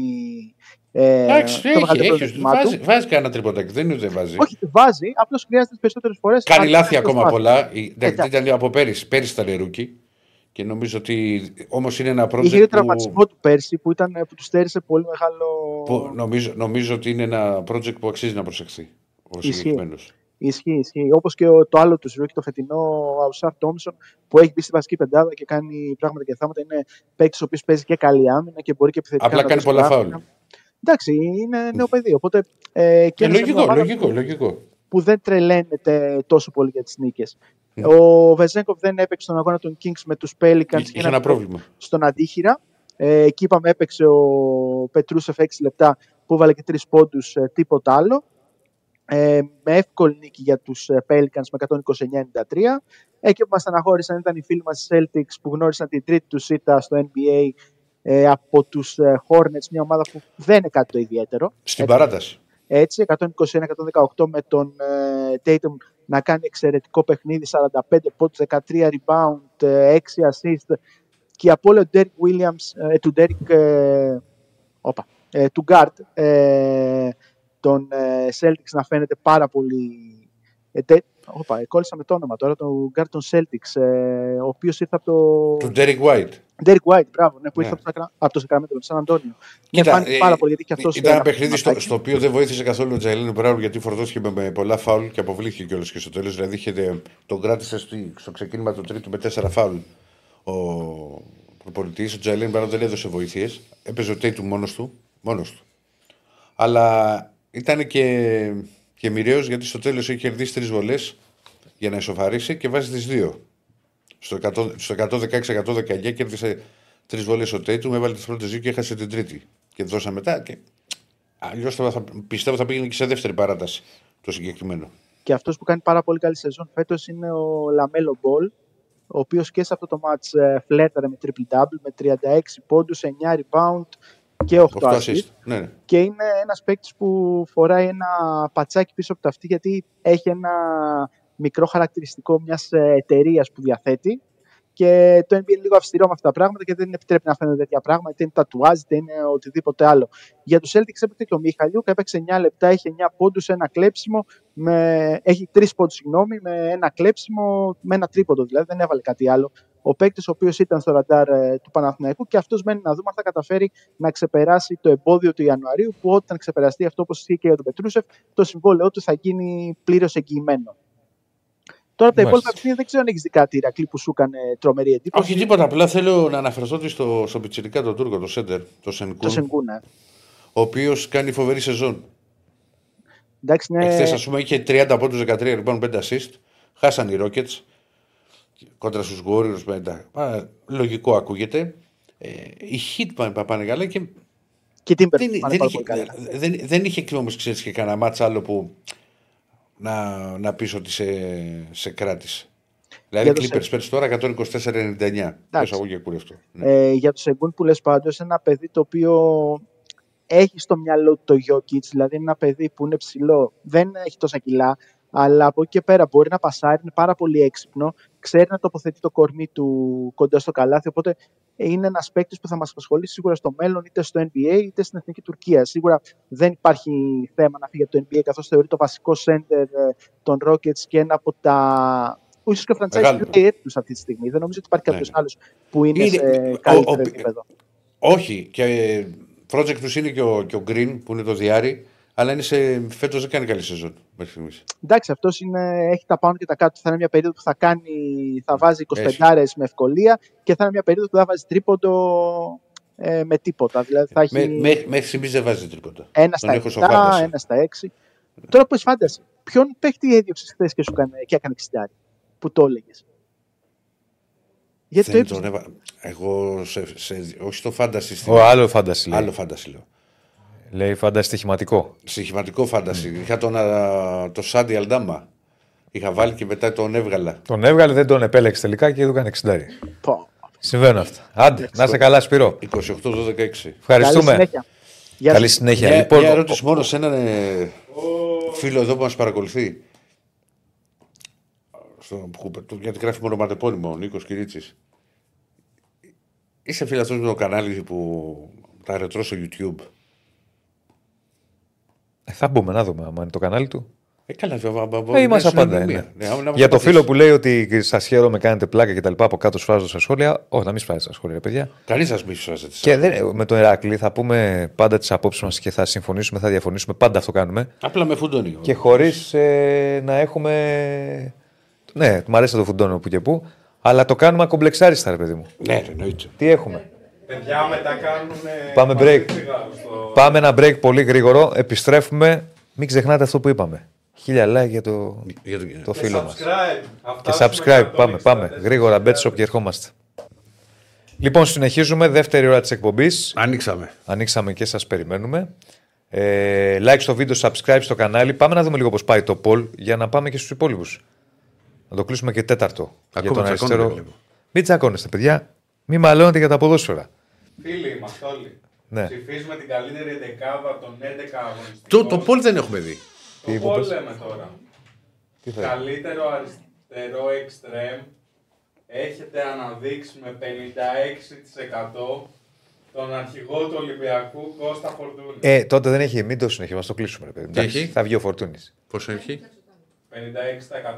E: Ε,
A: Εντάξει,
E: το
A: έχει,
E: μεγαλύτερο
A: έχει,
E: ζήτημά του.
A: βάζει, βάζει κανένα τρυποτάκι, δεν είναι ότι δεν βάζει.
E: Όχι, βάζει, απλώς χρειάζεται περισσότερες φορές.
A: Κάνει λάθη ακόμα πολλά. Η-
E: Εντάξει.
A: Εντάξει, ήταν από πέρυσι. Πέρυσι ήταν rookie. Και νομίζω ότι όμως είναι ένα project
E: Είχε
A: που,
E: τραυματισμό του πέρσι που, ήταν, που του στέρισε πολύ μεγάλο.
A: που νομίζω, νομίζω ότι είναι ένα project που αξίζει να προσεχθεί. Ο
E: Ισχύει.
A: συγκεκριμένος.
E: Ισχύει, ισχύει. Όπως και ο, το άλλο του rookie, το φετινό ο Αουσάρ Τόμσον, που έχει μπει στη βασική πεντάδα και κάνει πράγματα και θάματα. Είναι παίκτης ο οποίος παίζει και καλή άμυνα και μπορεί και επιθετικά.
A: Απλά
E: να
A: κάνει
E: δώσει
A: πολλά
E: πράγματα.
A: φάουλ.
E: Εντάξει, είναι νέο παιδί. Οπότε ε, και
A: Ε,
E: είναι σε μια
A: λογικό,
E: ομάδα
A: λογικό,
E: που-
A: λογικό.
E: που δεν τρελαίνεται τόσο πολύ για τις νίκες.
A: Ναι.
E: Ο Βεζέγκοφ δεν έπαιξε τον αγώνα των Kings με τους Pelicans.
A: Είχε ένα πρόβλημα.
E: στον αντίχειρα. Ε, εκεί είπαμε έπαιξε ο Πετρούσεφ 6 λεπτά που έβαλε και 3 πόντους, ε, τίποτα άλλο. Ε, με εύκολη νίκη για τους ε, Pelicans με 129-93. Εκεί που μας στεναχώρησαν ήταν οι φίλοι μας οι Celtics που γνώρισαν την τρίτη τους ήττα στο NBA ε, από τους ε, Hornets, μια ομάδα που δεν είναι κάτι το ιδιαίτερο.
A: Στην
E: Ε,
A: παράταση.
E: Έτσι, 121-118 με τον ε, Tatum να κάνει εξαιρετικό παιχνίδι, 45 πόντους, 13 rebound, ε, 6 assist και η απώλεια του Derek Williams, ε, του Derek, ε, όπα, ε, του Guard, ε, των ε, Celtics να φαίνεται πάρα πολύ... Ε, τε, όπα, ε, κόλλησα με το όνομα τώρα, τον Guard των Celtics, ε, ο οποίος ήρθε από το...
A: Του Derek White.
E: Derek White, μπράβο, ναι, που
A: Ναι.
E: ήρθε από το, Σακρα- από το Sacramento, τον Σαν Αντώνιο.
A: Κοίτα,
E: ναι, φάνηκε
A: ε,
E: πάρα πολύ, γιατί και αυτός...
A: Ήταν ένα
E: ε,
A: παιχνίδι στο,
E: ματάκι.
A: στο οποίο δεν βοήθησε καθόλου ο Τζαϊλέν Μπράουν γιατί φορτώθηκε με, με πολλά φάουλ και αποβλήθηκε κιόλας και στο τέλος. Δηλαδή είχε, τον κράτησε στο, στο ξεκίνημα του τρίτου με τέσσερα φάουλ ο προπονητής. Ο Τζαϊλέν Μπράουν δεν έδωσε βοήθειες. Έπαιζε ο Τέιτου μόνος του. Μόνος του. Αλλά ήταν και, και μοιραίος γιατί στο τέλος είχε κερδίσει τρεις βολές για να ισοφαρίσει και βάζει τις δύο. Στο 100 στο 116-119 κέρδισε τρεις βολές ο Τέιτουμ, έβαλε τις πρώτες δύο και έχασε την τρίτη. Και τόσα μετά. Και... Αλλιώς θα, πιστεύω θα πήγαινε και σε δεύτερη παράταση το συγκεκριμένο.
E: Και αυτός που κάνει πάρα πολύ καλή σεζόν φέτος είναι ο Λαμέλο Μπολ, ο οποίος και σε αυτό το match ε, φλέρταρε με triple-double, με 36 πόντους, 9 rebound και 8
A: 8
E: assist.
A: assist. Ναι, ναι.
E: Και είναι ένας παίκτης που φοράει ένα πατσάκι πίσω από το αυτί, γιατί έχει ένα μικρό χαρακτηριστικό μιας εταιρείας που διαθέτει. Και το NBA είναι λίγο αυστηρό με αυτά τα πράγματα και δεν επιτρέπει να φαίνονται τέτοια πράγματα, είτε είναι τατουάζ, είτε είναι οτιδήποτε άλλο. Για τους Celtics έπαιξε και ο Μιχαλιούκ, έπαιξε 9 λεπτά, είχε 9 πόντους, ένα κλέψιμο, με... έχει 3 πόντους, συγγνώμη, με ένα κλέψιμο, με ένα τρίποντο δηλαδή, δεν έβαλε κάτι άλλο. Ο παίκτης ο οποίος ήταν στο ραντάρ ε, του Παναθηναϊκού και αυτός μένει να δούμε αν θα καταφέρει να ξεπεράσει το εμπόδιο του Ιανουαρίου, που όταν ξεπεραστεί αυτό, όπως ισχύει και για τον Πετρούσεφ, το συμβόλαιό του θα γίνει πλήρως εγγυημένο. Τώρα από τα
A: Μάλιστα.
E: υπόλοιπα παιχνίδια δεν ξέρω αν έχεις δει κάτι Ηρακλή που σου έκανε τρομερή εντύπωση.
A: Όχι τίποτα. Απλά θέλω να αναφερθώ ότι στο, στο πιτσιρικά τον Τούρκο, το Σέντερ, το Σενκούν,
E: Το Σενγκούνα.
A: ο οποίος κάνει φοβερή σεζόν.
E: Εντάξει, ναι.
A: Εχθές, ας πούμε, είχε 30 πόντους, 13 λοιπόν 5 assist. Χάσαν οι Rockets κόντρα στους Warriors. μετά. Α, Λογικό ακούγεται. Ε, οι Heat πάνε, πάνε καλά και
E: Και την
A: δεν,
E: πάνε
A: δεν,
E: πάρα
A: είχε,
E: πολύ καλά.
A: δεν, δεν είχε όμως ξέρεις και κανένα μάτσα άλλο που να, να πεις ότι σε, σε κράτησε. Δηλαδή,
E: Για το
A: Clippers πέρσι τώρα 124-99. Πόσα αγώγια κουρεύτω. Ναι.
E: Ε, για το Σενγκούν που λες πάντως, είναι ένα παιδί το οποίο έχει στο μυαλό του το Jokic, δηλαδή είναι ένα παιδί που είναι ψηλό, δεν έχει τόσα κιλά, αλλά από εκεί και πέρα μπορεί να πασάρει, είναι πάρα πολύ έξυπνο, ξέρει να τοποθετεί το κορμί του κοντά στο καλάθι, οπότε είναι ένας παίκτης που θα μας απασχολήσει σίγουρα στο μέλλον, είτε στο NBA είτε στην Εθνική Τουρκία. Σίγουρα δεν υπάρχει θέμα να φύγει από το NBA, καθώς θεωρεί το βασικό center ε, των Rockets και ένα από τα. ίσως και franchise
A: Μεγάλο.
E: player του αυτή τη στιγμή. Δεν νομίζω ότι υπάρχει
A: Ναι,
E: κάποιος
A: ναι.
E: άλλος που είναι,
A: Είναι-
E: σε
A: ο-
E: καλύτερο
A: ο-
E: επίπεδο.
A: Όχι, και project τους είναι και ο, και ο Green που είναι το διάρρη, Αλλά είναι σε... φέτος δεν κάνει καλή σεζόν μέχρι στιγμής.
E: Εντάξει, αυτός έχει τα πάνω και τα κάτω. Θα είναι μια περίοδο που θα, κάνει, θα βάζει 25 με ευκολία και θα είναι μια περίοδο που θα βάζει τρίποντο ε, με τίποτα. Δηλαδή θα έχει
A: Με, με, μέχρι στιγμής δεν βάζει τίποτα.
E: ένα
A: Τον
E: στα
A: έχω στο
E: 7,
A: φάνταση.
E: ένα στα 6. Τώρα που είσαι φάνταση, ποιον παίχτη έδιωξες χθες και σου έκανε, και έκανε ξυντάρι, που το έλεγες; Γιατί το
A: Δεν
E: έπαιζε.
A: τον έβα... Εγώ σε, σε, όχι στο φάνταση. Στην...
B: Ο άλλο φάνταση λέει.
A: Άλλο φάνταση λέω.
B: Λέει φάνταση στοιχηματικό.
A: Στοιχηματικό φάνταση. Είχα τον, α, το Σάντι Αλντάμα. Είχα βάλει και μετά τον έβγαλα.
B: Τον έβγαλε, δεν τον επέλεξε τελικά και του έκανε 60.
E: Πω.
B: Συμβαίνουν αυτά. Άντε, να είσαι καλά, Σπύρο.
A: 28-12-6.
E: Καλή
B: Ευχαριστούμε.
E: συνέχεια. Γεια
B: Καλή
E: σας.
B: συνέχεια.
A: Μια,
B: λοιπόν,
A: μια ερώτηση μόνο σε έναν ε, φίλο εδώ που μας παρακολουθεί. Στο, που, το- γιατί γράφει μόνο ματεπώνυμο ο Νίκος Κυρίτσι. Είσαι φίλος με το κανάλι που τα ρετρώ στο YouTube.
B: Ε, θα μπούμε να δούμε άμα είναι το κανάλι του.
A: Ε, καλά, βέβαια.
B: Ε, είμαστε πάντα. ναι. Για το φίλο που λέει ότι σα χαίρομαι, κάνετε πλάκα και τα λοιπά από κάτω σφάζω στα σχόλια. Όχι, να μην σφάζετε στα σχόλια, ρε παιδιά.
A: Κανείς σας μη σφάζεται.
B: Και δεν, με τον Εράκλη θα πούμε πάντα τις απόψεις μας και θα συμφωνήσουμε, θα διαφωνήσουμε. Πάντα αυτό κάνουμε.
A: Απλά με φουντώνει.
B: Και χωρίς να έχουμε. Ναι, μου αρέσει να το φουντώνω που και που. Αλλά το κάνουμε ακομπλεξάριστα, ρε παιδί μου.
A: Ναι, ρε, εννοείται.
B: Τι έχουμε;
D: Παιδιά μετά κάνουν.
B: Πάμε break. Πάμε ένα break πολύ γρήγορο. Επιστρέφουμε. Μην ξεχνάτε αυτό που είπαμε. Χίλια like για το,
A: Για το-
B: το φίλο μας. Και
D: Και
B: subscribe. Πάμε, πάμε. Γρήγορα, bet shop και ερχόμαστε. Λοιπόν, συνεχίζουμε. Δεύτερη ώρα της εκπομπής.
A: Ανοίξαμε.
B: Ανοίξαμε και σας περιμένουμε. Ε, like στο βίντεο, subscribe στο κανάλι. Πάμε να δούμε λίγο πώς πάει το poll για να πάμε και στους υπόλοιπους. Να το κλείσουμε και τέταρτο.
A: Ακόμα
B: για τον
A: τσακώνονται
B: αριστερό.
A: λίγο.
B: Μην τσακώνεστε, παιδιά. Μην μαλώνετε για τα ποδόσφαιρα.
D: Φίλοι είμαστε όλοι.
B: Ναι.
D: Ψηφίζουμε την καλύτερη δεκάδα των 11 αγωνιστικών.
A: Το, το πόλ δεν έχουμε δει.
B: Τι
D: Το
B: είπες;
D: Πολ λέμε τώρα.
B: Τι θα
D: Καλύτερο αριστερό εξτρέμ έχετε αναδείξει με 56% τον αρχηγό του Ολυμπιακού Κώστα Φορτούνης.
B: Ε, τότε δεν έχει, μην το συνεχίσουμε, το κλείσουμε. Ρε, παιδί.
A: Τι
B: Εντάξει,
A: έχει;
B: Θα βγει ο Φορτούνης.
A: Πόσο έχει;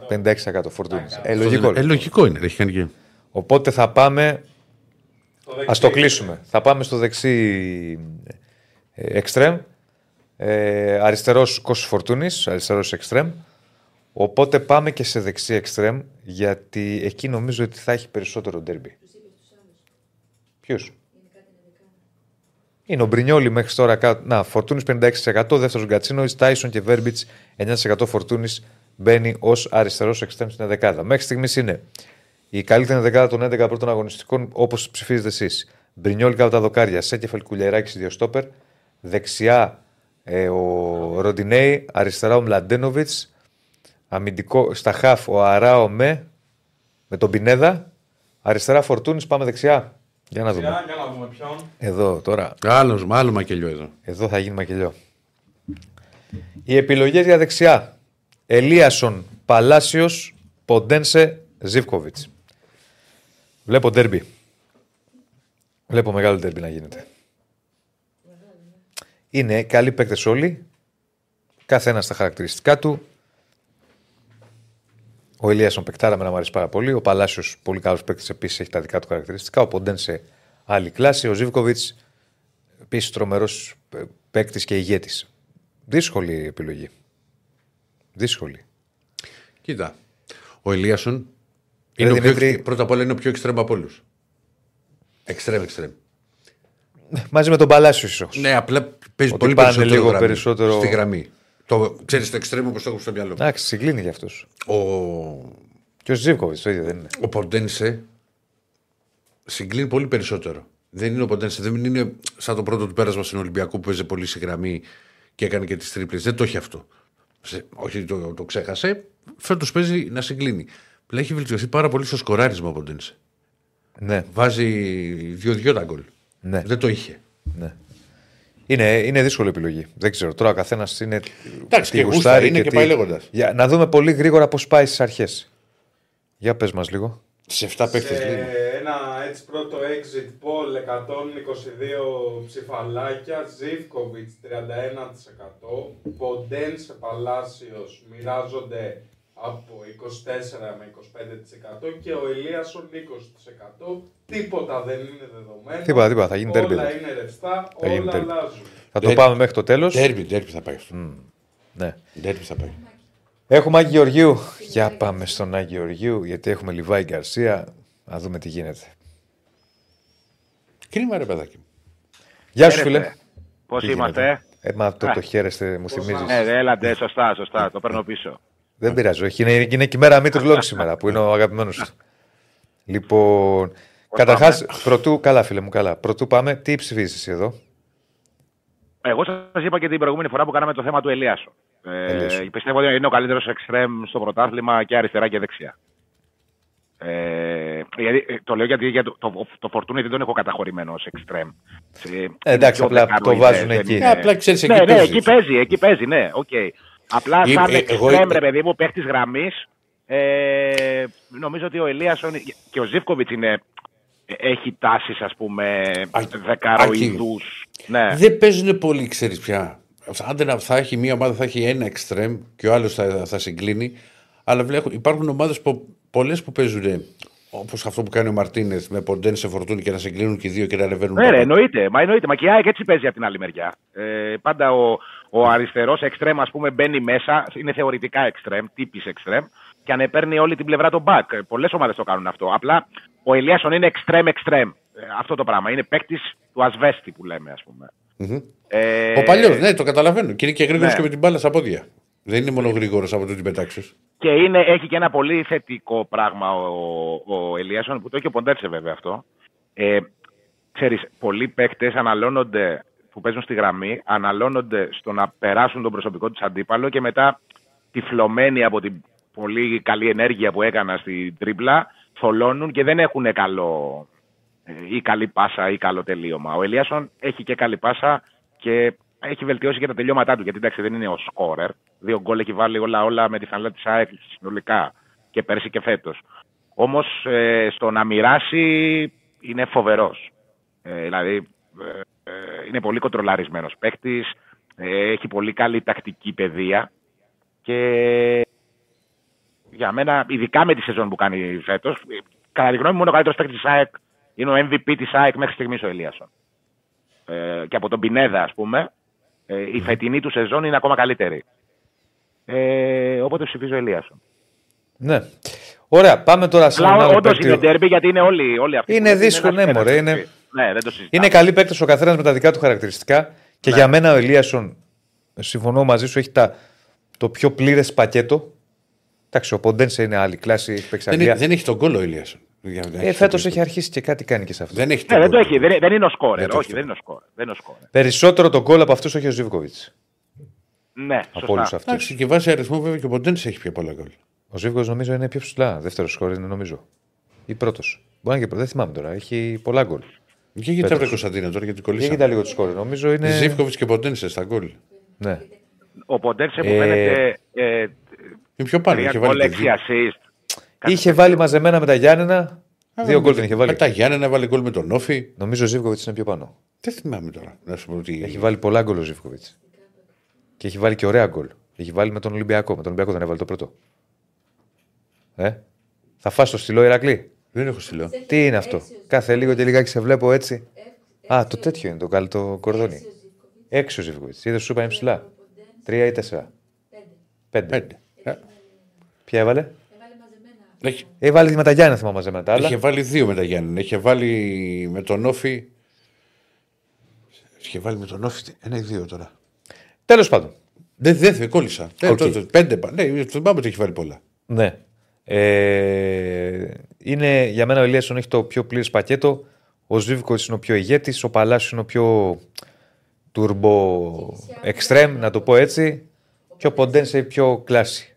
D: 56%.
B: 56% Φορτούνης.
D: Άκα.
B: Ε, λογικό.
A: Ε, λογικό είναι, έχει κάνει και.
B: Οπότε θα πάμε.
D: Το
B: Α
D: δεξί.
B: το κλείσουμε. Θα πάμε στο δεξί ε, εξτρέμ. Ε, αριστερός Κώσος Φορτούνης, αριστερός εξτρέμ. Οπότε πάμε και σε δεξί εξτρέμ, γιατί εκεί νομίζω ότι θα έχει περισσότερο ντέρμπι. Ποιους; Είναι ο Μπρινιόλη μέχρι τώρα κάτω. Να, Φορτούνης 56%, δεύτερος Γκατσίνο, Τάισον και Βέρμπιτς 9% Φορτούνης μπαίνει ως αριστερός εξτρέμ στην δεκάδα. Μέχρι στιγμής είναι η καλύτερη δεκάδα των 11 πρώτων αγωνιστικών όπως ψηφίζετε εσείς. Μπρινιόλη κάτω τα δοκάρια, Σέκεφελ Κουλιεράκη δύο στόπερ. Δεξιά ε, ο Ροντινέη, αριστερά ο Μλαντένοβιτς. Αμυντικό στα χαφ ο Αράο με, με τον Πινέδα. Αριστερά Φορτούνης, πάμε δεξιά. Για να δούμε.
D: Για, για να δούμε ποιον.
B: Εδώ τώρα.
A: Άλλος, άλλο μακελιό εδώ.
B: Εδώ θα γίνει μακελιό. Οι επιλογές για δεξιά. Ελίασον, Παλάσιος, Ποντένσε, Ζivkovic. Βλέπω ντέρμπι. Βλέπω μεγάλο ντέρμπι να γίνεται. Είναι καλοί παίκτες όλοι. Κάθε ένας στα χαρακτηριστικά του. Ο Ελίασον παικτάρα με να μου αρέσει πάρα πολύ. Ο Παλάσιος πολύ καλός παίκτης επίσης έχει τα δικά του χαρακτηριστικά. Ο Ποντένσε άλλη κλάση. Ο Ζivkovic Επίσης τρομερός παίκτης και ηγέτης. Δύσκολη επιλογή. Δύσκολη.
A: Κοίτα. Ο Ελίασον
B: Ρε
A: είναι ο πιο,
B: Δημήτρη-
A: πρώτα απ' όλα είναι ο πιο εξτρέμ από όλους. Εξτρέμ, εξτρέμ.
B: Μαζί με τον Παλάσιο ίσως.
A: Ναι, απλά παίζει
B: Ότι
A: πολύ
B: πάνε
A: περισσότερο,
B: λίγο
A: γραμμή,
B: περισσότερο-
A: στη γραμμή. Το, ξέρεις το εξτρέμ όπως το έχω στο μυαλό μου.
B: Εντάξει, συγκλίνει για αυτό.
A: Ο,
B: Και ο Ζήβκοβιτ το ίδιο δεν είναι.
A: ο Ποντένσε συγκλίνει πολύ περισσότερο. Δεν είναι ο Ποντένσε, δεν είναι σαν το πρώτο του πέρασμα στην Ολυμπιακό που παίζει πολύ στη γραμμή και έκανε και τις τρίπλες. Δεν το έχει αυτό. Σε, όχι, το, το ξέχασε. Φέτος παίζει να συγκλίνει. Αλλά έχει βελτιωθεί πάρα πολύ στο σκοράρισμα ο Ποντένσε.
B: Ναι,
A: Βάζει δύο-δυο τα γκολ.
B: Ναι.
A: Δεν το είχε.
B: ναι. Είναι, είναι δύσκολη επιλογή. Δεν ξέρω. Τώρα ο καθένας είναι.
A: Εντάξει,
B: τι
A: και γούστα
B: γουστάρει
A: είναι και
B: τι-
A: πάει λέγοντας.
B: Για, να δούμε πολύ γρήγορα πώς πάει στις αρχές. Για πες μας λίγο.
A: Σε 7 παίχτε
D: Σε
A: λέει.
D: ένα έτσι πρώτο exit poll 122 ψηφαλάκια, Ζivkovic 31%, Ποντένσε Παλάσιος μοιράζονται από 24 με 25% και ο Ελίασον 20%. Τίποτα δεν είναι δεδομένο.
B: Τίποτα, τίποτα, θα γίνει
D: Όλα
B: derby εδώ.
D: είναι ρευστά,
B: Θα γίνει
D: όλα
B: derby.
D: αλλάζουν.
B: Θα το
A: Ντέρ-
B: πάμε μέχρι το τέλος.
A: Ντέρμπι, ντέρμπι θα πάει αυτό.
B: Ναι.
A: Ντέρμπι θα πάει.
B: Έχουμε Άγιο Γεωργίου. Για πάμε στον Άγιο Γεωργίου, γιατί έχουμε Λιβάη Γκαρσία. Να δούμε τι γίνεται.
A: Κρίμα ρε παιδάκι μου.
B: Γεια σου, φίλε.
F: Πώς
B: Τι
F: είμαστε.
B: γίνεται; Ε, μα το, το χαίρεστε, μου θυμίζεις.
F: Ε, έλατε, σωστά, σωστά. Το παίρνω πίσω.
B: Δεν πειράζει. Όχι, είναι, είναι και η μέρα Μήτρου Λόγκ σήμερα που είναι ο αγαπημένος του. Λοιπόν, καταρχάς, πρωτού. Καλά, φίλε μου, καλά. Πρωτού πάμε, τι ψηφίζεις εσύ εδώ;
F: Εγώ σας είπα και την προηγούμενη φορά που κάναμε το θέμα του Ελίασον. Ε,
B: Ελίασον.
F: πιστεύω ότι είναι ο καλύτερος extreme στο πρωτάθλημα και αριστερά και δεξιά. Ε, γιατί, ε, το λέω γιατί για το, το, το Φορτούνι δεν τον έχω καταχωρημένο ως extreme.
B: Ε, εντάξει, απλά το βάζουν εκεί.
A: Ε, απλά ξέρεις,
F: ναι,
A: εκεί
F: ναι,
A: παίζεις.
F: εκεί παίζει, εκεί παίζει, ναι, οκ. Απλά
A: Ή-
F: σαν
A: ε,
F: extreme,
A: εγώ-
F: ρε παιδί μου, παίχτη γραμμής, ε, νομίζω ότι ο Ελίασον και ο Ζίβκοβιτς είναι, έχει τάσεις, ας πούμε,
A: Α-
F: δεκαροειδού. Ναι.
A: Δεν παίζουν πολύ, ξέρεις πια. Άντε να θα έχει μία ομάδα, θα έχει ένα εξτρέμ και ο άλλος θα, θα συγκλίνει. Αλλά βλέπω, υπάρχουν ομάδες πολλές που παίζουν όπως αυτό που κάνει ο Μαρτίνεθ με ποντέν σε φορτούνι και να συγκλίνουν και οι δύο και να ανεβαίνουν.
F: Ναι, ρε,
A: πάνω.
F: εννοείται. Μα εννοείται. Μα και η ΑΕΚ έτσι παίζει από την άλλη μεριά. Ε, πάντα ο, ο αριστερός εξτρέμ, ας πούμε, μπαίνει μέσα. Είναι θεωρητικά εξτρέμ, τύπης εξτρέμ. Και ανεπέρνει όλη την πλευρά των back. Πολλές ομάδες το κάνουν αυτό. Απλά ο Ελίασον είναι εξτρέμ εξτρέμ. Ε, αυτό το πράγμα. Είναι παίκτης του Ασβέστη που λέμε, ας πούμε.
A: Μμμ.
F: Ε,
A: Ο παλιός, ναι, το καταλαβαίνω. Και είναι και γρήγορος
F: ναι.
A: και με την μπάλα στα πόδια. Δεν είναι μόνο γρήγορος από το την πετάξεις.
F: Και είναι, έχει και ένα πολύ θετικό πράγμα ο, ο Ελίασον που το έχει ο Ποντέρσε βέβαια αυτό. Ε, ξέρεις, πολλοί παίκτες αναλώνονται που παίζουν στη γραμμή, αναλώνονται στο να περάσουν τον προσωπικό τους αντίπαλο και μετά τυφλωμένοι από την πολύ καλή ενέργεια που έκανα στην τρίπλα, θολώνουν και δεν έχουν καλό ε, ή καλή πάσα ή καλό τελείωμα. Ο Ελίασον έχει και καλή πάσα και έχει βελτιώσει και τα τελειώματά του. Γιατί εντάξει δεν είναι ο σκόρερ. Δύο γκολ έχει βάλει όλα, όλα με τη φανέλα της ΑΕΚ συνολικά και πέρσι και φέτος. Όμως ε, στο να μοιράσει είναι φοβερός. Ε, δηλαδή ε, ε, είναι πολύ κοντρολαρισμένος παίκτης. Ε, έχει πολύ καλή τακτική παιδεία. Και για μένα, ειδικά με τη σεζόν που κάνει φέτος, κατά τη γνώμη μου, είναι ο καλύτερος παίκτης της ΑΕΚ. Είναι ο MVP της ΑΕΚ μέχρι στιγμής ο Ελίασον. Ε, και από τον Πινέδα, ας πούμε, ε, η φετινή του σεζόν είναι ακόμα καλύτερη. Ε, οπότε ψηφίζω Ελίασον.
B: Ναι. Ωραία, πάμε τώρα σε έναν
F: Αλλά
B: άλλο
F: όντως
B: παίκτη.
F: είναι ντέρμπι γιατί είναι όλοι, όλοι αυτοί.
B: Είναι
F: που λέτε,
B: δύσκολο,
F: ένας
B: ναι, μωρέ,
F: ένας.
B: είναι-
F: Ναι, δεν το συζητάμε.
B: Είναι καλή παίκτη ο καθένας με τα δικά του χαρακτηριστικά. Και
F: Ναι.
B: για μένα ο Ελίασον, συμφωνώ μαζί σου, έχει τα, το πιο πλήρες πακέτο. Εντάξει, ο Ποντένσε είναι άλλη κλάση, έχει παίξει
A: Δεν,
B: Αγγλία.
A: έχει- δεν έχει τον κόλλο ο Ηλίας.
B: Ε, Φέτος έχει αρχίσει και κάτι κάνει και σε αυτό.
A: Δεν έχει
F: Ναι,
A: τον
F: δεν το
A: γκολ.
F: έχει. Δεν, δεν είναι ο σκόρερ.
A: Δεν το
F: Όχι,
A: έχει.
F: δεν είναι ο σκόρερ. Δεν είναι ο σκόρερ.
B: Περισσότερο τον γκολ από αυτούς όχι ο Ζήβκοβιτ.
F: Ναι,
B: Από όλους
F: σωστά.
B: αυτούς.
A: Εντάξει, και βάσει αριθμό βέβαια και ο Ποντένσε έχει πιο πολλά γκολ.
B: Ο Ζήβκοβιτ νομίζω είναι πιο ψηλά. Δεύτερος σκόρ είναι νομίζω. Ή πρώτος. Μπορεί να είναι και πρώτος. Δεν θυμάμαι τώρα. Έχει πολλά γκολ.
A: Και γιατί τα βρε Κωνσταντίνα τώρα γιατί
B: Για
A: κολλήσαμε.
B: κοίτα λίγο του σκόρ. Νομίζω είναι.
A: Ζήφκοβιτ και Ποντένσε στα γκολ.
B: Ναι.
F: Ο Ποντέρσε που
B: Ε,
F: φαίνεται. Ε,
A: Είναι πιο πάνω.
F: τρία
A: Είχε
F: γκολ,
A: βάλει
B: Είχε βάλει μαζεμένα με τα Γιάννενα. Δύο γκολ δεν είχε
A: Με
B: βάλει.
A: τα Γιάννενα έβαλε γκολ με τον Όφη.
B: Νομίζω ο Ζήβκοβιτ είναι πιο πάνω.
A: Δεν θυμάμαι τώρα. Να σου πω ότι.
B: Έχει βάλει πολλά γκολ ο Ζήφκοβιτς. Και έχει βάλει και ωραία γκολ. Έχει βάλει με τον Ολυμπιακό. Με τον Ολυμπιακό δεν έβαλε το πρώτο. Ε, θα φας το στυλό Ηρακλή;
A: Δεν έχω στείλω.
B: Τι είναι αυτό; Κάθε λίγο και λιγάκι σε βλέπω έτσι. Α, το τέτοιο είναι το καλό το κορδόνι. Έξω ο Ζήφκοβιτς. Είδες σου είπα είναι ψηλά. Τρία ή τέσσερα. Πέντε.
A: Πέντε. Ε,
B: Ποια έβαλε;
A: Έχει,
B: Έχει βάλει με τα Γιάννη θυμάμαι μαζεμένα τα άλλα.
A: είχε βάλει δύο με τα Γιάννενα. Είχε βάλει με τον Όφη. Είχε βάλει με τον Όφη. Ένα ή δύο τώρα.
B: Τέλος πάντων.
A: Δεν δεν δεν κόλλησα. Ε,
B: Οκ.
A: τότε, πέντε. πα- Ναι, θυμάμαι ότι έχει βάλει πολλά.
B: Ναι. Ε, είναι, για μένα ο Ελίασον έχει το πιο πλήρες πακέτο. Ο Ζίβκο είναι ο πιο ηγέτης. Ο Παλάσιος είναι ο πιο turbo extreme, να το πω έτσι. Και ο Ποντένσε πιο κλάση.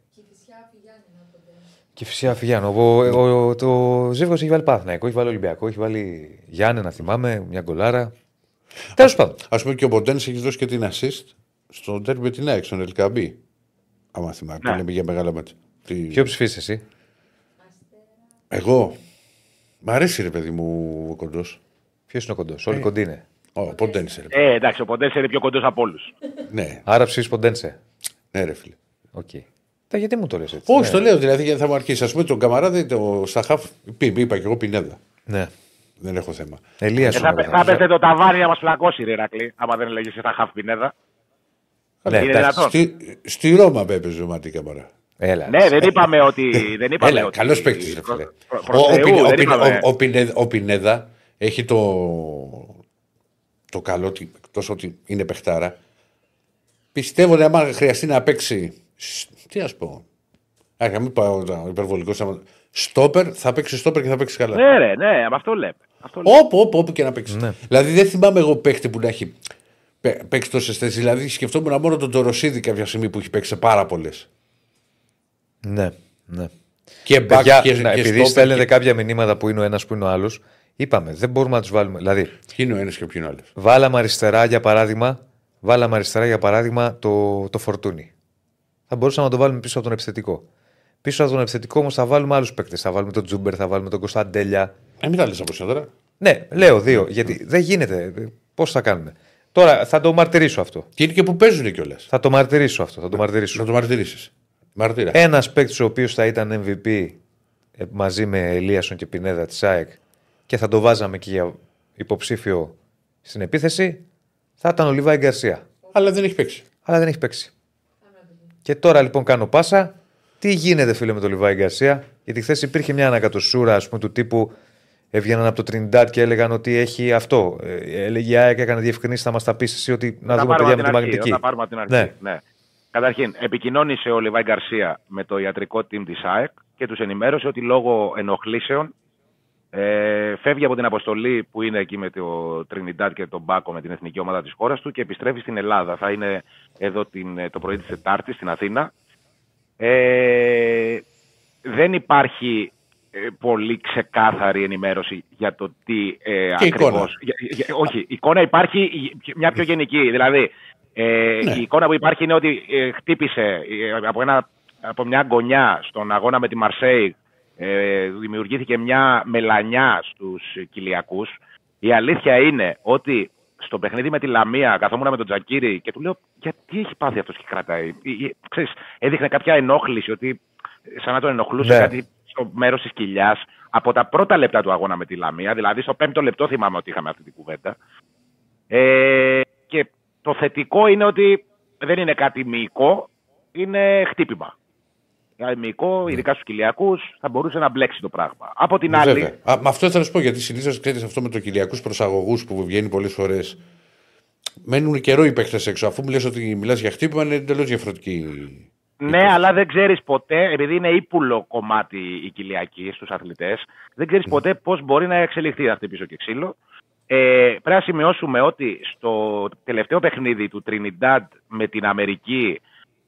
B: Και φυσικά Βιγιαφάνιες. Ο, ο, ο, το Ζίβκο έχει βάλει Παναθηναϊκό, έχει βάλει Ολυμπιακό, έχει βάλει Γιάννη, να θυμάμαι, μια γκολάρα. Τέλος πάντων.
A: Α πούμε και ο Ποντένσε έχει δώσει και την assist στο τέρμι με την ΑΕΚ, στον Ελκαμπή. Άμα θυμάμαι, που
F: Ναι.
A: λέμε για μεγάλα μάτια. Τι-
B: Ποιο ψηφίσεις εσύ;
A: Εγώ. Μ' αρέσει ρε παιδί μου ο κοντός.
B: Ποιος είναι ο κοντός; Όλοι κοντοί είναι.
A: Ο Ποντένσε. Ρε.
F: Ε, εντάξει, ο Ποντέρσε είναι πιο κοντός από όλους.
A: Ναι,
B: Άρα ψηφίσεις Ποντένσε;
A: ναι, ρε φίλε.
B: Οκ. Τα γιατί μου το λες έτσι.
A: Όχι,
B: Ναι.
A: το λέω δηλαδή γιατί θα μου αρχίσει. Α πούμε τον Καμαράδε, το Σαχάφ, πει, είπα και εγώ Πινέδα.
B: Ναι.
A: Δεν έχω θέμα.
B: Ελίας
F: Ε,
B: σου.
F: θα,
B: να
F: θα έπαιζε το ταβάνι να μας φλακώσει, ρε Ηρακλή, άμα δεν έλεγε στα χαφ πινέδα.
B: Ναι,
F: είναι
B: εντάξει.
F: δυνατόν.
A: Στη, στη Ρώμα έπαιζε ο Ματίκα μωρά.
B: Έλα.
F: Ναι, δεν είπαμε ότι. *laughs* Δεν είπαμε
A: Έλα,
F: ότι
A: καλός παίκτης.
F: προ- προ-
A: Ο,
F: προς
A: ο,
F: Θεού,
A: Πινε- ο,
F: δεν
A: Πινε-
F: είπαμε.
A: ο, ο Πινε- ο Πινέδα έχει το, το καλό ότι εκτός ότι είναι παιχτάρα. Πιστεύω ότι άμα χρειαστεί να παίξει. Σ- Τι να σου πω. Α, να μην πάω υπερβολικό. Στόπερ, θα παίξει στόπερ και θα παίξει καλά.
F: Ναι, ρε, ναι, με αυτό λέμε. Αυτό λέμε.
A: Όπου, όπου, όπου και να παίξει.
B: Ναι.
A: Δηλαδή δεν θυμάμαι εγώ παίχτη που να έχει παί- παίξει τόσες θέσεις. Δηλαδή σκεφτόμουν μόνο τον Τωροσίδη κάποια στιγμή που έχει παίξει σε πάρα πολλές.
B: Ναι, ναι.
A: Και μπακ
B: Παιδιά,
A: και,
B: να,
A: και
B: επειδή
A: στόπερ
B: στέλνετε
A: και-
B: κάποια μηνύματα που είναι ο ένας που είναι ο άλλος, είπαμε δεν μπορούμε να τους βάλουμε. Δηλαδή,
A: Ποιοι είναι ο ένας και ποιοι είναι ο άλλος;
B: βάλαμε αριστερά για παράδειγμα, βάλαμε αριστερά για παράδειγμα το, το φορτούνι. Θα μπορούσαμε να το βάλουμε πίσω από τον επιθετικό. Πίσω από τον επιθετικό όμως θα βάλουμε άλλους παίκτες. Θα βάλουμε τον Τζούμπερ, θα βάλουμε τον Κωνσταντέλια.
A: Ε, μην τα λες από εσένα τώρα.
B: Ναι, λέω δύο, γιατί δεν γίνεται. Πώς θα κάνουμε. Τώρα θα το μαρτυρήσω αυτό.
A: Και είναι και που παίζουν κιόλας.
B: Θα το μαρτυρήσω αυτό. Θα το μαρτυρήσω.
A: Να το μαρτυρήσεις. Μαρτύρα.
B: Ένας παίκτης ο οποίος θα ήταν MVP ε, μαζί με Ελίασον και Πινέδα της ΑΕΚ και θα το βάζαμε και για υποψήφιο στην επίθεση, θα ήταν ο Λιβάη Γκαρσία.
A: Αλλά δεν έχει παίξει.
B: Αλλά δεν έχει παίξει. Και τώρα λοιπόν κάνω πάσα. Τι γίνεται, φίλε, με τον Λιβάη Γκαρσία; Γιατί χθες υπήρχε μια ανακατοσούρα ας πούμε, του τύπου έβγαιναν από το Τρινιντάτ και έλεγαν ότι έχει αυτό. Ε, έλεγε η ΑΕΚ, έκανε διευκρινήσεις, θα μας τα πεις εσύ ότι να
F: Θα
B: δούμε
F: πάρουμε
B: παιδιά με
F: από
B: τη
F: την αρχή,
B: μαγνητική.
F: Θα πάρουμε από την αρχή.
B: Ναι.
F: Ναι. Καταρχήν, επικοινώνησε ο Λιβάη Γκαρσία με το ιατρικό team της ΑΕΚ και τους ενημέρωσε ότι λόγω ενοχλήσεων ε, φεύγει από την αποστολή που είναι εκεί με το Τρινιντάτ και τον Μπάκο με την εθνική ομάδα της χώρας του και επιστρέφει στην Ελλάδα. Θα είναι εδώ την, το πρωί της Τετάρτης στην Αθήνα. Ε, δεν υπάρχει ε, πολύ ξεκάθαρη ενημέρωση για το τι ε,
A: Και εικόνα.
F: ακριβώς... Για- για- όχι, η εικόνα υπάρχει μια πιο γενική. Δηλαδή, ε,
A: Ναι.
F: η εικόνα που υπάρχει είναι ότι ε, χτύπησε ε, από, ένα, από μια γωνιά στον αγώνα με τη Μαρσέη ε, δημιουργήθηκε μια μελανιά στους κοιλιακούς. Η αλήθεια είναι ότι στο παιχνίδι με τη Λαμία καθόμουν με τον Τζακίρη και του λέω γιατί έχει πάθει αυτός και κρατάει; Ε, ε, Ξέρεις, έδειχνε κάποια ενόχληση ότι ε, σαν να τον ενοχλούσε
B: Ναι.
F: κάτι στο μέρος της κοιλιάς από τα πρώτα λεπτά του αγώνα με τη Λαμία, δηλαδή στο πέμπτο λεπτό θυμάμαι ότι είχαμε αυτή την κουβέντα. Ε, και το θετικό είναι ότι δεν είναι κάτι μυϊκό, είναι χτύπημα. Δηλαδή μυϊκό, ειδικά στους κοιλιακούς, θα μπορούσε να μπλέξει το πράγμα. Από την άλλη,
A: Βέβαια. Α, με αυτό θα σου πω γιατί συνήθως ξέρεις αυτό με το κυλιακού προσαγωγούς που βγαίνει πολλές φορές. Μένουν καιρό οι παίχτε έξω. Αφού μιλά ότι μιλάς για χτύπημα, είναι εντελώς διαφορετική.
F: Ναι, αλλά δεν ξέρεις ποτέ, επειδή είναι ύπουλο κομμάτι η κοιλιακή στους αθλητές, δεν ξέρεις ποτέ πώς μπορεί να εξελιχθεί αυτή πίσω και ξύλο. Ε, πρέπει να σημειώσουμε ότι στο τελευταίο παιχνίδι του Τρινιντάντ με την Αμερική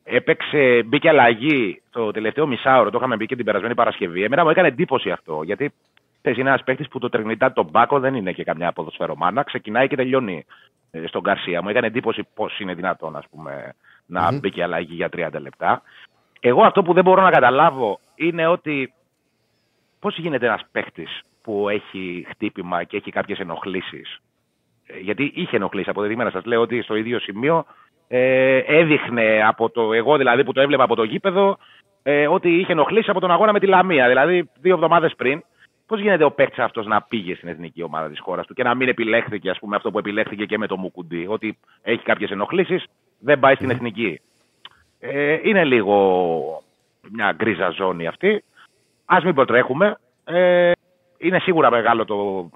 F: έπαιξε, μπήκε αλλαγή το τελευταίο μισάωρο, το είχαμε μπει και την περασμένη Παρασκευή. Εμένα μου έκανε εντύπωση αυτό, γιατί ξέρεις, είναι ένας παίχτη που το Τρινιντάντ τον Μπάκο δεν είναι και καμιά ποδοσφαιρομάνα, ξεκινάει και τελειώνει ε, στον Καρσία. Μου έκανε εντύπωση πώς είναι δυνατόν ας πούμε, να
A: Μμμ.
F: μπήκε αλλαγή για 30 λεπτά. Εγώ αυτό που δεν μπορώ να καταλάβω είναι ότι πώς γίνεται ένας παίχτης που έχει χτύπημα και έχει κάποιες ενοχλήσεις. Ε, Γιατί είχε ενοχλήσει αποδεδειγμένα. Σας λέω ότι στο ίδιο σημείο ε, έδειχνε από το, εγώ δηλαδή που το έβλεπα από το γήπεδο, ε, ότι είχε ενοχλήσει από τον αγώνα με τη Λαμία. Δηλαδή δύο εβδομάδες πριν. Πώς γίνεται ο παίκτης αυτός να πήγε στην εθνική ομάδα της χώρας του και να μην επιλέχθηκε ας πούμε, αυτό που επιλέχθηκε και με το Μουκουντή, ότι έχει κάποιες ενοχλήσεις, δεν πάει στην εθνική. Ε, είναι λίγο μια γκρίζα ζώνη αυτή. Ας μην προτρέχουμε. Ε, είναι σίγουρα μεγάλο το.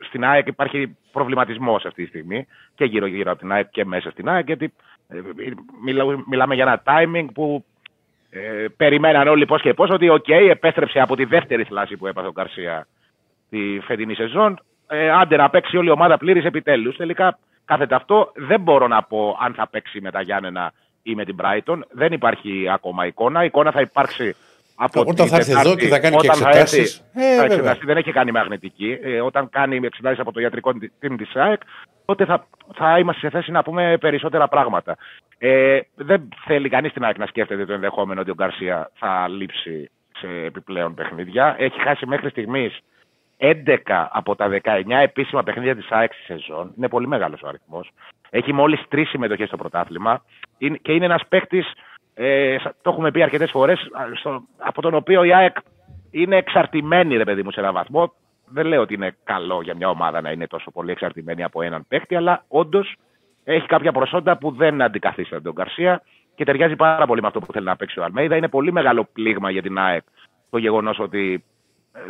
F: Στην ΑΕΚ υπάρχει προβληματισμός αυτή τη στιγμή και γύρω-γύρω από την ΑΕΚ και μέσα στην ΑΕΚ. Γιατί ε, μιλά- μιλάμε για ένα timing που ε, περιμέναν όλοι πώς και πώς ότι οκ, επέστρεψε από τη δεύτερη θλάση που έπαθε ο Γκαρσία τη φετινή σεζόν. Ε, άντε να παίξει όλη η ομάδα πλήρης επιτέλους. Τελικά κάθεται αυτό. Δεν μπορώ να πω αν θα παίξει με τα Γιάννενα ή με την Brighton. Δεν υπάρχει ακόμα εικόνα. Η εικόνα θα υπάρξει από
A: Όταν
F: την
A: θα έρθει
F: Τετάρτη,
A: εδώ και θα κάνει και
F: όταν θα
A: εξετάσεις.
F: έρθει,
A: Ε,
F: θα
A: βέβαια.
F: εξεταστεί. δεν έχει κάνει μαγνητική. Ε, όταν κάνει εξετάσεις από το ιατρικό team της ΑΕΚ, τότε θα, θα είμαστε σε θέση να πούμε περισσότερα πράγματα. Ε, δεν θέλει κανείς την ΑΕΚ να σκέφτεται το ενδεχόμενο ότι ο Γκαρσία θα λείψει σε επιπλέον παιχνίδια. Έχει χάσει μέχρι στιγμής 11 από τα 19 επίσημα παιχνίδια της ΑΕΚ στη σεζόν. Είναι πολύ μεγάλος ο αριθμός. Έχει μόλις τρεις συμμετοχές στο πρωτάθλημα Είναι- και είναι ένας παίκτης, ε, σα- το έχουμε πει αρκετές φορές, από τον οποίο η ΑΕΚ είναι εξαρτημένη, ρε παιδί μου, σε έναν βαθμό. δεν λέω ότι είναι καλό για μια ομάδα να είναι τόσο πολύ εξαρτημένη από έναν παίκτη, αλλά όντως έχει κάποια προσόντα που δεν αντικαθίσταται τον Γκαρσία και ταιριάζει πάρα πολύ με αυτό που θέλει να παίξει ο Αλμέιδα. Είναι πολύ μεγάλο πλήγμα για την ΑΕΚ το γεγονός ότι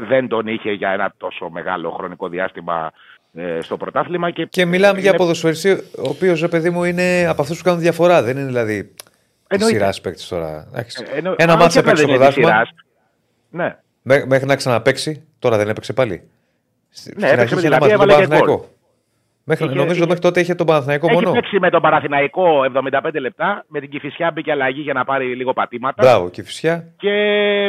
F: δεν τον είχε για ένα τόσο μεγάλο χρονικό διάστημα ε, στο πρωτάθλημα. Και,
B: Και μιλάμε
F: είναι-
B: για ποδοσφαιριστή, ο οποίος ρε παιδί μου είναι από αυτούς που κάνουν διαφορά. Δεν είναι δηλαδή τη
F: Εννοείται.
B: Σειρά παίκτης τώρα. Εντάξει.
F: Ε, εννο-
B: Ένα
F: όχι
B: μάτσο
F: απλά
B: έπαιξε
F: δεν
B: στο
F: είναι της
B: πρωτάθλημα.
F: σειράς. Ναι.
B: Μέ- Μέχρι να ξαναπέξει. Τώρα δεν έπαιξε πάλι. Στη-
F: Ναι,
B: στην
F: έπαιξε
B: αρχή
F: με
B: είχε
F: τη
B: ένα μάτσο
F: Λαμία,
B: με τον
F: έβαλε και
B: Παναθηναϊκό. Μέχρι,
F: Είχε-
B: νομίζω
F: είχε-
B: μέχρι τότε είχε τον Παναθηναϊκό
F: Έχει
B: μόνο.
F: παίξει με τον Παραθυναϊκό 75 λεπτά. Με την Κυφυσιά μπήκε αλλαγή για να πάρει λίγο πατήματα.
B: Μπράβο, και φυσικά.
F: Και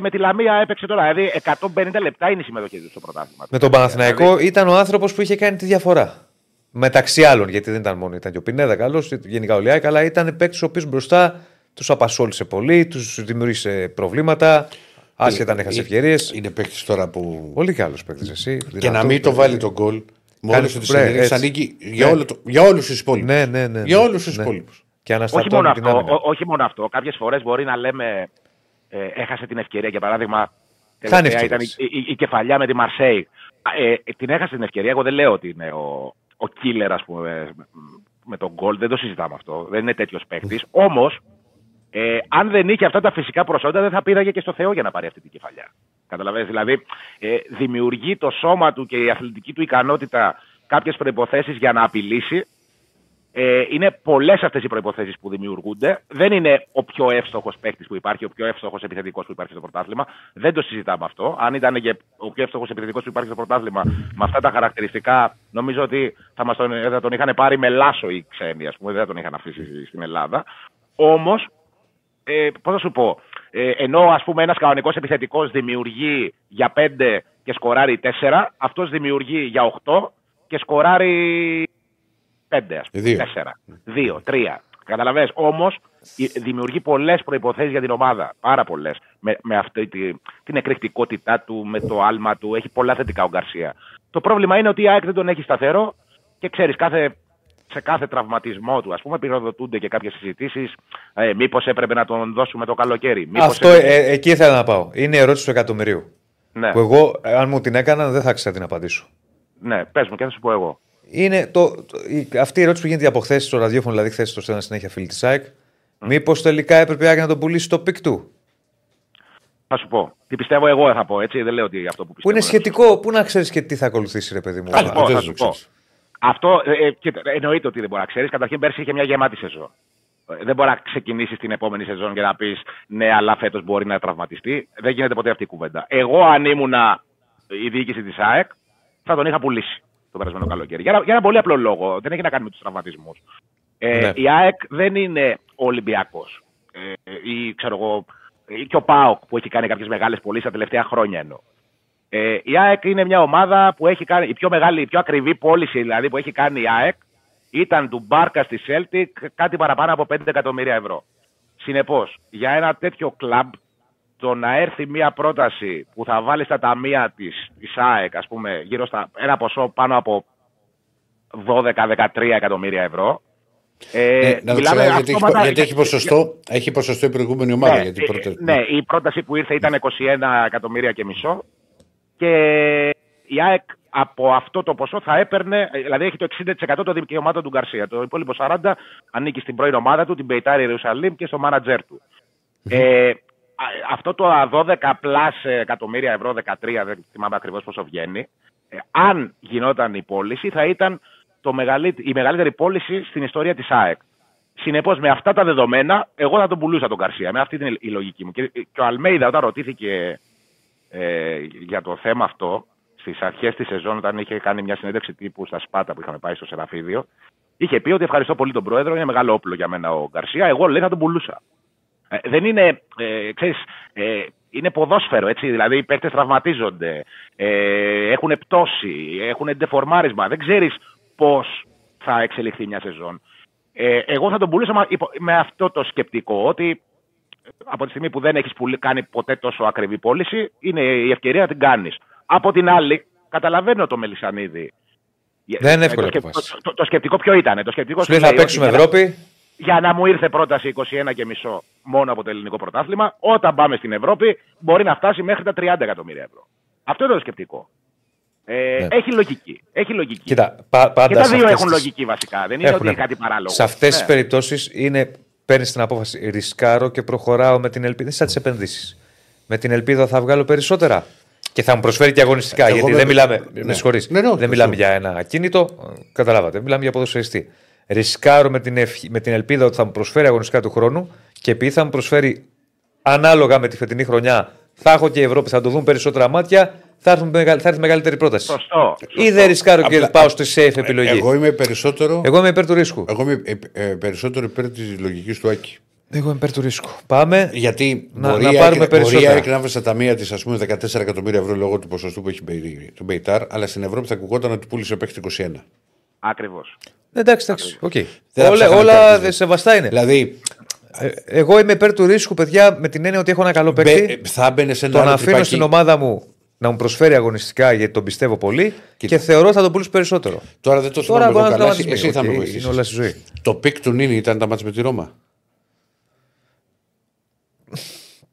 F: με τη Λαμία έπαιξε τώρα. Δηλαδή 150 λεπτά είναι η συμμετοχή του στο πρωτάθλημα.
B: Με τον Παναθηναϊκό ήταν ο άνθρωπος που είχε κάνει τη διαφορά. Μεταξύ άλλων, γιατί δεν ήταν μόνο, ήταν και ο Πινέδα καλός, γενικά ο Λιάκ, αλλά ήταν παίκτης ο οποίος μπροστά τους απασχόλησε πολύ, τους δημιούργησε προβλήματα, άσχετα αν έχασε ευκαιρίες.
A: Είναι παίκτης τώρα που.
B: Πολύ καλός παίκτης εσύ.
A: Και να
B: δυνατός
A: μην το
B: παίκτης.
A: βάλει τον γκολ. Με
B: Κάνει
A: όλε τι
B: μπρε,
A: ενέργειε
B: έτσι.
A: ανήκει για,
B: Ναι.
A: όλο το- για όλους τους υπόλοιπους.
B: Ναι, ναι, ναι.
A: Για
B: ναι.
A: όλους τους
B: Ναι.
A: υπόλοιπους.
B: Και
F: Όχι
B: αναστατώνει
F: μόνο,
B: την
F: αυτό,
B: άμυνα.
F: ό, όχι μόνο αυτό. Κάποιες φορές μπορεί να λέμε ε, έχασε την ευκαιρία. Για παράδειγμα,
B: Χάνει
F: τελευταία ήταν η,
B: ευκαιρίες.
F: η, η κεφαλιά με τη Μαρσέη. Ε, ε, την έχασε την ευκαιρία. Εγώ δεν λέω ότι είναι ο, ο killer, ας πούμε, με τον γκολ. Δεν το συζητάμε αυτό. Δεν είναι τέτοιος παίκτης. Όμως, ε, αν δεν είχε αυτά τα φυσικά προσόντα, δεν θα πήραγε και στο Θεό για να πάρει αυτή την κεφαλιά. Καταλαβαίνεις, δηλαδή ε, δημιουργεί το σώμα του και η αθλητική του ικανότητα κάποιες προϋποθέσεις για να απειλήσει. Ε, είναι πολλές αυτές οι προποθέσει που δημιουργούνται. Δεν είναι ο πιο εύστοχος παίκτης που υπάρχει, ο πιο εύστοχος επιθετικός που υπάρχει στο πρωτάθλημα. Δεν το συζητάμε αυτό. Αν ήταν και ο πιο εύστοχος επιθετικός που υπάρχει στο πρωτάθλημα με αυτά τα χαρακτηριστικά, νομίζω ότι θα, μας τον, θα τον είχαν πάρει με λάσο οι ξένοι, ας πούμε. Δεν θα τον είχαν αφήσει στην Ελλάδα. Όμως, ε, πώς θα σου πω, ε, ενώ ας πούμε ένας κανονικός επιθετικός δημιουργεί για 5 και σκοράρει 4, αυτός δημιουργεί για 8 και σκοράρει 5, ας πούμε,
A: Δύο.
F: 4, 2, 3. Καταλαβες, όμως ε, δημιουργεί πολλές προϋποθέσεις για την ομάδα, πάρα πολλές, με, με αυτή τη, την εκρηκτικότητά του, με το άλμα του, έχει πολλά θετικά ο Γκαρσία. Το πρόβλημα είναι ότι η ΑΕΚ δεν τον έχει σταθερό και ξέρεις, κάθε, σε κάθε τραυματισμό του, ας πούμε, πυροδοτούνται και κάποιες συζητήσεις, ε, μήπως έπρεπε να τον δώσουμε το καλοκαίρι. Μήπως
B: Αυτό
F: έπρεπε-
B: ε, εκεί ήθελα να πάω. Είναι η ερώτηση του εκατομμυρίου.
F: ναι,
B: Που εγώ, ε, αν μου την έκανα, δεν θα ξέρω την απαντήσω.
F: ναι, πες μου και θα σου πω εγώ.
B: Είναι το, το- η- αυτή η ερώτηση που γίνεται από χθες στο ραδιόφωνο, δηλαδή χθες το στέλναν συνέχεια φίλοι της ΑΕΚ. Μήπως τελικά έπρεπε η ΑΕΚ να τον πουλήσει στο peak του;
F: Θα σου πω. Τι πιστεύω εγώ θα πω, έτσι. Δεν λέω ότι αυτό που
B: Που
F: πιστεύω.
B: είναι
F: θα σου πω.
B: σχετικό, πού να ξέρεις και τι θα ακολουθήσει, ρε παιδί μου.
F: Θα σου πω,
A: δεν
F: θα
A: το
F: σου πω.
A: Ξέρεις.
F: Αυτό ε, ε, κοίτα, εννοείται ότι δεν μπορεί να ξέρεις. Καταρχήν πέρσι είχε μια γεμάτη σεζόν. Ε, Δεν μπορεί να ξεκινήσει την επόμενη σεζόν και να πεις ναι, αλλά φέτος μπορεί να τραυματιστεί. Δεν γίνεται ποτέ αυτή η κουβέντα. Εγώ, αν ήμουνα η διοίκηση της ΑΕΚ, θα τον είχα πουλήσει το περασμένο καλοκαίρι. Για ένα, για ένα πολύ απλό λόγο. Δεν έχει να κάνει με τους τραυματισμούς. Ε,
B: Ναι.
F: Η ΑΕΚ δεν είναι ο Ολυμπιακός. Ε, ή ξέρω εγώ, ή και ο ΠΑΟΚ που έχει κάνει κάποιες μεγάλες πωλήσεις τα τελευταία χρόνια εννοώ. Ε, η ΑΕΚ είναι μια ομάδα που έχει κάνει η πιο μεγάλη, η πιο ακριβή πώληση δηλαδή που έχει κάνει η ΑΕΚ ήταν του Μπάρκα στη Celtic κάτι παραπάνω από 5 εκατομμύρια ευρώ. Συνεπώς, για ένα τέτοιο κλαμπ το να έρθει μια πρόταση που θα βάλει στα ταμεία της της ΑΕΚ, ας πούμε, γύρω στα ένα ποσό πάνω από 12-13 εκατομμύρια ευρώ. Ε,
A: Ναι, να το
F: μιλάμε
A: ξέρω, γιατί, έχει,
F: αυτόματα-
A: γιατί έχει, ποσοστό, έχει ποσοστό η προηγούμενη ομάδα.
F: ναι,
A: γιατί
F: ε,
A: πρώτα,
F: ναι, η πρόταση που ήρθε ήταν 21 εκατομμύρια και μισό και η ΑΕΚ από αυτό το ποσό θα έπαιρνε, ε, δηλαδή έχει το 60% των δικαιωμάτων του Γκαρσία. Το υπόλοιπο 40% ανήκει στην πρώην ομάδα του, την Πεϊτάρη Ιερουσαλήμ και στο μάνατζέρ του. Ε, α- αυτό το 12 πλάς εκατομμύρια ευρώ, 13, δεν θυμάμαι ακριβώς πόσο βγαίνει, ε, αν γινόταν η πώληση θα ήταν το μεγαλύτερη, η μεγαλύτερη πώληση στην ιστορία της ΑΕΚ. Συνεπώς, με αυτά τα δεδομένα, εγώ θα τον πουλούσα τον Καρσία. Με αυτή την η λογική μου. Και, και ο Αλμέιδα, όταν ρωτήθηκε ε, για το θέμα αυτό, στις αρχές της σεζόν, όταν είχε κάνει μια συνέντευξη τύπου στα Σπάτα που είχαμε πάει στο Σεραφίδιο, είχε πει ότι ευχαριστώ πολύ τον πρόεδρο, είναι μεγάλο όπλο για μένα ο Γκαρσία. Εγώ λέει θα τον πουλούσα. Ε, δεν είναι, ε, ξέρεις, ε, είναι ποδόσφαιρο, έτσι. Δηλαδή οι παίκτες τραυματίζονται, ε, έχουν πτώση, έχουν ντεφορμάρισμα. Δεν ξέρεις πώς θα εξελιχθεί μια σεζόν. Ε, εγώ θα τον πουλούσα μα- υπό- με αυτό το σκεπτικό, ότι από τη στιγμή που δεν έχεις πουλ- κάνει ποτέ τόσο ακριβή πώληση, είναι η ευκαιρία να την κάνεις. Από την άλλη, καταλαβαίνω το Μελισανίδη.
B: Δεν είναι
F: Ε,
B: εύκολη
F: το, σκε-
B: απόφαση.
F: το, το, το σκεπτικό ποιο ήταν. Το σκεπτικό
B: Σου λέει
F: σου
B: θα
F: λέει
B: παίξουμε
F: ότι για να-
B: Ευρώπη.
F: για να μου ήρθε πρόταση 21 και μισό μόνο από το ελληνικό πρωτάθλημα, όταν πάμε στην Ευρώπη μπορεί να φτάσει μέχρι τα 30 εκατομμύρια ευρώ. Αυτό είναι το σκεπτικό. Ε,
B: Ναι.
F: Έχει λογική. Έχει λογική.
B: Κοίτα, πα,
F: και
B: πάντα
F: τα
B: σε
F: δύο
B: αυτές
F: έχουν
B: τις-
F: λογική βασικά. Δεν είναι
B: Έχουνε.
F: ότι είναι κάτι παράλογο.
B: Σε αυτές
F: Ναι.
B: τι περιπτώσεις είναι παίρνει την απόφαση. Ρισκάρω και προχωράω με την ελπίδα. Είναι σαν τις επενδύσεις. Με την ελπίδα θα βγάλω περισσότερα. Και θα μου προσφέρει και αγωνιστικά.
A: Εγώ
B: γιατί
A: με-
B: δεν μιλάμε.
A: ναι.
B: Με συγχωρείς,
A: Ναι, ναι, όχι,
B: δεν μιλάμε
A: σωστό.
B: για ένα ακίνητο. ε, Καταλάβατε. Μιλάμε για ποδοσφαιριστή. Ρισκάρω με την, ευχ- με την ελπίδα ότι θα μου προσφέρει αγωνιστικά του χρόνου και επειδή θα μου προσφέρει ανάλογα με τη φετινή χρονιά, θα έχω και η Ευρώπη, θα το δουν περισσότερα μάτια, θα, έρθουν μεγα- θα έρθει μεγαλύτερη πρόταση.
F: Σωστό.
B: Ή δεν ρισκάρω και
A: Απλά-
B: πάω στη safe επιλογή.
A: Εγώ είμαι περισσότερο,
B: Εγώ είμαι υπέρ του ρίσκου.
A: εγώ είμαι, ε, ε, περισσότερο υπέρ της λογικής του Άκη.
B: Εγώ είμαι υπέρ του ρίσκου. Πάμε.
A: Γιατί
B: Να-
A: μπορεί,
B: να
A: η
B: πάρουμε
A: ΑΕΚ- μπορεί η
B: περισσότερα.
A: ΑΕΚ να έβασε στα ταμεία της 14 εκατομμύρια ευρώ λόγω του ποσοστού που έχει μπει- του Μπεϊτάρ, αλλά στην Ευρώπη θα ακουγόταν ότι πούλησε παίχτη 21.
F: Ακριβώς.
B: Εντάξει, εντάξει. οκ.
A: Δεν θα
B: Όλα,
A: ψάχναμε
B: όλα
A: κάτι.
B: δε- σεβαστά είναι.
A: Δηλαδή,
B: Ε, εγώ είμαι υπέρ του ρίσκου, παιδιά, με την έννοια ότι έχω ένα καλό
A: μπε-
B: παίκτη.
A: ε, θα μπαινε σε ένα
B: Τον
A: άλλο
B: αφήνω
A: τρυπάκι.
B: στην ομάδα μου να μου προσφέρει αγωνιστικά γιατί τον πιστεύω πολύ και θεωρώ θα τον πουλήσω περισσότερο.
A: Τώρα δεν το
B: Τώρα
A: θυμάμαι εγώ
B: μπορεί να
A: καλά.
B: τραυματισμοί.
A: Εσύ θα με
B: Οκ,
A: βοηθήσεις.
B: Είναι όλα στη ζωή.
A: Το peak του Νίνη ήταν τα ματς με τη Ρόμα.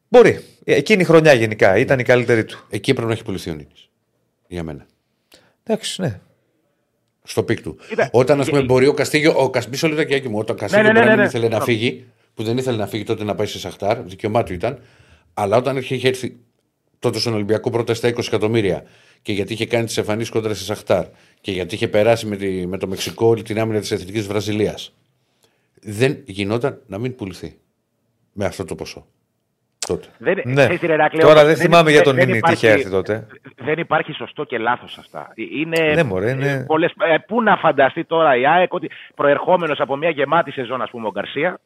B: Μπορεί. Ε, Εκείνη η χρονιά γενικά ήταν η καλύτερη του.
A: Εκεί πρέπει να έχει πουληθεί ο Νίνης. Για μένα.
B: Εντάξει, ναι.
A: Στο peak του.
F: Κοίτα,
A: Όταν, ας πούμε,
F: ε,
A: μπορεί ο Καστίγιο. Ο Κασ... Μισό λεπτάκι μου. Όταν ο Καστίγιο
F: ναι, ναι,
A: μπορεί να
F: ναι,
A: μην
F: ναι.
A: ήθελε να
F: Ναι.
A: φύγει, που δεν ήθελε να φύγει τότε να πάει σε Σαχτάρ, δικαίωμά του ήταν. Αλλά όταν είχε έρθει τότε στον Ολυμπιακό πρώτα στα 20 εκατομμύρια και γιατί είχε κάνει τις εμφανίσεις κόντρα σε Σαχτάρ και γιατί είχε περάσει με, τη, με το Μεξικό όλη την άμυνα της Εθνικής Βραζιλίας. Δεν γινόταν να μην πουληθεί με αυτό το ποσό. Τότε.
F: Δεν,
B: Ναι.
F: ξέρεις τι, Ηρακλή,
B: Τώρα
F: όμως,
B: δεν θυμάμαι για τον
F: δεν
B: Νίνη τι είχε
F: υπάρχει-
B: έρθει τότε.
F: Δεν υπάρχει σωστό και λάθος αυτά. Ε, Είναι,
B: Ναι, μωρέ, είναι-
F: ε, πολλές- ε, πού να φανταστεί τώρα η ΑΕΚ ότι προερχόμενος από μια γεμάτη σεζόν, ας πούμε, ο Γκαρσία.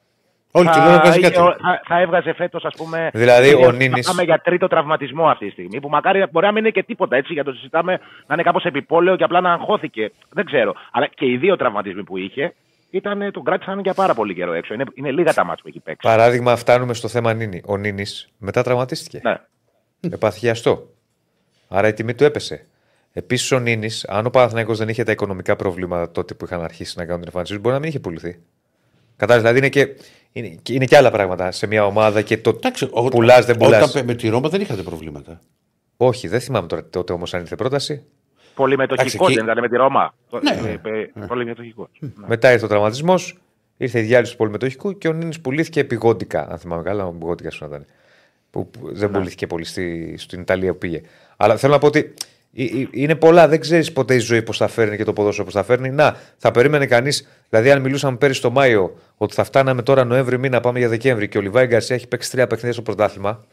A: Όλη την ώρα βγάζει
F: είχε-
A: κάτι.
F: θα, θα έβγαζε φέτος, ας πούμε.
B: Δηλαδή,
F: ε,
B: ο
F: θα
B: Νίνης-
F: Πάμε για τρίτο τραυματισμό αυτή τη στιγμή. Που μακάρι μπορεί να μην είναι και τίποτα έτσι, για το συζητάμε να είναι κάπως επιπόλαιο και απλά να αγχώθηκε. Δεν ξέρω. Αλλά και οι δύο τραυματισμοί που είχε ήταν, ε, τον κράτησαν για πάρα πολύ καιρό έξω. Είναι, είναι λίγα τα μάτια που έχει παίξει.
B: Παράδειγμα, φτάνουμε στο θέμα Νίνη. Ο Νίνης μετά τραυματίστηκε.
F: Ναι.
B: Επαθιαστό. Άρα η τιμή του έπεσε. Επίσης ο Νίνης, αν ο Παναθηναϊκός δεν είχε τα οικονομικά προβλήματα τότε που είχαν αρχίσει να κάνουν την εμφάνισή του, μπορεί να μην είχε πουληθεί. Κατάλαβες, δηλαδή είναι και, είναι, και- είναι και άλλα πράγματα σε μια ομάδα και το
A: Εντάξει, ο-
B: πουλάς δεν πουλάς.
A: Όταν με τη Ρώμα δεν είχατε προβλήματα.
B: Όχι, δεν θυμάμαι τώρα τότε όμως αν ήρθε πρόταση.
F: Πολυμετοχικό
A: Εντάξει,
F: δεν ήταν με τη Ρώμα.
A: Ναι.
F: Ε, ε, Πολυμετοχικό.
B: Μετά ήρθε ο τραυματισμός, ήρθε η διάλυση του πολυμετοχικού και ο Νίνης πουλήθηκε επιγόντικα. Αν θυμάμαι καλά, ο επιγόντικα σου να ήταν. Που, που δεν πουλήθηκε πολύ στη, στην Ιταλία που πήγε. Αλλά θέλω να πω ότι ε, ε, είναι πολλά. Δεν ξέρεις ποτέ η ζωή πώς θα φέρνει και το ποδόσφαιρο πώς θα φέρνει. Να, θα περίμενε κανείς. Δηλαδή, αν μιλούσαμε πέρυσι το Μάιο ότι θα φτάναμε τώρα Νοέμβρη μήνα, πάμε για Δεκέμβρη και ο Λιβάη Γκαρσία έχει παίξει τρία παιχνίδια στο πρωτάθλημα.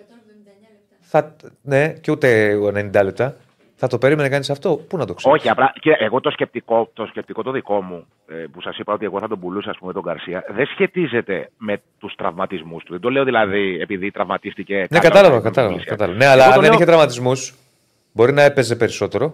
B: Θα, ναι, και ούτε 90 λεπτά. Θα το περίμενε κανείς αυτό; Πού να το ξέρει.
F: Όχι, απλά και εγώ το σκεπτικό, το σκεπτικό το δικό μου, ε, που σας είπα ότι εγώ θα τον πουλούσα, ας πούμε, τον Καρσία, δεν σχετίζεται με τους τραυματισμούς του. Δεν το λέω δηλαδή επειδή τραυματίστηκε.
B: Ναι,
F: κάποιος
B: κατάλαβα,
F: από την
B: κατάλαβα.
F: Τινησία.
B: κατάλαβα. Ναι, αλλά
F: Εγώ
B: αν
F: το
B: δεν
F: λέω-
B: είχε τραυματισμούς, μπορεί να έπαιζε περισσότερο,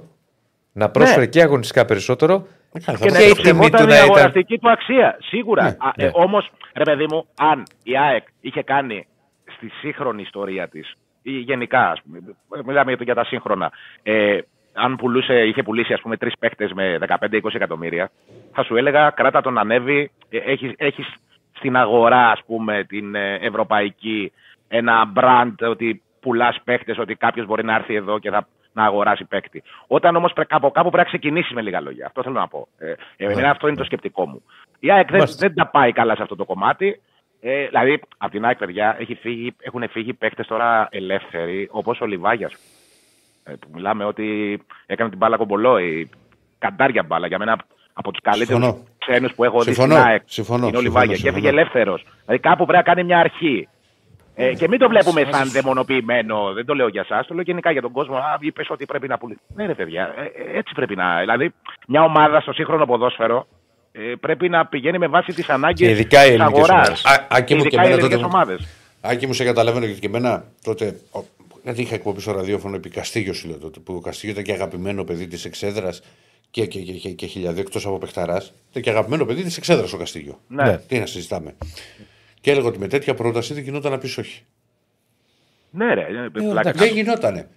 B: να πρόσφερε
F: Ναι.
B: και αγωνιστικά περισσότερο
A: Καλά,
F: Και
A: θα
F: να
B: και η
F: εκτιμόταν
B: τιμή του
F: η
B: να ήταν.
F: αγοραστική του αξία. Σίγουρα.
A: Ναι,
B: ναι.
F: Όμως, ρε παιδί μου, αν η ΑΕΚ είχε κάνει στη σύγχρονη ιστορία της, ή γενικά, ας πούμε, μιλάμε για, το- για τα σύγχρονα, ε, αν πουλούσε, είχε πουλήσει ας πούμε τρεις παίκτες με 15-20 εκατομμύρια, θα σου έλεγα κράτα τον ανέβει. Ε, έχεις, έχεις στην αγορά, ας πούμε, την ε, ευρωπαϊκή, ένα brand ότι πουλάς παίκτες, ότι κάποιος μπορεί να έρθει εδώ και θα να αγοράσει παίκτη. Όταν όμως από κάπου πρέπει να ξεκινήσεις με λίγα λόγια. Αυτό θέλω να πω. Ε, εμένα αυτό είναι το σκεπτικό μου. Η ΑΕΚ δεν,
B: Μάλιστα.
F: δεν τα πάει καλά σε αυτό το κομμάτι. Ε, δηλαδή, από την ΑΕΚ, παιδιά, έχει φύγει, έχουν φύγει παίκτες τώρα ελεύθεροι, όπως ο Λιβάγιας. Ε, που μιλάμε ότι έκανε την μπάλα κομπολόι. Καντάρια μπάλα. Για μένα από τους καλύτερους
A: Συμφωνώ.
F: ξένους που έχω δει
A: Συμφωνώ.
F: στην ΑΕΚ.
A: Συμφωνώ.
F: Είναι ο
A: Συμφωνώ.
F: Λιβάγιας. Και έφυγε
A: Συμφωνώ.
F: ελεύθερος. Δηλαδή, κάπου πρέπει να κάνει μια αρχή. Ε, και μην το βλέπουμε σαν δαιμονοποιημένο. Δεν το λέω για εσά, το λέω γενικά για τον κόσμο. Α, είπες ότι πρέπει να πουλήσει. Ναι, ρε παιδιά, ε, ε, έτσι πρέπει να. Δηλαδή, μια ομάδα στο σύγχρονο ποδόσφαιρο ε, πρέπει να πηγαίνει με βάση τις ανάγκες
B: Και ειδικά οι
F: της
B: ελληνικές
F: αγοράς.
B: ομάδες.
A: Α- Άκη μου και
F: Ειδικά οι
A: εμένα
F: ελληνικές
A: τότε-
F: ομάδες.
A: Άκη μου σε καταλαβαίνω γιατί και εμένα τότε. ο- Γιατί είχα εκπομπή στο ραδιόφωνο επί Καστίγιο σου λέω τότε. Που ο Καστίγιο ήταν και αγαπημένο παιδί της Εξέδρας και, και, και, και, και χιλιάδες εκτός από παιχταράς. Ήταν και αγαπημένο παιδί της Εξέδρας ο Καστίγιο.
F: Ναι.
A: Τι να συζητάμε. Και έλεγα ότι με τέτοια πρόταση δεν γινόταν να πει όχι.
F: Ναι, ρε. ε, πλάκα
B: εντάξει.
A: Δεν γινότανε.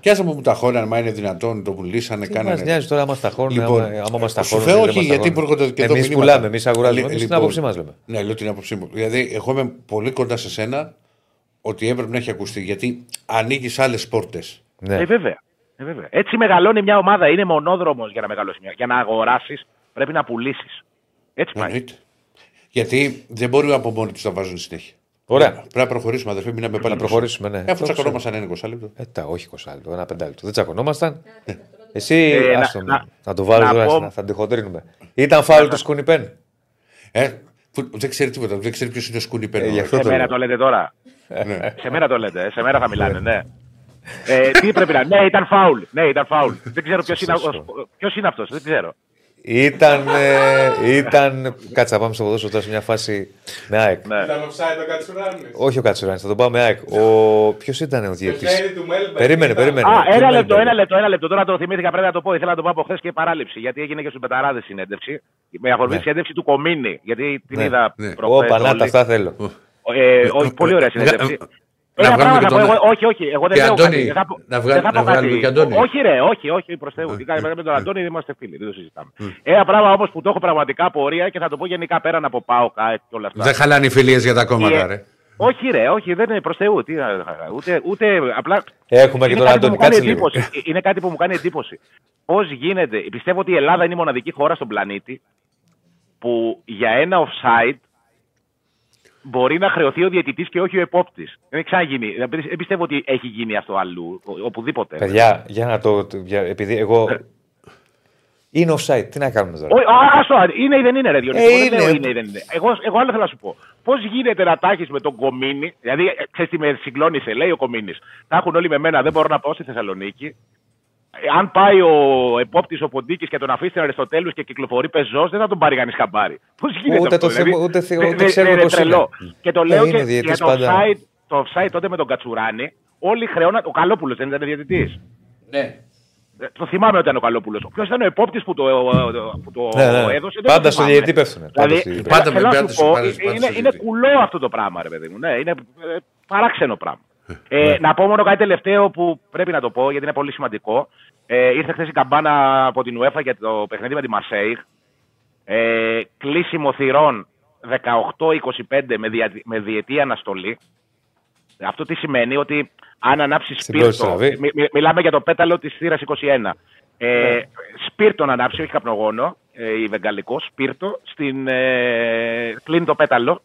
A: Και άσε μου τα χώρια, μα είναι δυνατόν, το πουλήσανε,
B: Τι μας
A: κάνανε.
B: νοιάζει τώρα άμα στα χώρια,
A: Λοιπόν,
B: άμα, άμα μας τα
A: σου
B: χώρια.
A: λέω όχι, γιατί προέρχονται και εδώ
B: Εμείς
A: μηνύματα.
B: πουλάμε, εμείς αγοράζουμε.
A: Λι-
B: Εμείς την
A: λοιπόν,
B: άποψή μας λέμε.
A: Ναι, λέω την άποψή μου. Δηλαδή, εγώ είμαι πολύ κοντά σε σένα ότι έπρεπε να έχει ακουστεί. Γιατί ανοίγει άλλες πόρτες.
B: Ναι.
F: Ε, βέβαια. Ε, Ε, βέβαια. Έτσι μεγαλώνει μια ομάδα. Είναι μονόδρομος για να μεγαλώσεις μια. Για να αγοράσεις πρέπει να πουλήσεις. Έτσι πάει.
A: Εννοείται. Γιατί δεν μπορούμε από μόνοι τους να βάζουν συνέχεια.
B: Ωραία.
A: Πρέπει να προχωρήσουμε, αδερφέ, μην με
B: Να
A: πάλι
B: προχωρήσουμε, ναι.
A: Ε, Αφού
B: Το
A: τσακωνόμασταν ένα 20 λεπτό.
B: Ε, τα, όχι 20 λεπτό, ένα πεντάλεπτο. Δεν τσακωνόμασταν. Εσύ,
F: Ε,
B: άστο
F: να-
B: μου.
F: να-
B: να το βάλω
F: να
B: τώρα,
F: πω-
B: να- θα την χοντρίνουμε. Ήταν φάουλ του Σκουνιπέν.
A: Ε, που δεν ξέρει τίποτα, δεν ξέρει ποιος είναι ο σκούνι
B: Ε,
A: παίρνει.
B: γι' αυτό
F: Σε
B: το
F: μέρα
B: λέω.
F: το λέτε τώρα.
A: Ναι.
F: Σε μέρα το λέτε. ε. Σε μέρα θα μιλάνε, ναι. Ε, τι πρέπει να. Ναι, ήταν φάουλ. Ναι, ήταν φάουλ. Δεν ξέρω ποιος είναι,
B: Σωστό.
F: ποιος είναι αυτός. Δεν ξέρω.
B: Ήταν, ε, ήταν. Κάτσε να πάμε στο ποδόσφαιρο τώρα σε μια φάση με ΑΕΚ.
F: Ναι.
D: Ήταν offside ο Κατσουράνης.
B: Όχι ο Κατσουράνης, θα τον πάω με ΑΕΚ. Ο... Ποιος ήταν ο
D: Το
B: διαιτητή.
D: χέρι του Μέλμπερ.
B: Περίμενε,
D: ήταν-
B: περίμενε.
F: Α,
B: τι
F: ένα
B: λέει
F: λεπτό,
B: τώρα.
F: ένα λεπτό, ένα λεπτό. Τώρα το θυμήθηκα, πρέπει να το πω. Ήθελα να το πω από χθες και παράληψη. Γιατί έγινε και στους Πεταράδες συνέντευξη. Με αφορμή
B: Ναι.
F: τη συνέντευξη του Κομίνη. Γιατί την
B: Ναι,
F: είδα
A: ναι.
B: Ω,
F: προχθές
B: Πανάτα,
F: όλη.
B: αυτά θέλω.
F: Ε, όχι, πολύ ωραία συνέντευξη.
A: Να
F: Ένα
A: βγάλουμε
F: πράγμα
A: και
F: θα πω,
A: τον-
F: εγώ, όχι, όχι, εγώ δεν
A: Και
F: λέω
A: Αντώνη,
F: κάτι. Δεν θα πω-
A: να
F: δεν
A: βγάλ-
F: θα πω
A: να βγάλουμε
F: κάτι.
A: και Αντώνη.
F: Όχι ρε, όχι, όχι, προς Θεού. Τι κάνουμε με τον Αντώνη, δεν είμαστε φίλοι, δεν το συζητάμε. Ένα πράγμα όμως που το έχω πραγματικά πορεία και θα το πω γενικά πέραν από πάω και όλα αυτά.
A: Δεν χαλάνε οι φιλίες για τα κόμματα,
F: Ε,
A: ρε.
F: Όχι ρε, όχι, δεν είναι προς Θεού. Τι, να- ούτε, ούτε, απλά
B: Έχουμε και
F: είναι
B: τον
F: κάτι που
B: Αντώνη,
F: μου κάνει
B: κάτσε λίγο.
F: εντύπωση. Είναι κάτι που μου κάνει εντύπωση. Πώς γίνεται, πιστεύω ότι η Ελλάδα είναι η μοναδική χώρα στον πλανήτη που για ένα offside μπορεί να χρεωθεί ο διαιτητής και όχι ο επόπτης. Δεν έχει ξαναγίνει. Δεν πιστεύω ότι έχει γίνει αυτό αλλού, ο- οπουδήποτε.
B: Παιδιά, για να το. Για, επειδή εγώ. Είναι offside, τι να κάνουμε τώρα;
F: Όχι, α, άστο, είναι ή δεν είναι, ρε Διονύση.
B: Ε,
F: Εγώ δεν
B: είναι.
F: λέω είναι ή δεν είναι. Εγώ, εγώ άλλο θέλω να σου πω. Πώς γίνεται να τα έχεις με τον Κομίνη, δηλαδή, ε, ξέρεις τι με συγκλώνησε, λέει ο Κομίνης. Τα έχουν όλοι με μένα, δεν μπορώ να πάω στη Θεσσαλονίκη. Ε, Αν πάει ο επόπτης ο Ποντίκης και τον αφήσει τον Αριστοτέλους και κυκλοφορεί πεζός, δεν θα τον πάρει κανείς χαμπάρι. Πώς γίνεται
B: Ούτε
F: αυτό,
B: το
F: δηλαδή,
B: θυμ- ούτε θυ-
F: δεν-
B: ούτε
F: δεν-
B: ξέρουμε
F: δεν
B: πώς
F: τρελό.
B: είναι.
F: Και το
B: Ε,
F: λέω
B: είναι
F: και
B: διαιτητής
F: για το
B: πάντα.
F: offside, το offside τότε με τον Κατσουράνη, όλοι χρεώναν. Ο Καλόπουλος δεν ήταν διαιτητής.
A: Ναι.
F: Ε, Το θυμάμαι ότι ήταν ο Καλόπουλος. Ποιος ήταν ο επόπτης που το, που το
B: Ναι, ναι.
F: έδωσε. δεν το
B: Πάντα στο
F: θυμάμαι.
B: διαιτητή πέφτουνε. Πάντα
F: Δηλαδή,
B: στο διαιτητή.
A: Πάντα με-
F: θέλω να
A: πάντα
F: σου
A: στο-
F: πω,
A: πάντα-
F: είναι,
A: πάντα στο
F: είναι
A: διαιτητή.
F: κουλό αυτό το πράγμα, ρε παιδί μου. Ναι, είναι ε, παράξενο πράγμα. Ε, να πω μόνο κάτι τελευταίο που πρέπει να το πω γιατί είναι πολύ σημαντικό. Ε, ήρθε χθες η καμπάνα από την UEFA για το παιχνίδι με τη Μαρσέιγ. Ε, κλείσιμο θυρών 18-25 με, δια, με διετή αναστολή. Αυτό τι σημαίνει ότι αν ανάψει
B: Στην πρώτη
F: σπίρτο.
B: στραβή.
F: μι- μι- μιλάμε για το πέταλο της θύρας 21. Ε, σπίρτο να ανάψει, όχι καπνογόνο, ε, η βεγγαλικό, σπίρτο, στην, ε, κλείνει το πέταλο.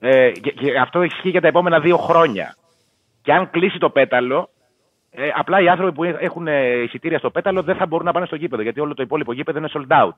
F: Ε, και, και αυτό ισχύει για τα επόμενα δύο χρόνια. Και αν κλείσει το πέταλο, ε, απλά οι άνθρωποι που έχουν ε, εισιτήρια στο πέταλο δεν θα μπορούν να πάνε στο γήπεδο, γιατί όλο το υπόλοιπο γήπεδο είναι sold out.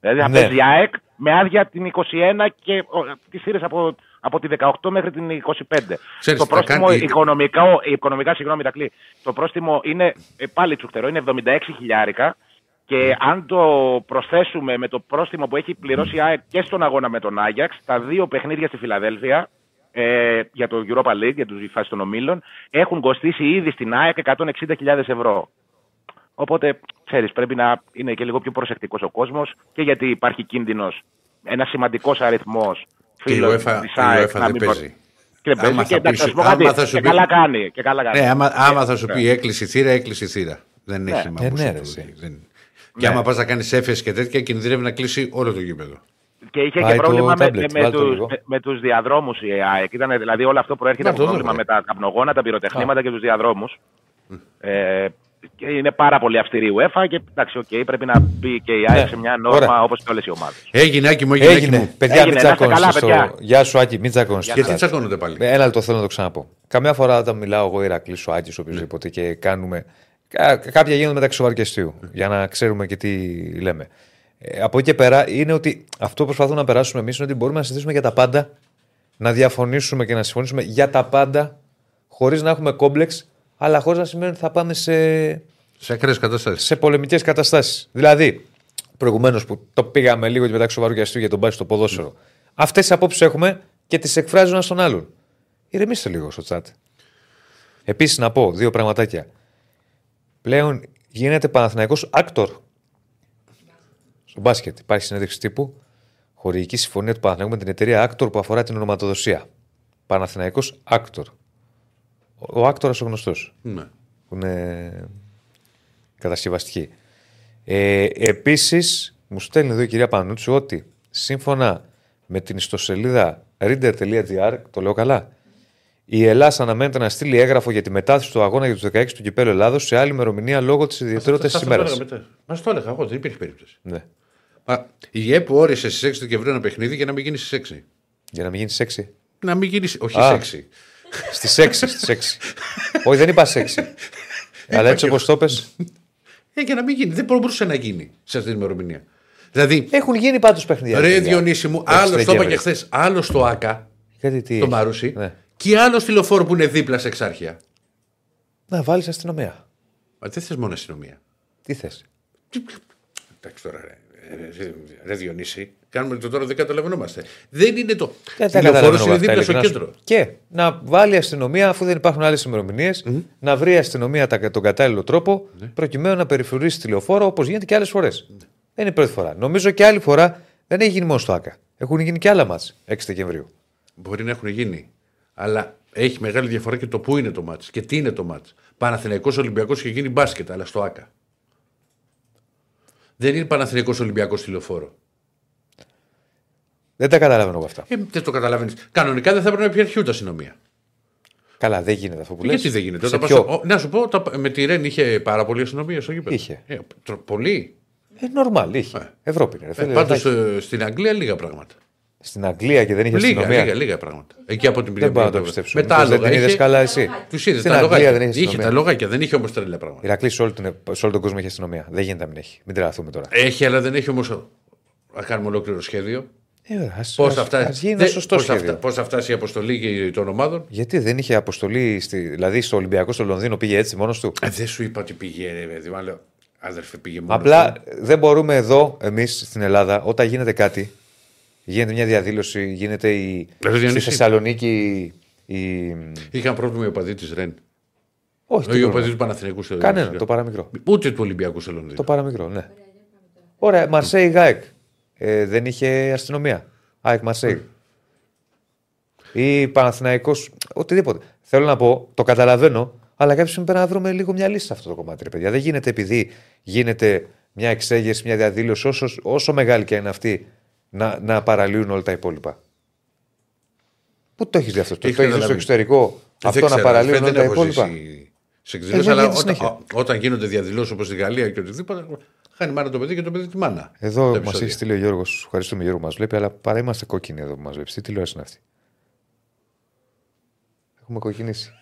F: Δηλαδή θα
B: Ναι.
F: παίζει η ΑΕΚ με άδεια την 21 και τις θύρες από, από τη 18 μέχρι την 25.
A: Ξέρεις,
F: το
A: θα
F: πρόστιμο
A: κάνει-
F: οικονομικά, οικονομικά συγγνώμη, Ηρακλή, το πρόστιμο είναι ε, πάλι τσουχτερό, είναι 76 χιλιάρικα και αν το προσθέσουμε με το πρόστιμο που έχει πληρώσει η ΑΕΚ και στον αγώνα με τον Άγιαξ, τα δύο παιχνίδια στη Φιλαδέλφια, ε, για το Europa League, για τη φάση των ομίλων, έχουν κοστίσει ήδη στην ΑΕΚ 160.000 ευρώ. Οπότε, ξέρεις, πρέπει να είναι και λίγο πιο προσεκτικός ο κόσμος και γιατί υπάρχει κίνδυνος ένας σημαντικός αριθμός
A: Και η
F: φίλων
A: UEFA
F: της
A: η
F: ΑΕΚ
A: UEFA
F: να
A: δεν
F: μην
A: παίζει.
F: Και δεν παίζει
A: Άμα
F: και
A: θα
F: εντάξει,
A: πει-
F: να σου πω κάτι,
A: άμα θα σου
F: και
A: πει-
F: καλά κάνει. Και καλά κάνει.
A: Ναι, άμα, άμα θα σου
F: ναι.
A: πει έκλεισε η θύρα, έκλεισε η θύρα. Δεν έχει θέμα.
B: Ε,
A: πώς
B: ναι,
A: θα
B: ρε,
A: το
B: εσύ.
A: δει. Δεν- Και άμα πας να κάνεις έφεση και τέτοια, κινδυνεύει να κλείσει όλο το γήπεδο.
F: Και είχε
B: Πάει
F: και
B: το
F: πρόβλημα με,
B: tablet,
F: με,
B: βάλτε το
F: τους,
B: λίγο.
F: με, με τους διαδρόμους η ΑΕΚ. Ήταν, δηλαδή όλο αυτό προέρχεται
A: Να
F: από
A: το
F: πρόβλημα
A: δω,
F: με τα καπνογόνα, τα πυροτεχνήματα και τους διαδρόμους. Ε, και είναι πάρα πολύ αυστηρή η UEFA και εντάξει, οκ, πρέπει να μπει και η ΑΕΚ
B: Ναι,
F: σε μια νόρμα
B: ωραία.
F: όπως και όλες οι ομάδες.
A: Έγινε, Άκη μου, έγινε. Άκη
B: Έγινε.
A: μου.
B: Παιδιά,
F: Έγινε,
B: μην
F: να είστε
B: τσακώνεστε
F: καλά,
B: στο-
F: παιδιά.
B: Γεια σου, Άκη, μην τσακώνεστε.
A: Γιατί τσακώνονται πάλι;
B: Ε, Ένα λεπτό θέλω να το ξαναπώ. Καμιά φορά όταν μιλάω εγώ, Ηρακλής, ο Άκης, οποιοδήποτε και κάνουμε. κα- Κάποια γίνονται μεταξύ σοβαρού και αστείου. Για να ξέρουμε και τι λέμε. Ε, από εκεί και πέρα είναι ότι αυτό που προσπαθούμε να περάσουμε εμείς είναι ότι μπορούμε να συζητήσουμε για τα πάντα, να διαφωνήσουμε και να συμφωνήσουμε για τα πάντα, χωρίς να έχουμε κόμπλεξ, αλλά χωρίς να σημαίνει ότι θα πάμε σε,
A: Σε ακραίες καταστάσεις.
B: σε πολεμικές καταστάσεις. Δηλαδή, προηγουμένως που το πήγαμε λίγο και μεταξύ σοβαρού και αστείου για τον μπάσκετ στο ποδόσφαιρο, αυτές τις απόψεις έχουμε και τις εκφράζουν ένας στον άλλον. Ηρεμήστε λίγο στο chat. Επίσης, να πω δύο πραγματάκια. Πλέον γίνεται Παναθηναϊκός AKTOR. Στο μπάσκετ υπάρχει συνέντευξη τύπου χορηγική συμφωνία του Παναθηναϊκού με την εταιρεία AKTOR που αφορά την ονοματοδοσία. Παναθηναϊκός AKTOR. Ο, ο AKTOR ο γνωστός
A: Ναι.
B: που είναι κατασκευαστική. Ε, επίσης, μου στέλνει εδώ η κυρία Πανούτσου ότι σύμφωνα με την ιστοσελίδα reader.gr, το λέω καλά, Η Ελλάδα αναμένεται να στείλει έγγραφο για τη μετάθεση του αγώνα για τους 16 του κυπέλου Ελλάδος σε άλλη ημερομηνία λόγω της ιδιαιτερότητας της ημέρας.
A: Μας το έλεγα εγώ, δεν υπήρχε περίπτωση.
B: Ναι.
A: Μα, η ΕΠΟ όρισε στις 6 Δεκεμβρίου ένα παιχνίδι για να μην γίνει στις 6.
B: Για να μην γίνει σεξι.
A: Να μην γίνει. Όχι
B: Α.
A: στις 6.
B: Στις 6. Στις 6. Όχι, δεν είπα σεξι. Αλλά έτσι όπως το πες,
A: Ε, για να μην γίνει. Δεν μπορούσε να γίνει σε αυτή την ημερομηνία. Δηλαδή,
B: Έχουν γίνει πάντως παιχνίδια.
A: ρε
B: παιδιά.
A: Διονύση μου,
B: Έξι
A: άλλος το είπα
B: Δεκέμβρη.
A: και χθες, άλλος στο ΑΚΑ,
B: Γιατί τι.
A: το Μαρούσι,
B: Ναι.
A: και άλλο στη λεωφόρο που είναι δίπλα σε εξάρχεια.
B: Να βάλεις αστυνομία.
A: Μα δεν θες μόνο αστυνομία;
B: Τι θες;
A: Εντάξει τώρα, ρε, ρε, ρε Διονύση, κάνουμε το τώρα δεν καταλαβαίνόμαστε. Δεν είναι το.
B: Δεν
A: Η
B: τα
A: λεωφόρος
B: καταλαβαίνω
A: είναι
B: αυτά,
A: δίπλα στο
B: ειλικρινά σου.
A: κέντρο.
B: Και να βάλει αστυνομία, αφού δεν υπάρχουν άλλες ημερομηνίες, να βρει η αστυνομία τα- τον κατάλληλο τρόπο
A: Ναι.
B: προκειμένου να περιφρουρήσει τη λεωφόρο όπως γίνεται και άλλες φορές. Δεν είναι η πρώτη φορά. Νομίζω και άλλη φορά δεν έχει γίνει μόνο στο ΑΚΑ. Έχουν γίνει και άλλα μάτς 6 Δεκεμβρίου.
A: Μπορεί να έχουν γίνει. Αλλά έχει μεγάλη διαφορά και το πού είναι το μάτς και τι είναι το μάτς. Παναθηναϊκός Ολυμπιακός είχε γίνει μπάσκετ, αλλά στο ΑΚΑ. Δεν είναι Παναθηναϊκός Ολυμπιακός τηλεοφόρο.
B: Δεν τα καταλαβαίνω από αυτά.
A: Ε, δεν το καταλαβαίνεις. Κανονικά δεν θα έπρεπε να υπάρχει ούτε αστυνομία.
B: Καλά, δεν γίνεται αυτό που λες.
A: Γιατί δεν γίνεται.
B: Σε
A: Όταν
B: ποιο;
A: πας- ο, να σου πω, τα- με τη Ρεν είχε πάρα πολύ αστυνομία στο γήπεδο.
B: Είχε.
A: Ε, τρο- πολύ.
B: Ε, normal, είχε.
A: Ε.
B: Ευρώπη είναι. ρε
A: Ε,
B: φίλε,
A: Πάντως
B: εντάξει.
A: στην Αγγλία λίγα πράγματα.
B: Στην Αγγλία και δεν είχε
A: Λίγα,
B: αστυνομία.
A: λίγα, λίγα πράγματα. Εκεί από την
B: Δεν μπορώ να το
A: πλευρά-
B: πιστέψω.
A: Με τα
B: Μήπως δεν
A: άλογα.
B: την είδες
A: είχε-
B: καλά εσύ.
A: Τους είδες
B: Στην
A: τα
B: Αγγλία
A: λογάκια.
B: δεν έχεις
A: Είχε
B: αστυνομία.
A: τα λογάκια, δεν είχε όμως τρελά πράγματα.
B: Ηρακλής σε, όλη την- σε όλο τον κόσμο έχει αστυνομία. Δεν γίνεται να μην έχει. Μην τρελαθούμε τώρα.
A: Έχει, αλλά δεν έχει όμως. Να κάνουμε ολόκληρο σχέδιο.
B: Ε, ας,
A: Πώς
B: ας-
A: θα, φτάσει,
B: ας γίνει
A: δεν-
B: ένα σωστό
A: πώς θα,
B: σχέδιο.
A: φτα- πώς θα φτάσει η αποστολή και των ομάδων;
B: Γιατί δεν είχε αποστολή, στη, δηλαδή στο Ολυμπιακό στο Λονδίνο πήγε έτσι μόνος του;
A: Ε, δεν σου είπα ότι πήγε, ρε παιδί. Μα λέω, Άδερφε, πήγε μόνος.
B: Απλά δεν μπορούμε εδώ, εμείς στην Ελλάδα, όταν γίνεται κάτι, γίνεται μια διαδήλωση, γίνεται η,
A: Δηλαδή,
B: στη
A: Διονύση.
B: Θεσσαλονίκη η.
A: Είχαν πρόβλημα οι οπαδοί της Ρεν.
B: Όχι, τι
A: Όχι οι
B: πρόβλημα.
A: οπαδοί του Παναθηναϊκούς στο
B: Κανένα,
A: στο-
B: το παραμικρό.
A: Ούτε του Ολυμπιακού στο Λονδίνο.
B: Το παραμικρό, ναι. Ωραία, Μαρσέη Γάεκ. Ε, δεν είχε αστυνομία. ΑΕΚ Μαρσέη. Ή Παναθηναϊκός, οτιδήποτε. Θέλω να πω, το καταλαβαίνω, αλλά κάποιος πρέπει να βρούμε λίγο μια λύση σε αυτό το κομμάτι, ρε παιδιά. Δεν γίνεται επειδή γίνεται μια εξέγερση, μια διαδήλωση, όσο, όσο μεγάλη και είναι αυτή, να, να παραλύουν όλα τα υπόλοιπα. Πού το έχεις δει αυτό, το,
A: Έχει
B: το έχεις δει στο
A: καταλάβει.
B: εξωτερικό,
A: Δεν
B: αυτό να
A: ξέρω,
B: παραλύουν
A: δεν
B: όλα τα
A: έχω
B: υπόλοιπα;
A: ζήσει Σε
B: Ε,
A: εκδηλώσει,
B: δεν
A: αλλά
B: γίνεται
A: όταν,
B: συνέχεια.
A: όταν γίνονται διαδηλώσεις όπως στη Γαλλία και οτιδήποτε, χάνει μάνα το παιδί και το παιδί τη μάνα.
B: Εδώ
A: Τα
B: μας
A: επεισόδια.
B: έχει στείλει ο Γιώργος. Ευχαριστούμε Γιώργο που μας βλέπει, αλλά παρά είμαστε κόκκινοι εδώ που μας βλέπει. Τι τηλεόραση είναι αυτή; Έχουμε κοκκινήσει.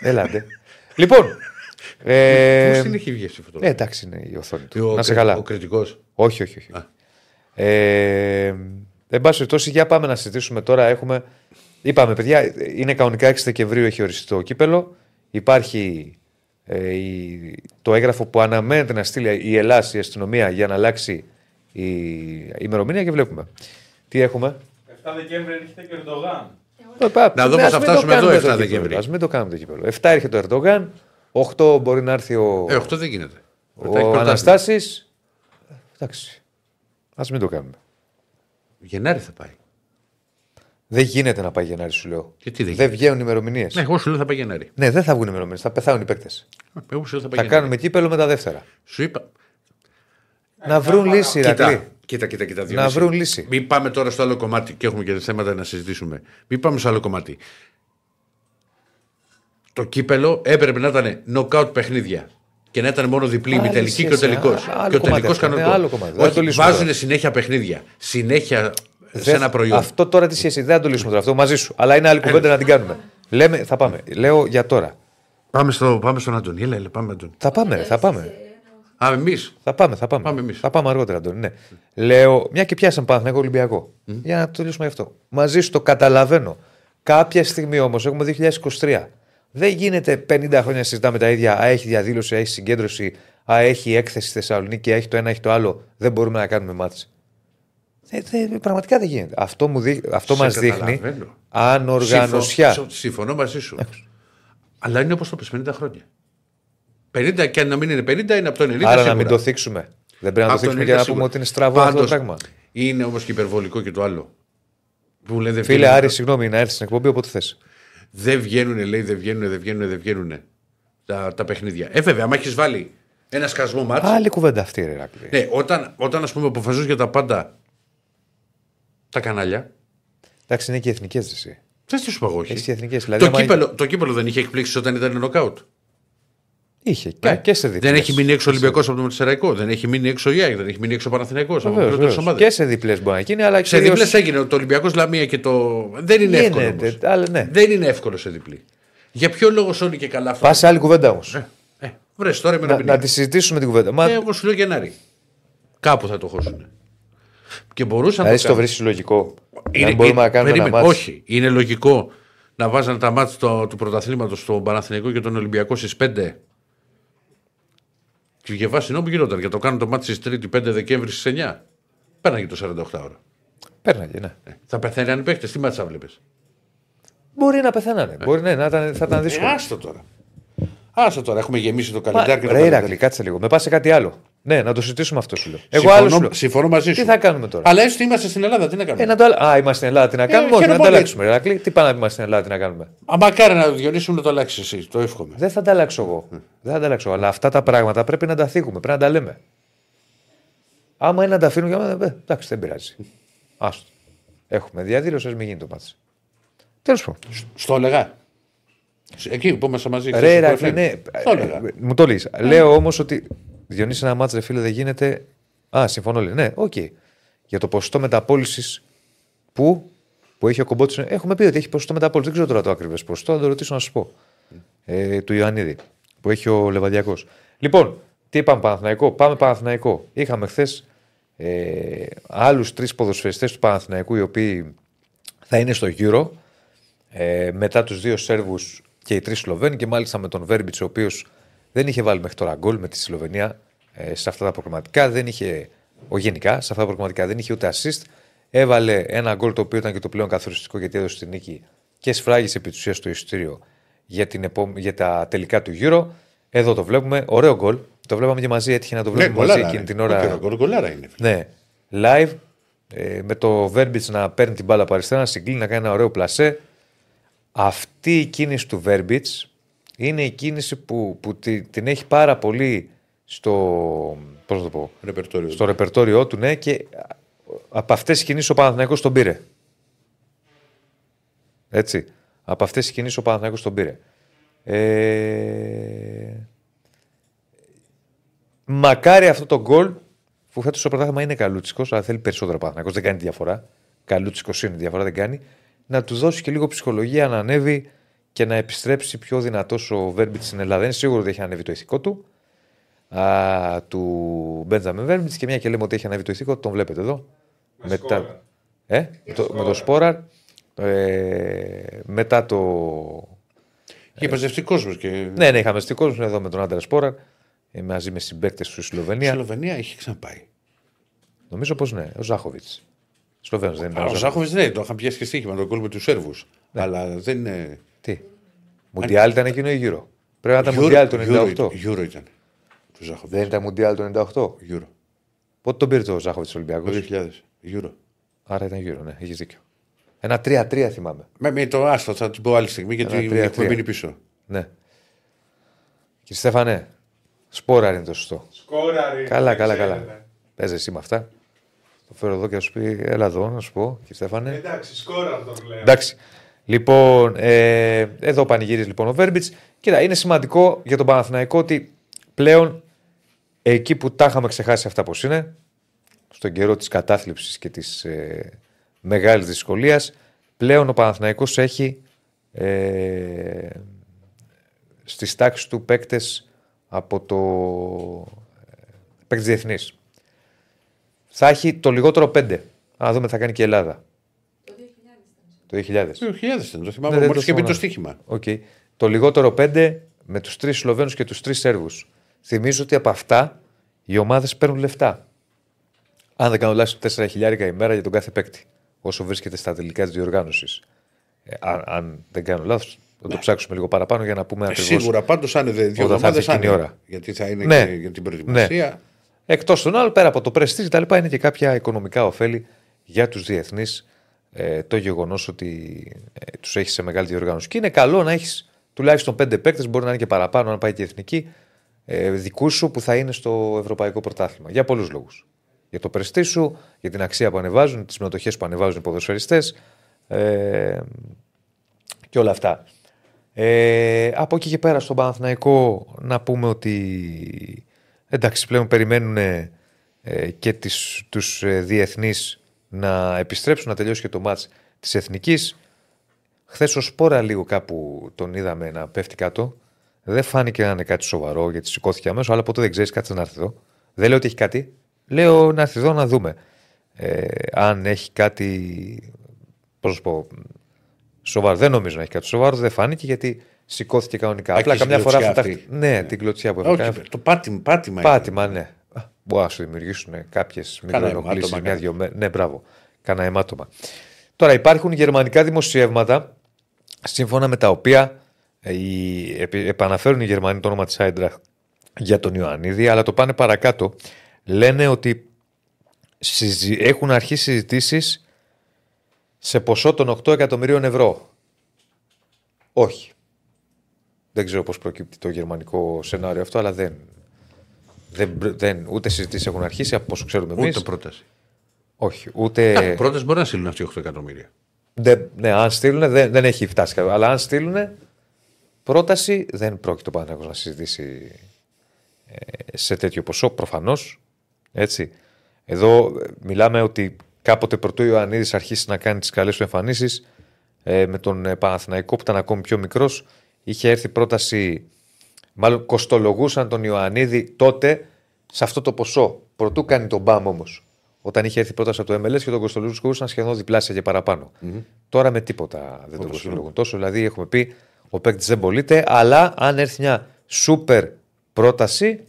B: Έλατε. λοιπόν. Ε,
A: Πώς την έχει βγει αυτή η
B: ε,
A: φωτογραφία.
B: εντάξει είναι η οθόνη του.
A: Ο,
B: να σε
A: κρι-
B: καλά.
A: Ο κριτικός;
B: Όχι, όχι, όχι.
A: Α.
B: Ε, εν πάση περιπτώσει, για πάμε να συζητήσουμε τώρα. Έχουμε, είπαμε, παιδιά, είναι κανονικά 6 Δεκεμβρίου έχει οριστεί το κύπελο. Υπάρχει ε, η- το έγγραφο που αναμένεται να στείλει η Ελλάδα, η αστυνομία, για να αλλάξει η ημερομηνία και βλέπουμε. Τι έχουμε;
D: 7 Δεκέμβρη έρχεται και ο Ερντογάν.
A: Να δούμε, θα φτάσουμε εδώ 7 Δεκέμβρη.
B: Α μην το κάνουμε το κύπελο. 7 έρχεται ο Ερντογάν, 8 μπορεί να έρθει ο,
A: Ε, 8 δεν γίνεται. Μετά έχει
B: ο
A: πρωτάθλημα.
B: Αναστάσης. Εντάξει. Α μην το κάνουμε.
A: Γενάρη θα πάει.
B: Δεν γίνεται να πάει Γενάρη, σου λέω.
A: Γιατί δεν
B: Δεν βγαίνουν ημερομηνίες.
A: Ναι, εγώ σου λέω θα πάει Γενάρη.
B: Ναι, δεν θα βγουν ημερομηνίες. Θα πεθάνουν οι παίκτες.
A: Εγώ σου λέω θα πάει
B: Θα
A: Γενάρη.
B: κάνουμε κύπελο με τα δεύτερα.
A: Σου είπα.
B: Να βρουν λύση, Ηρακλή.
A: Κοίτα, κοίτα, κοίτα. κοίτα
B: Να
A: Διονύση.
B: βρουν λύση.
A: Μην πάμε τώρα στο άλλο κομμάτι και έχουμε και θέματα να συζητήσουμε. Μην πάμε στο άλλο κομμάτι. Το κύπελο έπρεπε να ήταν knockout παιχνίδια. Και να ήταν μόνο διπλή,
B: Άλλη
A: μη τελική και ο
B: σχέση,
A: τελικός.
B: α- άλλο
A: Και ο
B: κομμάτι
A: τελικός
B: αυτό, ναι,
A: κανονικό.
B: άλλο κομμάτι. Δεν θα το
A: Όχι,
B: λύσουμε
A: βάζουν
B: τώρα.
A: συνέχεια παιχνίδια. Συνέχεια σε
B: Δεν-
A: ένα προϊόν.
B: Αυτό τώρα τι σχέση. Δεν θα το λύσουμε τώρα αυτό μαζί σου. Αλλά είναι άλλη κουβέντα να την κάνουμε. Λέμε, θα πάμε. Λέω για τώρα.
A: Πάμε, στο, πάμε στον Αντώνη. Έλα, έλα, πάμε Αντώνη.
B: Θα πάμε, ρε, θα πάμε.
A: Α, εμείς.
B: Θα πάμε, θα πάμε.
A: Πάμε εμείς.
B: Θα πάμε αργότερα, Αντώνη. Ναι. Λέω, μια και πιάσαμε Παναθηναϊκό Ολυμπιακό. Για να το λύσουμε γι' αυτό. Μαζί σου το καταλαβαίνω. Κάποια στιγμή όμως, έχουμε 2023. Δεν γίνεται 50 χρόνια να συζητάμε τα ίδια. Α, έχει διαδήλωση, α, έχει συγκέντρωση, α, έχει έκθεση στη Θεσσαλονίκη, α, έχει το ένα, έχει το άλλο. Δεν μπορούμε να κάνουμε μάτς. Δεν, δεν, πραγματικά δεν γίνεται. Αυτό, μου δει, αυτό
A: Σε
B: μας δείχνει
A: καταλαβαίνω.
B: ανοργανωσιά.
A: Συμφω- Συμφωνώ μαζί σου. Αλλά είναι όπως το πες 50 χρόνια. 50 και αν να μην είναι 50 είναι από το 90
B: Άρα
A: σίγουρα.
B: να μην το θίξουμε. Δεν πρέπει να το
A: Από το
B: θίξουμε
A: 90
B: για να
A: σίγουρα.
B: πούμε ότι είναι στραβό αυτό το
A: Πάντως,
B: πράγμα.
A: Είναι όμως και υπερβολικό και το άλλο. Που λένε, δεν
B: Φίλε
A: βγαίνουν-
B: Άρη, συγγνώμη, να έρθεις στην εκπομπή όποτε θες.
A: Δεν βγαίνουν, λέει, δεν βγαίνουν, δεν βγαίνουν, δεν βγαίνουν τα, τα παιχνίδια. Ε, βέβαια, άμα έχεις βάλει ένα σκασμό μάτς,
B: Άλλη κουβέντα αυτή, ρε Ρακλή.
A: Ναι, όταν, όταν ας πούμε αποφασίζουν για τα πάντα τα κανάλια,
B: Εντάξει, είναι και εθνικές εσύ.
A: Δεν τι σου πω εγώ, όχι.
B: Έχεις εθνικές. Δηλαδή,
A: Το
B: άμα-
A: κύπελο, το κύπελο δεν είχε εκπλήξεις όταν ήταν νοκάουτ.
B: Είχε και, και σε διπλές.
A: Δεν έχει μείνει έξω ο Ολυμπιακός από το Μετσεραϊκό. Δεν έχει μείνει έξω ο Ιάκ. Δεν έχει μείνει έξω ο Παναθηναϊκός από
B: Βεβαίως,
A: μικρότερε
B: βεβαίως.
A: ομάδε.
B: Και σε διπλές μπορεί να γίνει, αλλά
A: Σε
B: κυρίως
A: διπλές έγινε το Ολυμπιακός Λαμία και το. Δεν είναι εύκολο.
B: γίνεται,
A: όμως.
B: αλλά ναι.
A: Δεν είναι εύκολο σε διπλή. Για ποιο λόγο Σόνι και καλά
B: Πας σε άλλη κουβέντα όμως.
A: Ε, βρες τώρα με
B: Να,
A: ένα
B: να τη συζητήσουμε την κουβέντα. Μα
A: Ε, εγώ σου λέω Γενάρη. Κάπου θα το χώσουν. Και μπορούσαν
B: δηλαδή
A: το
B: το
A: κάνουν.
B: βρει λογικό;
A: Είναι-
B: να μπορούμε να κάνουμε
A: περίμενε,
B: ένα μάτι.
A: Όχι, είναι λογικό να βάζανε τα μάτια του, του πρωταθλήματος στον Παναθηναϊκό και τον Ολυμπιακό στις 5. Και για βάση νόμου γινόταν και το κάνουν το μάτι στις 3η 5 Δεκέμβρη στις 9. Πέρναγε το 48 ώρα.
B: Πέρναγε, ναι.
A: Ε, θα πεθαίνανε οι παίχτε, τι μάτσα βλέπεις;
B: Μπορεί να πεθαίνανε. Μπορεί ναι, να ήταν, θα ήταν δύσκολο.
A: Ε, άστο τώρα. Άστο τώρα, έχουμε γεμίσει το
B: Μα,
A: καλεντάρι και το
B: ρε
A: καλεντάρι.
B: Ηρακλή, κάτσε λίγο. Με πας σε κάτι άλλο. Ναι, να το συζητήσουμε αυτό σου λέω. Εγώ
A: Συμφωνώ-
B: άλλο σου λέω.
A: Συμφωνώ μαζί σου.
B: Τι θα κάνουμε τώρα;
A: Αλλά έστω είμαστε στην Ελλάδα, τι να κάνουμε;
B: Ε, να το άλλο. Α, είμαστε στην Ελλάδα, τι να κάνουμε; Όχι, να
A: χαίρομαι
B: το
A: πολύ.
B: αλλάξουμε. ρε Ηρακλή, τι πάνε να είμαστε στην Ελλάδα, τι να κάνουμε;
A: Α, μακάρι να διονύσουμε να το αλλάξεις εσύ, το εύχομαι.
B: Δεν θα τα αλλάξω εγώ. Δεν θα τα αλλάξω. Αλλά αυτά τα πράγματα πρέπει να τα θίγουμε, πρέπει να τα λέμε. Άμα είναι να τα αφήνουμε για μένα, ε, εντάξει, δεν πειράζει. Άστο. Έχουμε διαδήλωση, ας μην γίνει το μάτι. Τέλος πάντων.
A: Στο έλεγα. Εκεί που είμαστε μαζί.
B: Ρε,
A: χθες στο
B: Ηρακλή,
A: FM.
B: ναι.
A: Το έλεγα.
B: Ε, Μου το λύσει. Λέω όμως ότι Διονύση ένα μάτς, ρε φίλε, δεν γίνεται. Α, συμφωνώ, λέει. Ναι, οκ. Για το ποσοστό μεταπόλησης που, που έχει ο κομπότης. Έχουμε πει ότι έχει ποσοστό μεταπόλησης. Δεν ξέρω τώρα το ακριβές ποσοστό, θα το ρωτήσω να σα πω. Ε, του Ιωαννίδη που έχει ο Λεβαδιακός. Λοιπόν, τι είπαμε Παναθηναϊκό; Πάμε Παναθηναϊκό. Είχαμε χθες ε, άλλους τρεις ποδοσφαιριστές του Παναθηναϊκού οι οποίοι θα είναι στο γύρο ε, μετά τους δύο Σέρβους και οι τρεις Σλοβαίνοι και μάλιστα με τον Βέρμπιτς, ο οποίος δεν είχε βάλει μέχρι τώρα γκολ με τη Σλοβενία ε, σε αυτά τα προγραμματικά. Δεν είχε, ο γενικά, σε αυτά τα προγραμματικά δεν είχε ούτε assist. Έβαλε ένα γκολ το οποίο ήταν και το πλέον καθοριστικό γιατί έδωσε την νίκη και σφράγισε επί της ουσίας το εισιτήριο για, την επό... για τα τελικά του γύρω. Εδώ το βλέπουμε. Ωραίο γκολ. Το βλέπαμε και μαζί. Έτυχε να το
A: Ναι,
B: βλέπουμε μαζί
A: γκολάρα
B: εκείνη
A: είναι.
B: την ώρα.
A: Όχι, γκολ- γκολάρα είναι.
B: Ναι. Live ε, με το Verbitz να παίρνει την μπάλα από αριστερά, να συγκλίνει, να κάνει ένα ωραίο πλασέ. Αυτή η κίνηση του Verbitz είναι η κίνηση που, που τη- την έχει πάρα πολύ στο, πώς να το πω,
A: Ρεπερτόριο.
B: στο ρεπερτόριό του, ναι, και από αυτές τις κινήσεις ο Παναθηναϊκός τον πήρε. Έτσι. Από αυτές τις κινήσεις ο Παναθηναϊκός τον πήρε. Ε... Μακάρι αυτό το γκολ που φέτος στο πρωτάθλημα είναι καλούτσικος, αλλά θέλει περισσότερο Παναθηναϊκός, δεν κάνει διαφορά. Καλούτσικος είναι, διαφορά δεν κάνει. Να του δώσει και λίγο ψυχολογία να ανέβει και να επιστρέψει πιο δυνατός ο Βέρμπιτς στην Ελλάδα. Είναι σίγουρο ότι έχει ανέβει το ηθικό του. Α, του Μπέντζαμιν Βέρμπιτς και μια και λέμε ότι έχει ανέβει το ηθικό του, τον βλέπετε εδώ.
D: Με σκόρα.
B: Ε, με το, με το Σπόραρ. Ε, μετά το.
A: Και παζευτεί κόσμο. Και...
B: Ναι, ναι, είχαμε στην κόσμο εδώ με τον Άντρας Σπόραρ. Ε, μαζί με συμπαίκτες του στη
A: Η
B: Σλοβενία.
A: Σλοβενία έχει ξαναπάει.
B: Νομίζω πως ναι, ο Ζάχοβιτς. Σλοβαίνος δεν ήταν.
A: Ο
B: Ζάχοβιτς.
A: Ζάχοβιτς ναι, το είχαν πιάσει και στοίχημα τον κόλ με του Σέρβους. Αλλά δεν είναι.
B: Τι; Μουντιάλ ήταν εκείνο ή γύρω. Πρέπει να ήταν
A: Euro-
B: Μουντιάλ το
A: Euro
B: 98.
A: ήταν, Euro ήταν. Του Ζάχοβιτς.
B: Δεν ήταν Μουντιάλ το 98.
A: Euro.
B: Πότε τον πήρε το Ζάχοβιτς Ολυμπιακός;
A: Το 2000. Euro.
B: Άρα ήταν γύρω, ναι, έχεις δίκιο. Ένα 3-3 θυμάμαι.
A: Με, με το άστο θα την πω άλλη στιγμή γιατί
B: Ένα τρία,
A: έχουμε
B: τρία.
A: μείνει πίσω.
B: Ναι. Κύριε Στέφανε, σπόρα είναι το σωστό.
D: Σκόραρη.
B: Καλά,
D: δεν
B: καλά,
D: ξέρετε.
B: καλά. Παίζε εσύ με αυτά. Το φέρω εδώ και να σου πει, έλα εδώ να σου πω, κύριε Στέφανε.
D: Εντάξει, σκόραρ τον λέω.
B: Εντάξει. Λοιπόν, ε, εδώ πανηγύριζε λοιπόν ο Βέρμπιτς. Κοίτα, είναι σημαντικό για τον Παναθηναϊκό ότι πλέον εκεί που τα είχαμε ξεχάσει αυτά πώς είναι, στον καιρό της κατάθλιψης και της ε, μεγάλης δυσκολίας, πλέον ο Παναθηναϊκός έχει ε, στις τάξεις του παίκτες από το ε, παίκτες διεθνείς. Θα έχει το λιγότερο πέντε. Α δούμε τι θα κάνει και η Ελλάδα. Το 2000.
A: Το 2000 ήταν, το θυμάμαι.
B: Ναι, δεν
A: Μόλις
B: το
A: είχε πει
B: θυμάμαι.
A: το στοίχημα.
B: Οκ. Το λιγότερο πέντε με τους τρεις Σλοβαίνους και τους τρεις Σέρβους. Θυμίζω ότι από αυτά οι ομάδες παίρνουν λεφτά. Αν δεν κάνω λάθος, 4 χιλιάρικα ημέρα για τον κάθε παίκτη. Όσο βρίσκεται στα τελικά της διοργάνωσης. Ε, αν, αν δεν κάνω λάθος, θα το ψάξουμε λίγο παραπάνω για να πούμε
A: Ε,
B: ακριβώς.
A: Σίγουρα πάντως αν είναι δύο
B: Όταν θα
A: εβδομάδες.
B: έρθει εκείνη η ώρα.
A: Γιατί θα είναι
B: Ναι.
A: και για την προετοιμασία.
B: Εκτός των άλλων, πέρα από το πρεστή και τα λοιπά, είναι και κάποια οικονομικά ωφέλη για τους διεθνείς ε, το γεγονός ότι ε, τους έχεις σε μεγάλη διοργάνωση. Και είναι καλό να έχεις τουλάχιστον πέντε παίκτες, μπορεί να είναι και παραπάνω, αν πάει και η εθνική, ε, δικούς σου που θα είναι στο Ευρωπαϊκό Πρωτάθλημα. Για πολλούς λόγους. Για το πρεστή σου, για την αξία που ανεβάζουν, τις συμμετοχές που ανεβάζουν οι ποδοσφαιριστές. Ε, και όλα αυτά. Ε, από εκεί και πέρα στον Παναθηναϊκό να πούμε ότι εντάξει πλέον περιμένουν ε, και τις, τους ε, διεθνείς να επιστρέψουν να τελειώσει και το μάτς της Εθνικής. Χθες ο Σπόρα λίγο κάπου τον είδαμε να πέφτει κάτω. Δεν φάνηκε να είναι κάτι σοβαρό γιατί σηκώθηκε αμέσως, αλλά ποτέ δεν ξέρεις, κάτσε να έρθει εδώ. Δεν λέω ότι έχει κάτι. Λέω να έρθει εδώ να δούμε. Ε, αν έχει κάτι. Πώς να σου πω. Σοβαρό. Δεν νομίζω να έχει κάτι σοβαρό. Δεν φάνηκε γιατί σηκώθηκε κανονικά.
A: Α,
B: Απλά
A: και
B: καμιά
A: στην
B: φορά
A: κλωτσιά
B: αυτά.
A: αυτή.
B: Ναι, την κλωτσιά που
A: Όχι,
B: έκανε.
A: το πάτημα. πάτημα,
B: Πάτημα, ναι. Α, Μπορεί να σου δημιουργήσουν κάποιες
A: Κάνα
B: μικροενοχλήσει
A: αιμάτωμα,
B: μια-δυο μέρε. Ναι, μπράβο. Κάνα αιμάτωμα. Τώρα υπάρχουν γερμανικά δημοσιεύματα σύμφωνα με τα οποία ε, οι, επι- επαναφέρουν οι Γερμανοί το όνομα της Άιντραχ για τον Ιωαννίδη, αλλά το πάνε παρακάτω. Λένε ότι συζη- έχουν αρχίσει συζητήσεις σε ποσό των 8 εκατομμυρίων ευρώ. Όχι. Δεν ξέρω πώς προκύπτει το γερμανικό σενάριο αυτό, αλλά δεν. Δεν, δεν ούτε συζητήσεις έχουν αρχίσει από όσο ξέρουμε εμείς.
A: Ούτε πρόταση.
B: Όχι. Ούτε.
A: Πρόταση μπορεί να στείλουν αυτοί οι 8 εκατομμύρια.
B: Δεν, ναι, αν στείλουν, δεν, δεν έχει φτάσει κάποιο. Αλλά αν στείλουν πρόταση, δεν πρόκειται ο Παναγιώτο να συζητήσει ε, σε τέτοιο ποσό, προφανώς. Έτσι. Εδώ ε, μιλάμε ότι κάποτε πρωτού ο Ιωαννίδης αρχίσει να κάνει τις καλές του εμφανίσεις ε, με τον ε, Παναθηναϊκό που ήταν ακόμη πιο μικρός. Είχε έρθει πρόταση, μάλλον κοστολογούσαν τον Ιωαννίδη τότε σε αυτό το ποσό. Προτού κάνει τον μπαμ όμως. Όταν είχε έρθει πρόταση από το MLS και τον κοστολογούσαν σχεδόν διπλάσια και παραπάνω. Τώρα με τίποτα δεν τον κοστολογούν τόσο. Δηλαδή έχουμε πει ο παίκτης δεν πωλείται, αλλά αν έρθει μια σούπερ πρόταση,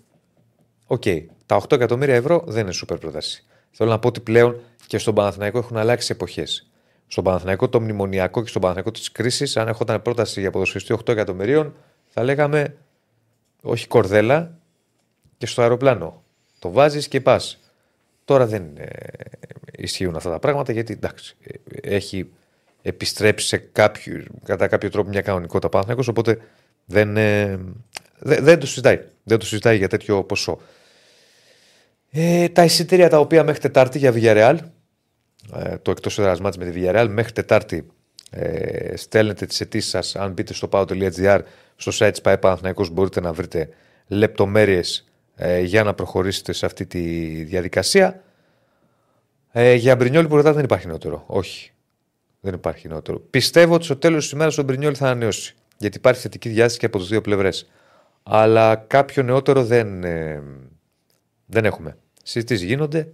B: οκ. Τα 8 εκατομμύρια ευρώ δεν είναι σούπερ πρόταση. Θέλω να πω ότι πλέον και στον Παναθηναϊκό έχουν αλλάξει εποχές. Στον Παναθηναϊκό το μνημονιακό και στον Παναθηναϊκό της κρίσης, αν ερχόταν πρόταση για ποδοσφαιριστή 8 εκατομμυρίων, θα λέγαμε όχι κορδέλα και στο αεροπλάνο. Το βάζεις και πας. Τώρα δεν ε, ισχύουν αυτά τα πράγματα γιατί εντάξει, ε, έχει επιστρέψει σε κάποιο, κατά κάποιο τρόπο μια κανονικότητα Παναθηναϊκός, οπότε δεν, ε, δεν, δεν το συζητάει. Δεν το συζητάει για τέτοιο ποσό. Ε, τα εισιτήρια τα οποία μέχρι Τετάρτη για Villarreal, ε, το εκτός έδρας μάτς με τη Villarreal, μέχρι Τετάρτη ε, στέλνετε τις αιτήσεις σας. Αν μπείτε στο pao.gr, στο site τη ΠαΕ Παναθηναϊκός μπορείτε να βρείτε λεπτομέρειες ε, για να προχωρήσετε σε αυτή τη διαδικασία. Ε, για Μπρινιόλη που ρωτάτε δεν υπάρχει νεότερο. Όχι. Δεν υπάρχει νεότερο. Πιστεύω ότι στο τέλος της ημέρας ο Μπρινιόλη θα ανανεώσει. Γιατί υπάρχει θετική διάσταση και από τις δύο πλευρές. Αλλά κάποιο νεότερο δεν, ε, δεν έχουμε. Συζητήσεις γίνονται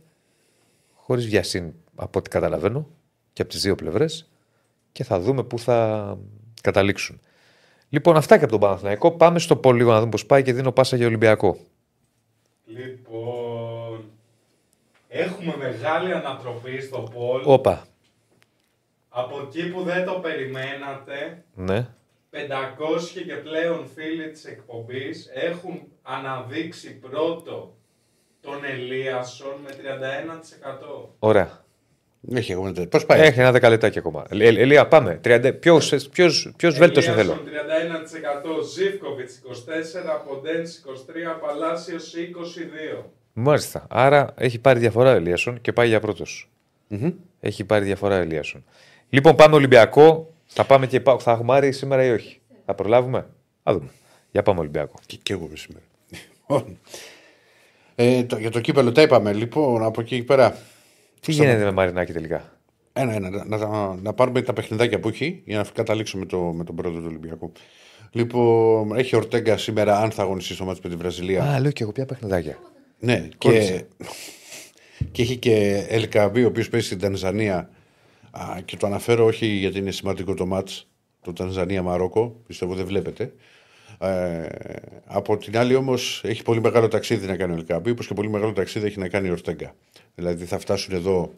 B: χωρίς βιασύνη από ό,τι καταλαβαίνω και από τις δύο πλευρές και θα δούμε πού θα καταλήξουν. Λοιπόν, αυτά και από τον Παναθηναϊκό. Πάμε στο πόλο λίγο να δούμε πώς πάει και δίνω πάσα για Ολυμπιακό.
D: Λοιπόν, έχουμε μεγάλη ανατροπή στο Πολ.
B: Όπα.
D: Από εκεί που δεν το περιμένατε,
B: Ναι.
D: 500 και πλέον φίλοι της εκπομπής έχουν αναδείξει πρώτο τον Ελίασον με 31%.
B: Ωραία.
A: Έχει ακόμα τέτοιο. Πώς πάει;
B: Έχει ένα δεκαλετάκι ακόμα. Ε, Ελία, πάμε. 30... Ποιος, ποιος, ποιος βέλτιος σε θέλω;
D: Ελίασον 31%, Ζίβκοβιτς 24, Ποντένς 23, Παλάσιος 22.
B: Μάλιστα. Άρα έχει πάρει διαφορά ο Ελίασον και πάει για πρώτος. Έχει πάρει διαφορά ο Ελίασον. Λοιπόν, πάμε Ολυμπιακό. Θα πάμε και πάω. Θα έχουμε άρει σήμερα ή όχι; Θα προλάβουμε; Θα δούμε. Για πάμε Ολυμπιακό.
A: Και, και εγώ είμαι σήμερα. Λοιπόν. ε, το, για το κύπελο τα είπαμε. Λοιπόν, από εκεί και πέρα.
B: Τι γίνεται με Μαρινάκη τελικά;
A: Ένα-ένα. Να, να, να πάρουμε τα παιχνιδάκια που έχει για να καταλήξουμε το, με τον πρόεδρο του Ολυμπιακού. Λοιπόν, έχει Ορτέγκα σήμερα αν θα αγωνιστεί στο μάτι με τη Βραζιλία.
B: Α, λέω και εγώ πια παιχνιδάκια.
A: Ναι,
B: Κόλλησε.
A: και, και έχει και Ελκαμπή, ο οποίος παίζει στην Τανζανία. Α, και το αναφέρω όχι γιατί είναι σημαντικό το μάτς, το Τανζανία-Μαρόκο, πιστεύω δεν βλέπετε. Ε, από την άλλη όμως έχει πολύ μεγάλο ταξίδι να κάνει ο Ελκαμπή, όπως και πολύ μεγάλο ταξίδι έχει να κάνει ο Ορτέγκα. Δηλαδή θα φτάσουν εδώ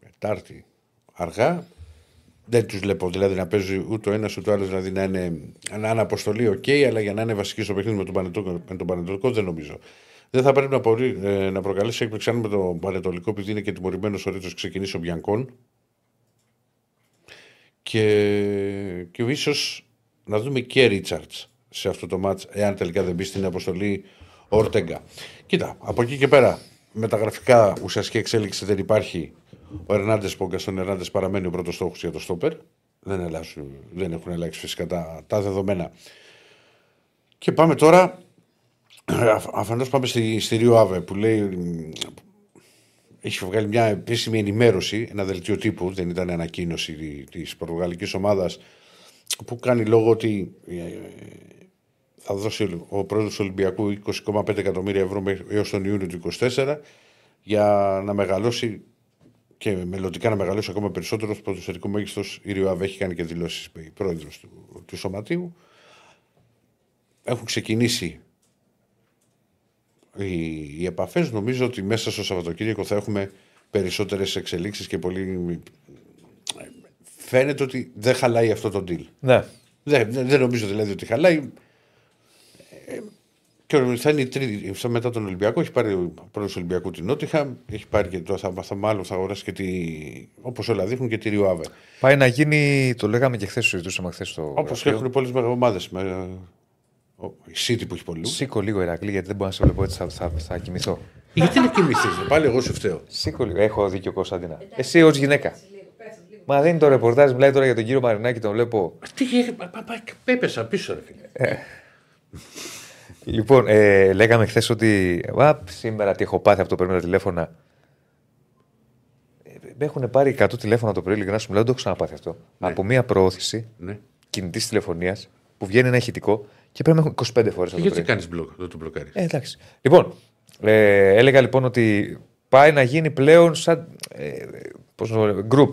A: Τετάρτη αργά. Δεν τους βλέπω δηλαδή να παίζει ούτε ο ένας ούτε ο άλλος, δηλαδή να είναι, να είναι αποστολή, οκ, αλλά για να είναι βασική στο παιχνίδι με τον Πανετολικό, με τον Πανετολικό δεν νομίζω. Δεν θα πρέπει να, μπορεί, ε, να προκαλέσει έκπληξη αν με τον Πανετολικό, επειδή είναι και τιμωρημένος ο Ρέτσος, ξεκινήσει ο Μπιανκόν. Και, και ίσως να δούμε και Ρίτσαρτς σε αυτό το μάτς, εάν τελικά δεν μπει στην αποστολή ο Ορτέγκα. Κοίτα, από εκεί και πέρα, μεταγραφικά ουσιαστική εξέλιξη δεν υπάρχει. Ο Ερνάντε Πόγκα, ο Ερνάντε παραμένει ο πρώτος στόχος για το στόπερ. Δεν, αλλάζουν, δεν έχουν αλλάξει φυσικά τα, τα δεδομένα. Και πάμε τώρα. Αφανώ πάμε στη, στη Ρίο Άβε που λέει. μ, Έχει βγάλει μια επίσημη ενημέρωση, ένα δελτίο τύπου, δεν ήταν ανακοίνωση της πορτογαλικής ομάδας, που κάνει λόγο ότι ε, θα δώσει ο πρόεδρος του Ολυμπιακού 20,5 εκατομμύρια ευρώ έως τον Ιούνιο του 2024 για να μεγαλώσει και μελλοντικά να μεγαλώσει ακόμα περισσότερος στο ποδοσφαιρικό μέγιστος. Η Ριοαβ έχει κάνει και δηλώσεις η πρόεδρος του, του Σωματείου. Έχουν ξεκινήσει οι, οι επαφές. Νομίζω ότι μέσα στο Σαββατοκύριακο θα έχουμε περισσότερες εξελίξεις και πολύ. Φαίνεται ότι δεν χαλάει αυτό το deal.
B: Ναι.
A: Δεν, δεν, δεν νομίζω δηλαδή ότι χαλάει. Ε, Και θα είναι η τρίτη, αυτό μετά τον Ολυμπιακό. Έχει πάρει ο πρώτος Ολυμπιακού την Νότιχα. Έχει πάρει και το, θα, θα, μάλλον θα αγοράσει και τη. Όπως όλα δείχνουν και τη Ριουάβε.
B: Πάει να γίνει, το λέγαμε και χθες, το συζητούσαμε χθες στο.
A: Όπως
B: γραφείο.
A: έχουν πολλές ομάδες. Η City που έχει πολλούς.
B: Σήκω λίγο Ηρακλή, γιατί δεν μπορώ να σε βλέπω έτσι, θα, θα, θα κοιμηθώ.
A: Γιατί να κοιμηθείς, πάλι εγώ σου φταίω.
B: Σήκω λίγο. Έχω δίκιο Κωνσταντίνα. Εσύ ως γυναίκα. Μα δεν είναι το ρεπορτάζ, μιλάει τώρα για τον κύριο Μαρινάκη, τον βλέπω.
A: Τι είχε, πα- πα- πα- έπεσα πίσω, ρε φίλε.
B: Λοιπόν, ε, λέγαμε χθες ότι. Α, σήμερα τι έχω πάθει από το πρωί με τα τηλέφωνα. Ε, Με έχουν πάρει 100 τηλέφωνα το πρωί, ειλικρινά σου μιλάω, δεν το έχω ξαναπάθει αυτό. Από μία προώθηση
A: Ναι.
B: κινητής τηλεφωνίας που βγαίνει ένα ηχητικό και πρέπει να έχουν 25 φορές το
A: Γιατί
B: πρωί.
A: κάνεις μπλοκ, δεν το μπλοκάρεις;
B: Ε, εντάξει. Λοιπόν, ε, έλεγα λοιπόν ότι πάει να γίνει πλέον σαν. Ε, πώς το λέω, group.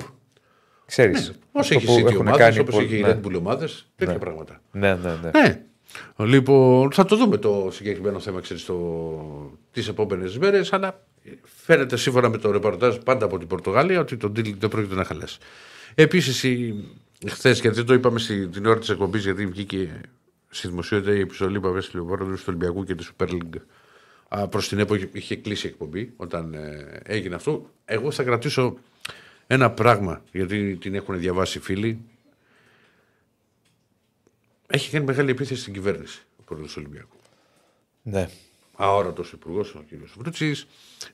B: Ξέρεις.
A: Όσο
B: αυτό
A: έχεις
B: που
A: City
B: έχουν
A: ομάδες,
B: κάνει
A: όπως
B: πολλ-
A: έχει η
B: ναι.
A: Red Bull ομάδες, τέτοια πράγματα.
B: Ναι, ναι, ναι.
A: Ναι. Λοιπόν, θα το δούμε το συγκεκριμένο θέμα ξέρεις, το... τις επόμενες μέρες, αλλά φαίνεται σύμφωνα με το ρεπορτάζ πάντα από την Πορτογαλία ότι το deal δεν πρόκειται να χαλάσει. Επίσης, χθες, γιατί δεν το είπαμε στην ώρα της εκπομπής, γιατί βγήκε στη δημοσιότητα η επιστολή που απέστειλε ο πρόεδρος του Ολυμπιακού και της Super League προς την ΕΠΟ είχε, είχε κλείσει η εκπομπή όταν ε, έγινε αυτό. Εγώ θα κρατήσω ένα πράγμα, γιατί την έχουν διαβάσει οι φίλοι. Έχει κάνει μεγάλη επίθεση στην κυβέρνηση ο πρόεδρος του Ολυμπιακού.
B: ναι.
A: Αόρατος υπουργός, ο κ. Βρούτση.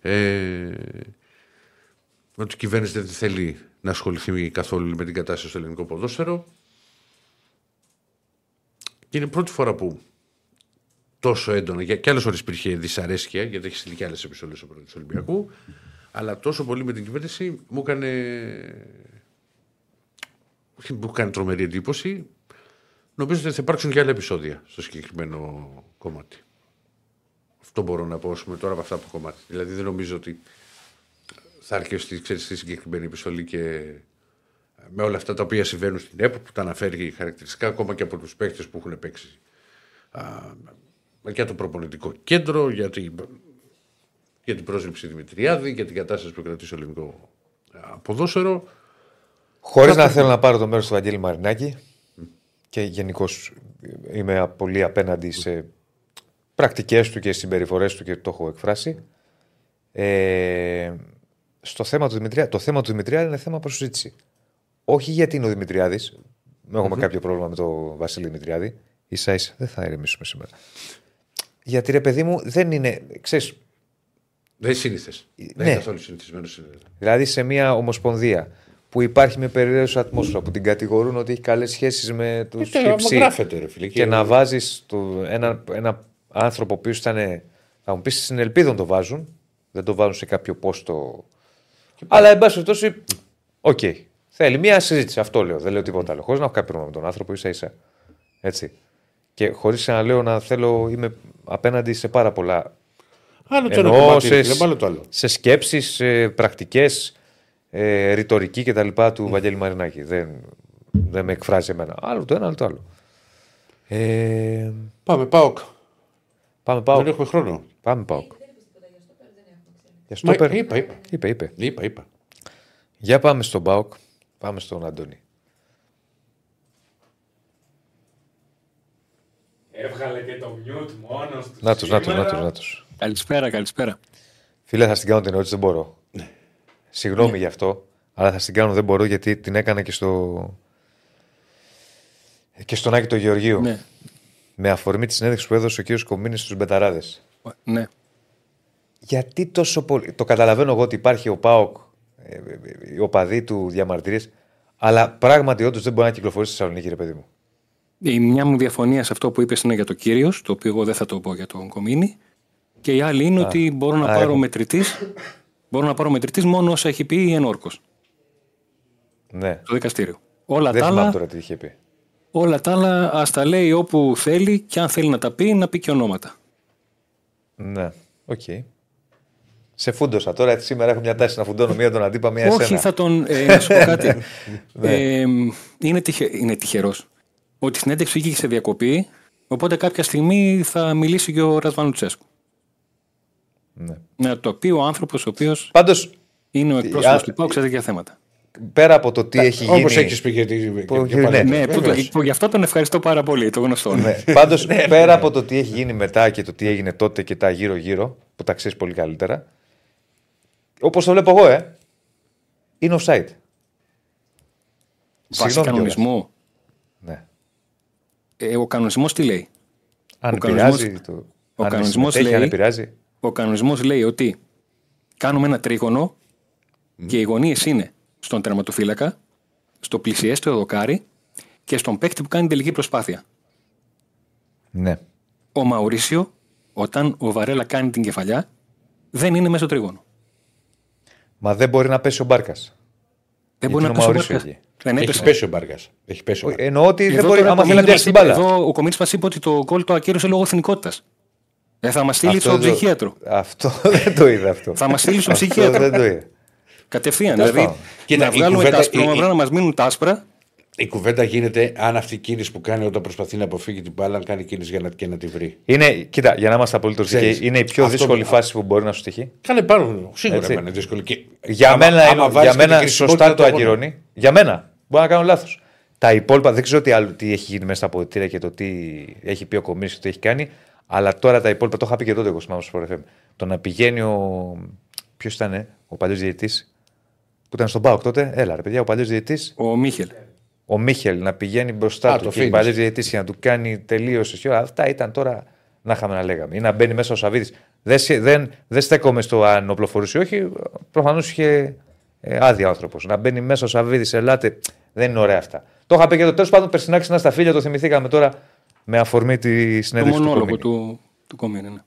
A: Ε, ότι η κυβέρνηση δεν θέλει να ασχοληθεί καθόλου με την κατάσταση στο ελληνικό ποδόσφαιρο. Και είναι η πρώτη φορά που τόσο έντονα, για και άλλες ώρε υπήρχε δυσαρέσκεια, γιατί έχει στείλει και άλλες επιστολές ο πρόεδρος του Ολυμπιακού, αλλά τόσο πολύ με την κυβέρνηση μου έκανε. όχι, Μου έκανε τρομερή εντύπωση. Νομίζω ότι θα υπάρξουν και άλλα επεισόδια στο συγκεκριμένο κομμάτι. Αυτό μπορώ να πω ας πούμε, τώρα από αυτά που κομμάτι. Δηλαδή δεν νομίζω ότι θα αρκεστεί ξέρεις, στη συγκεκριμένη επιστολή και με όλα αυτά τα οποία συμβαίνουν στην ΕΠΟ που τα αναφέρει χαρακτηριστικά ακόμα και από τους παίχτε που έχουν παίξει α, για το προπονητικό κέντρο, για την, για την πρόσληψη Δημητριάδη, για την κατάσταση που κρατήσει το ελληνικό α, ποδόσφαιρο.
B: Χωρίς να θέλω να πάρω το μέρος του Βαγγέλη Μαρινάκη και γενικώς είμαι πολύ απέναντι σε πρακτικές του και συμπεριφορές του και το έχω εκφράσει. Ε, στο θέμα του Δημητριά, το θέμα του Δημητριάδη είναι θέμα προς συζήτηση. Όχι γιατί είναι ο Δημητριάδης. Έχουμε κάποιο πρόβλημα με τον Βασίλη Δημητριάδη. σα ίσα δεν θα ηρεμήσουμε σήμερα. Γιατί ρε παιδί μου δεν είναι. Ξέρεις,
A: Δεν είναι σύνηθες. Δεν
B: ναι.
A: είναι καθόλου συνηθισμένος.
B: Δηλαδή σε μια ομοσπονδία που υπάρχει μια περίεργη ατμόσφαιρα που την κατηγορούν ότι έχει καλές σχέσεις με τους
A: Ε, άμα γράφεται, ρε φίλε.
B: και να βάζεις ένα, ένα άνθρωπο που ήταν. Θα μου πεις στην Ελπίδα το βάζουν. Δεν το βάζουν σε κάποιο πόστο. Αλλά εν πάση περιπτώσει. Οκ. Θέλει μια συζήτηση. Αυτό λέω. Δεν λέω τίποτα άλλο. Χωρίς να έχω κάποιο πρόβλημα με τον άνθρωπο, ίσα ίσα. Έτσι. Και χωρίς να λέω να θέλω. Είμαι απέναντι σε πάρα πολλά.
A: Άλλο το ένα
B: Εννοώ
A: κομμάτι,
B: σε,
A: ρε φίλε, άλλο το άλλο.
B: σε σκέψεις, σε πρακτικές, ε, ρητορική κτλ. του Βαγγέλη Μαρινάκη. Δεν, δεν με εκφράζει εμένα. Άλλο το ένα, άλλο το άλλο. Ε,
A: Πάμε, Πάοκ.
B: πάμε πάω.
A: Δεν έχουμε χρόνο.
B: Πάμε πάω. Για
A: Μα,
B: στόπερ.
A: είπα, είπα.
B: Είπε, είπε.
A: Είπα, είπα.
B: Για πάμε στον Μπάουκ. Πάμε στον Αντώνη.
D: Έβγαλε και το μιούτ μόνος του.
B: Να τους, να τους, να
D: σήμερα.
B: τους. Να τους.
G: Καλησπέρα, καλησπέρα.
B: Φίλε, θα στην κάνω την ερώτηση, δεν μπορώ.
A: Ναι.
B: Συγγνώμη γι' αυτό, αλλά θα στην κάνω, δεν μπορώ γιατί την έκανα και στο. και στον Άκη του Γεωργίου.
G: Ναι,
B: Με αφορμή τη συνέντευξη που έδωσε ο κ. Κομίνης στους Μπεταράδες.
G: ναι.
B: Γιατί τόσο πολύ. Το καταλαβαίνω εγώ ότι υπάρχει ο Πάοκ, ε, ε, οι οπαδοί του διαμαρτυρίε, Αλλά πράγματι όντως δεν μπορεί να κυκλοφορήσει στη Θεσσαλονίκη, ρε παιδί μου.
C: Η μια μου διαφωνία σε αυτό που είπες είναι για το κύριος, το οποίο εγώ δεν θα το πω για τον Κομίνη. Και η άλλη είναι ότι μπορώ να
B: Α,
C: πάρω
B: έχω.
C: μετρητοίς. Μπορώ να πάρω μετρητοίς μόνο όσα έχει πει ενόρκως
B: Ναι.
C: στο δικαστήριο. Όλα
B: Δεν
C: τα,
B: θυμάμαι
C: άλλα,
B: τώρα τι είχε πει.
C: όλα τα άλλα ας τα λέει όπου θέλει και αν θέλει να τα πει, να πει και ονόματα.
B: Ναι, οκ. Σε φούντωσα τώρα, έτσι σήμερα έχω μια τάση να φουντώνω μία τον αντίπα, μία
C: Όχι,
B: εσένα.
C: θα τον. Ε, να σου πω κάτι. *laughs*
B: Ναι.
C: ε, είναι, τυχε, είναι τυχερός. Ότι στην έντευξη βγήκε σε διακοπή, οπότε κάποια στιγμή θα μιλήσει και ο Ρασβάν Λουτσέσκου.
B: Ναι.
C: Να το πει ο άνθρωπος ο οποίος
B: Πάντως,
C: είναι ο εκπρόσωπος
B: α-
C: του ΠΑΟΚ σε τέτοια θέματα.
B: πέρα από το τι έχει γίνει.
A: Όπω έχεις πει γιατί.
B: Που-
A: και- και
B: ναι.
A: πάλι.
C: Ναι, που,
A: Βεβαίως.
C: που γι' αυτό τον ευχαριστώ πάρα πολύ, το γνωστό.
B: Ναι. Πάντως, πέρα από το τι έχει γίνει μετά και το τι έγινε τότε και τα γύρω-γύρω, που τα ξέρεις πολύ καλύτερα, όπως το βλέπω εγώ, ε, είναι offside.
C: Βάσει
B: Συγγνώμη
C: κανονισμού.
B: Ναι.
C: Ε, ο κανονισμός τι λέει;
B: Αν
C: Ο
B: επηρεάζει.
C: κανονισμός-
B: Το...
C: ο
B: αν
C: κανονισμός
B: συμμετέχει, αν
C: λέει-
B: επηρεάζει.
C: Ο κανονισμός λέει ότι κάνουμε ένα τρίγωνο και οι γωνίε είναι στον τερματοφύλακα, στο πλησιέστο δοκάρι και στον παίκτη που κάνει τελική προσπάθεια.
B: Ναι.
C: Ο Μαουρίσιο, όταν ο Βαρέλα κάνει την κεφαλιά, δεν είναι μέσα στο τρίγωνο.
B: Μα δεν μπορεί να πέσει ο Μπάρκας.
C: Δεν μπορεί να
B: είναι ο
C: πέσει ο
B: Μαουρίσιο
C: Μπάρκας.
B: εκεί.
C: Δεν
A: Έχει
C: έπεσε.
A: πέσει ο Μπάρκας. Έχει πέσει ο Μπάρκας.
B: Εννοώ ότι δεν
C: Εδώ
B: μπορεί,
C: τώρα
B: άμα
C: ο
B: θέλει να
C: Κομίνης
B: πιάσει την
C: μας είπε-
B: μπάλα.
C: Εδώ ο Κομίνη μας είπε ότι το γκολ το ακύρωσε λόγω εθνικότητας. Ε, θα μας στείλει
B: Αυτό
C: στον
B: δεν το-
C: ψυχίατρο.
B: Αυτό *laughs* δεν το είδα αυτό.
C: Θα μας στείλει στον
B: Αυτό
C: ψυχίατρο.
B: δεν το είδα.
C: Κατευθείαν.
B: Τέλος
C: Δηλαδή,
B: πάντων.
A: Κοίτα,
C: να
A: η
C: βγάλουμε
A: κουβέντα-
C: τα άσπρα
A: η-
C: μαυρά, να μας μείνουν τα άσπρα.
A: Η κουβέντα γίνεται αν αυτή η κίνηση που κάνει όταν προσπαθεί να αποφύγει την μπάλα, αν κάνει κίνηση για να, και να τη βρει.
B: Είναι, κοίτα, για να είμαστε απολύτως
A: Ξέρεις,
B: δικαίοι, είναι η πιο
A: αυτό-
B: δύσκολη φάση που μπορεί να σου τυχεί.
A: Κάνε πάνω. Σίγουρα
B: Έτσι.
A: είναι δύσκολο. Και
B: Για
A: άμα-
B: μένα,
A: άμα
B: είναι-
A: βάλεις
B: για
A: και
B: μένα
A: την
B: σωστά
A: κρισιμότητα
B: το
A: του αγώνα.
B: ακυρώνει. Για μένα. Μπορεί να κάνω λάθος. Τα υπόλοιπα δεν ξέρω τι, άλλο, τι έχει γίνει μέσα στα αποδητήρια και το τι έχει πει ο Κομίση και τι έχει κάνει. Αλλά τώρα τα υπόλοιπα το είχα πει και τότε εγώ θυμάμαι στο Sport FM. Το να πηγαίνει ο. Ποιος ήταν, ε, ο παλιός διαιτητής που ήταν στον Πάοκ τότε. Έλα, ρε παιδιά, ο παλιός διαιτητής,
C: Ο Μίχελ.
B: ο Μίχελ, να πηγαίνει μπροστά
A: Α,
B: του
A: το
B: και ο
A: Φίνις.
B: παλιός διαιτητής για να του κάνει τελείωση. και όλα Αυτά ήταν τώρα να είχαμε να λέγαμε. Ή να μπαίνει μέσα ο Σαββίδης. Δεν, σε- δεν, δεν στέκομαι στο αν οπλοφορούσε ή όχι. Προφανώς είχε ε, άδεια ο άνθρωπος. Να μπαίνει μέσα ο Σαββίδης, ελάτε. Δεν είναι ωραία αυτά. Το είχα πει και το τέλος πάντων περσινά ξανά στα φίλια, το θυμηθήκαμε τώρα με αφορμή τη
C: Το
B: συνέντευξη του
C: μονόλογο
B: Κομίνη.
C: του, του Κομίνη. ναι.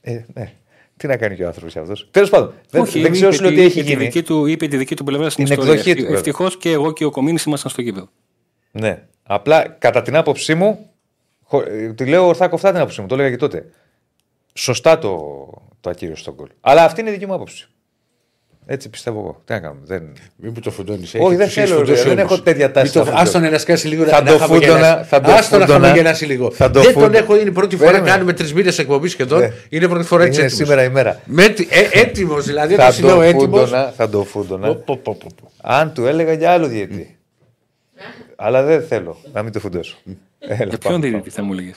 B: Ε, ναι. Τι να κάνει και ο άνθρωπος αυτός. Τέλος πάντων, δεν,
C: Όχι,
B: δεν ξέρω
C: είπε
B: σου λέω
C: τη-
B: τι έχει
C: είπε τη
B: γίνει.
C: δική του, είπε τη δική του πλευρά στην
B: Την
C: ιστορία.
B: εκδοχή του, βέβαια.
C: Ευτυχώς και εγώ και ο Κομίνης ήμασταν στο γήπεδο.
B: Ναι. Απλά κατά την άποψή μου, χω- ε, τη λέω ορθά κοφτά την άποψή μου, το έλεγα και τότε. Σωστά το, το ακύρωσε τον γκολ. Αλλά αυτή είναι η δική μου άποψη. Έτσι πιστεύω εγώ. Τι να κάνουμε. Δεν...
A: Μην που το φουντώνεις.
B: Όχι, δεν θέλω, ρε, δεν έχω τέτοια τάση να φουντώνω.
A: Άστον να σκάσει λίγο
B: Θα
A: να
B: το
A: χαμογελάσει.
B: φούντωνα, θα το
A: Άστον να
B: φούντωνα.
A: χαμογελάσει λίγο.
B: Θα το
A: Δεν τον
B: φούντω-
A: έχω, είναι η πρώτη φορά.
B: Περίμενε.
A: Κάνουμε τρεις μήνες εκπομπής σχεδόν.
B: Ναι.
A: Είναι η πρώτη φορά έτσι.
B: Είναι
A: έτοιμος.
B: σήμερα η μέρα.
A: Έτοιμος δηλαδή.
B: θα
A: Όταν σου λέω
B: το
A: έτοιμος.
B: φούντωνα, θα το φούντωνα. Αν του έλεγα για άλλο διαιτή. Αλλά δεν θέλω να μην το φουντώσω. Έλα,
C: Για
B: πάμε,
C: ποιον
B: πάμε.
C: διαιτητή θα μου λέγε.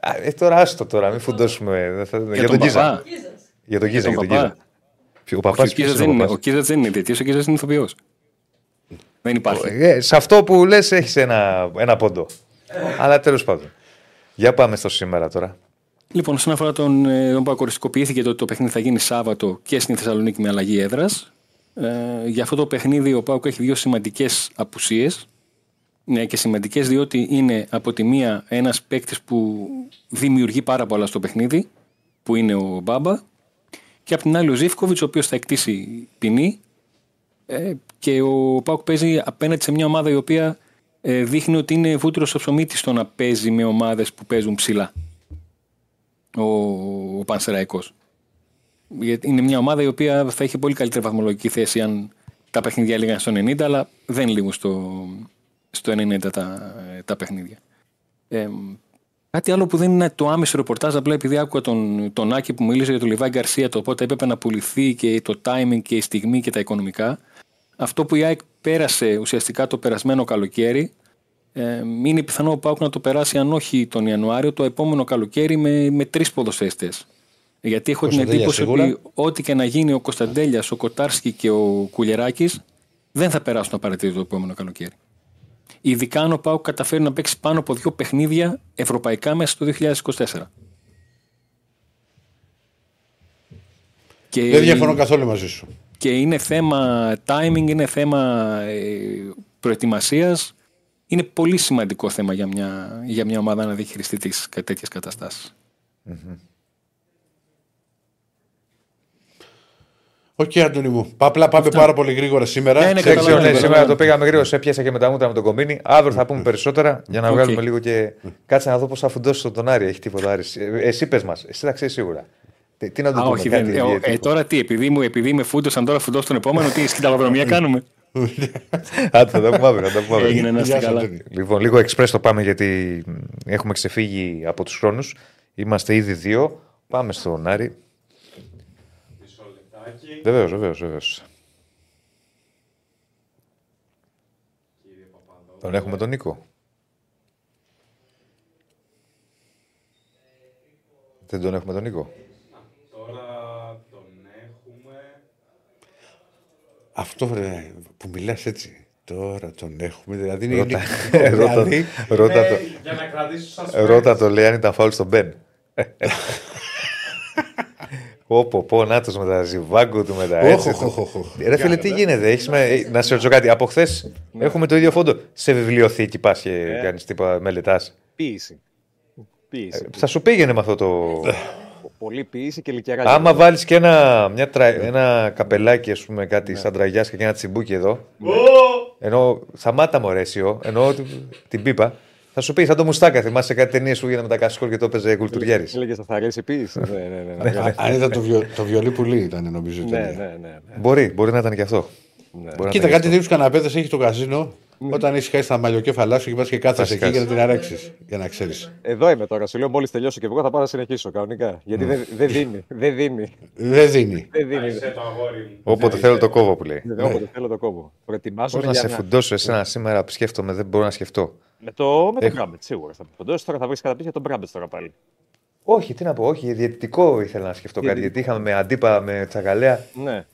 B: Α, ε, τώρα άστο τώρα, μην φουντώσουμε. Δεν θα- Για,
C: Για
B: τον
C: τον
B: Κίζα.
C: παπά.
B: Για τον Κίζα,
C: τον
B: για τον
C: παπάς.
B: Κίζα. Ποιο- Ο
C: Όχι,
B: παπάς
C: Ο
B: ποιος
C: Κίζας
B: είναι
C: δεν
B: ο
C: είναι-
B: παπάς;
C: ο Κίζας δεν είναι διαιτητής, ο Κίζας είναι ηθοποιός. Δεν υπάρχει.
B: Ε, σε αυτό που λες, έχεις ένα, ένα πόντο. Αλλά τέλος πάντων. Για πάμε στο σήμερα τώρα.
C: Λοιπόν, όσον αφορά τον, ε, τον Πάοκ, οριστικοποιήθηκε το ότι το παιχνίδι θα γίνει Σάββατο και στην Θεσσαλονίκη με αλλαγή έδρας. Ε, για αυτό το παιχνίδι ο Πάοκ έχει δύο σημαντικές απουσίες. Ναι, και σημαντικές διότι είναι από τη μία ένας παίκτης που δημιουργεί πάρα πολλά στο παιχνίδι, που είναι ο Μπάμπα, και από την άλλη ο Ζήφκοβιτς, ο οποίος θα εκτίσει ποινή. Ε, και ο Πάοκ παίζει απέναντι σε μια ομάδα η οποία ε, δείχνει ότι είναι βούτυρος στο ψωμί της στο να παίζει με ομάδες που παίζουν ψηλά ο, ο Πανσεραϊκός. Γιατί είναι μια ομάδα η οποία θα έχει πολύ καλύτερη βαθμολογική θέση αν τα παιχνίδια λίγαν στο 90, αλλά δεν λήγουν στο, στο 90 τα, τα παιχνίδια. Ε, κάτι άλλο που δεν είναι το άμεσο ρεπορτάζ, απλά επειδή άκουγα τον, τον Άκη που μίλησε για τον Λιβάη Γκαρσία, το πότε έπρεπε να πουληθεί και το timing και η στιγμή και τα οικονομικά. Αυτό που η ΑΕΚ πέρασε ουσιαστικά το περασμένο καλοκαίρι, ε, είναι πιθανό ο Πάουκ να το περάσει αν όχι τον Ιανουάριο, το επόμενο καλοκαίρι με, με τρεις ποδοσφαιριστές. Γιατί έχω την
A: Κωνσταντέλια
C: εντύπωση
A: σίγουρα.
C: ότι ό,τι και να γίνει ο Κωνσταντέλιας, ο Κοτάρσκι και ο Κουλιεράκη δεν θα περάσουν απαραίτητο το επόμενο καλοκαίρι. Ειδικά αν ο Πάουκ καταφέρει να παίξει πάνω από δύο παιχνίδια ευρωπαϊκά μέσα στο 2024. Και
A: Δεν διαφωνώ καθόλου μαζί σου.
G: και είναι θέμα timing, είναι θέμα ε, προετοιμασίας. Είναι πολύ σημαντικό θέμα για μια, για μια ομάδα να διαχειριστεί τις τέτοιες καταστάσεις.
A: Οκ, Αντώνη μου. Απλά πάμε πάρα πολύ γρήγορα σήμερα.
G: Ναι, είναι
A: Ξέρεις,
B: Δεν ξέρω, ναι,
G: Καταλαβαίνω,
B: σήμερα
G: ναι.
B: το πήγαμε γρήγορα, σε έπιασα και με τα μούτρα με τον Κομίνη. Αύριο θα πούμε περισσότερα για να
G: Οκ.
B: βγάλουμε λίγο και. Κάτσε να δω πώς θα φουντώσει τον Άρη. Έχει τίποτα Άρη. Ε, Εσύ πες μας, εσύ τα ξέρεις σίγουρα. Τι, τι να το
G: Α,
B: πούμε,
G: όχι,
B: κάτι
G: δεν, ε, ο- ε,
B: ιδιαίτερο.
G: τώρα τι, επειδή, μου, επειδή με φούντωσαν τώρα φουντώ στον επόμενο, τι σκυταλοδρομία κάνουμε; *laughs*
B: Άντε, θα τα πούμε αύριο. θα τα πούμε αύριο.
G: Έγινε να είστε
A: Γεια σου,
G: καλά.
A: Αντώνη.
B: Λοιπόν, λίγο εξπρές το πάμε γιατί μ, έχουμε ξεφύγει από τους χρόνους. Είμαστε ήδη δύο. Πάμε στον Άρη.
D: Μισό λεπτάκι.
B: Βεβαίως, βεβαίως, βεβαίως.
D: Κύριε Παπαδόπουλο.
B: Τον έχουμε τον Νίκο. Δεν τον έχουμε τον Νίκο.
D: Τώρα τον έχουμε.
A: Αυτό ρε, που μιλάς έτσι. Τώρα τον έχουμε. Δηλαδή είναι.
B: Ρώτα,
A: είναι- *laughs*
B: ρώτα,
A: δηλαδή,
B: ρώτα, το,
D: Ναι, για να κρατήσω σας
B: ρώτα το λέει αν ήταν φάουλ στον Μπεν. *laughs* Όπο, πω, νάτος με τα ζιβάγκο του, με τα έτσι.
A: όχ, όχ, όχ, όχ.
B: Ρε φίλε, τι γίνεται, έχεις με... ε, να σε ρωτήσω κάτι. Από χθες έχουμε το ίδιο φόντο. Σε βιβλιοθήκη πας και κάνεις τίποτα, μελετάς.
H: Ποίηση. Ποίηση.
B: Θα σου πήγαινε με αυτό το.
H: Πολύ ποίηση και λικιαρά.
B: Άμα βάλεις και ένα, μια τρα... ένα καπελάκι, ας πούμε, κάτι σαν τραγιάσκα και ένα τσιμπούκι εδώ. Ενώ σταμάτα μου αρέσιο, ενώ την- την πίπα. Θα σου πει, σαν το μουστάκα. Θυμάσαι κάτι ταινίες που έγινε με τα κασκόλ και το έπαιζε κουλτουριέρης.
H: Έλεγε θα αρέσει ποίηση. ναι, ναι, ναι. ναι.
A: Α- Αν ήταν το, βιο, το βιολί πουλί, ήταν νομίζω. η
H: ναι,
A: ταινία.
H: ναι, ναι, ναι.
B: Μπορεί, μπορεί να ήταν και αυτό.
H: Ναι.
B: Μπορεί να
A: Κοίτα,
B: ήταν
A: κάτι τέτοιους καναπέδες έχει το καζίνο. Όταν έχεις χάσει τα μαλλιοκέφαλά σου και πας και κάθεσαι εκεί
B: σκάσεις.
A: για να την αράξει. Για να ξέρεις.
H: Εδώ είμαι τώρα. Σου λέω μόλις τελειώσω και εγώ θα πάω να συνεχίσω κανονικά. Γιατί δεν δεν δίνει. Δεν δίνει.
A: Δεν δίνει.
H: Δεν δίνει.
D: Είσαι το αγόρι μου.
B: Όποτε θέλω το κόβω που λέει.
H: Δεν όποτε θέλω το κόβω. Προετοιμάζομαι
B: Πώ να
H: για
B: σε φουντώσω εσένα σήμερα που σκέφτομαι, δεν μπορώ να σκεφτώ.
H: Με το, με το
B: Έχω.
H: Μπράμπετ σίγουρα θα φουντώσει. Τώρα θα βρεις κατά πίσω τον Μπράμπετ τώρα πάλι.
B: Όχι, τι να πω, όχι, διαιτητικό ήθελα να σκεφτώ κάτι. Γιατί είχαμε με αντίπα με τσακαλέα.
H: Ναι.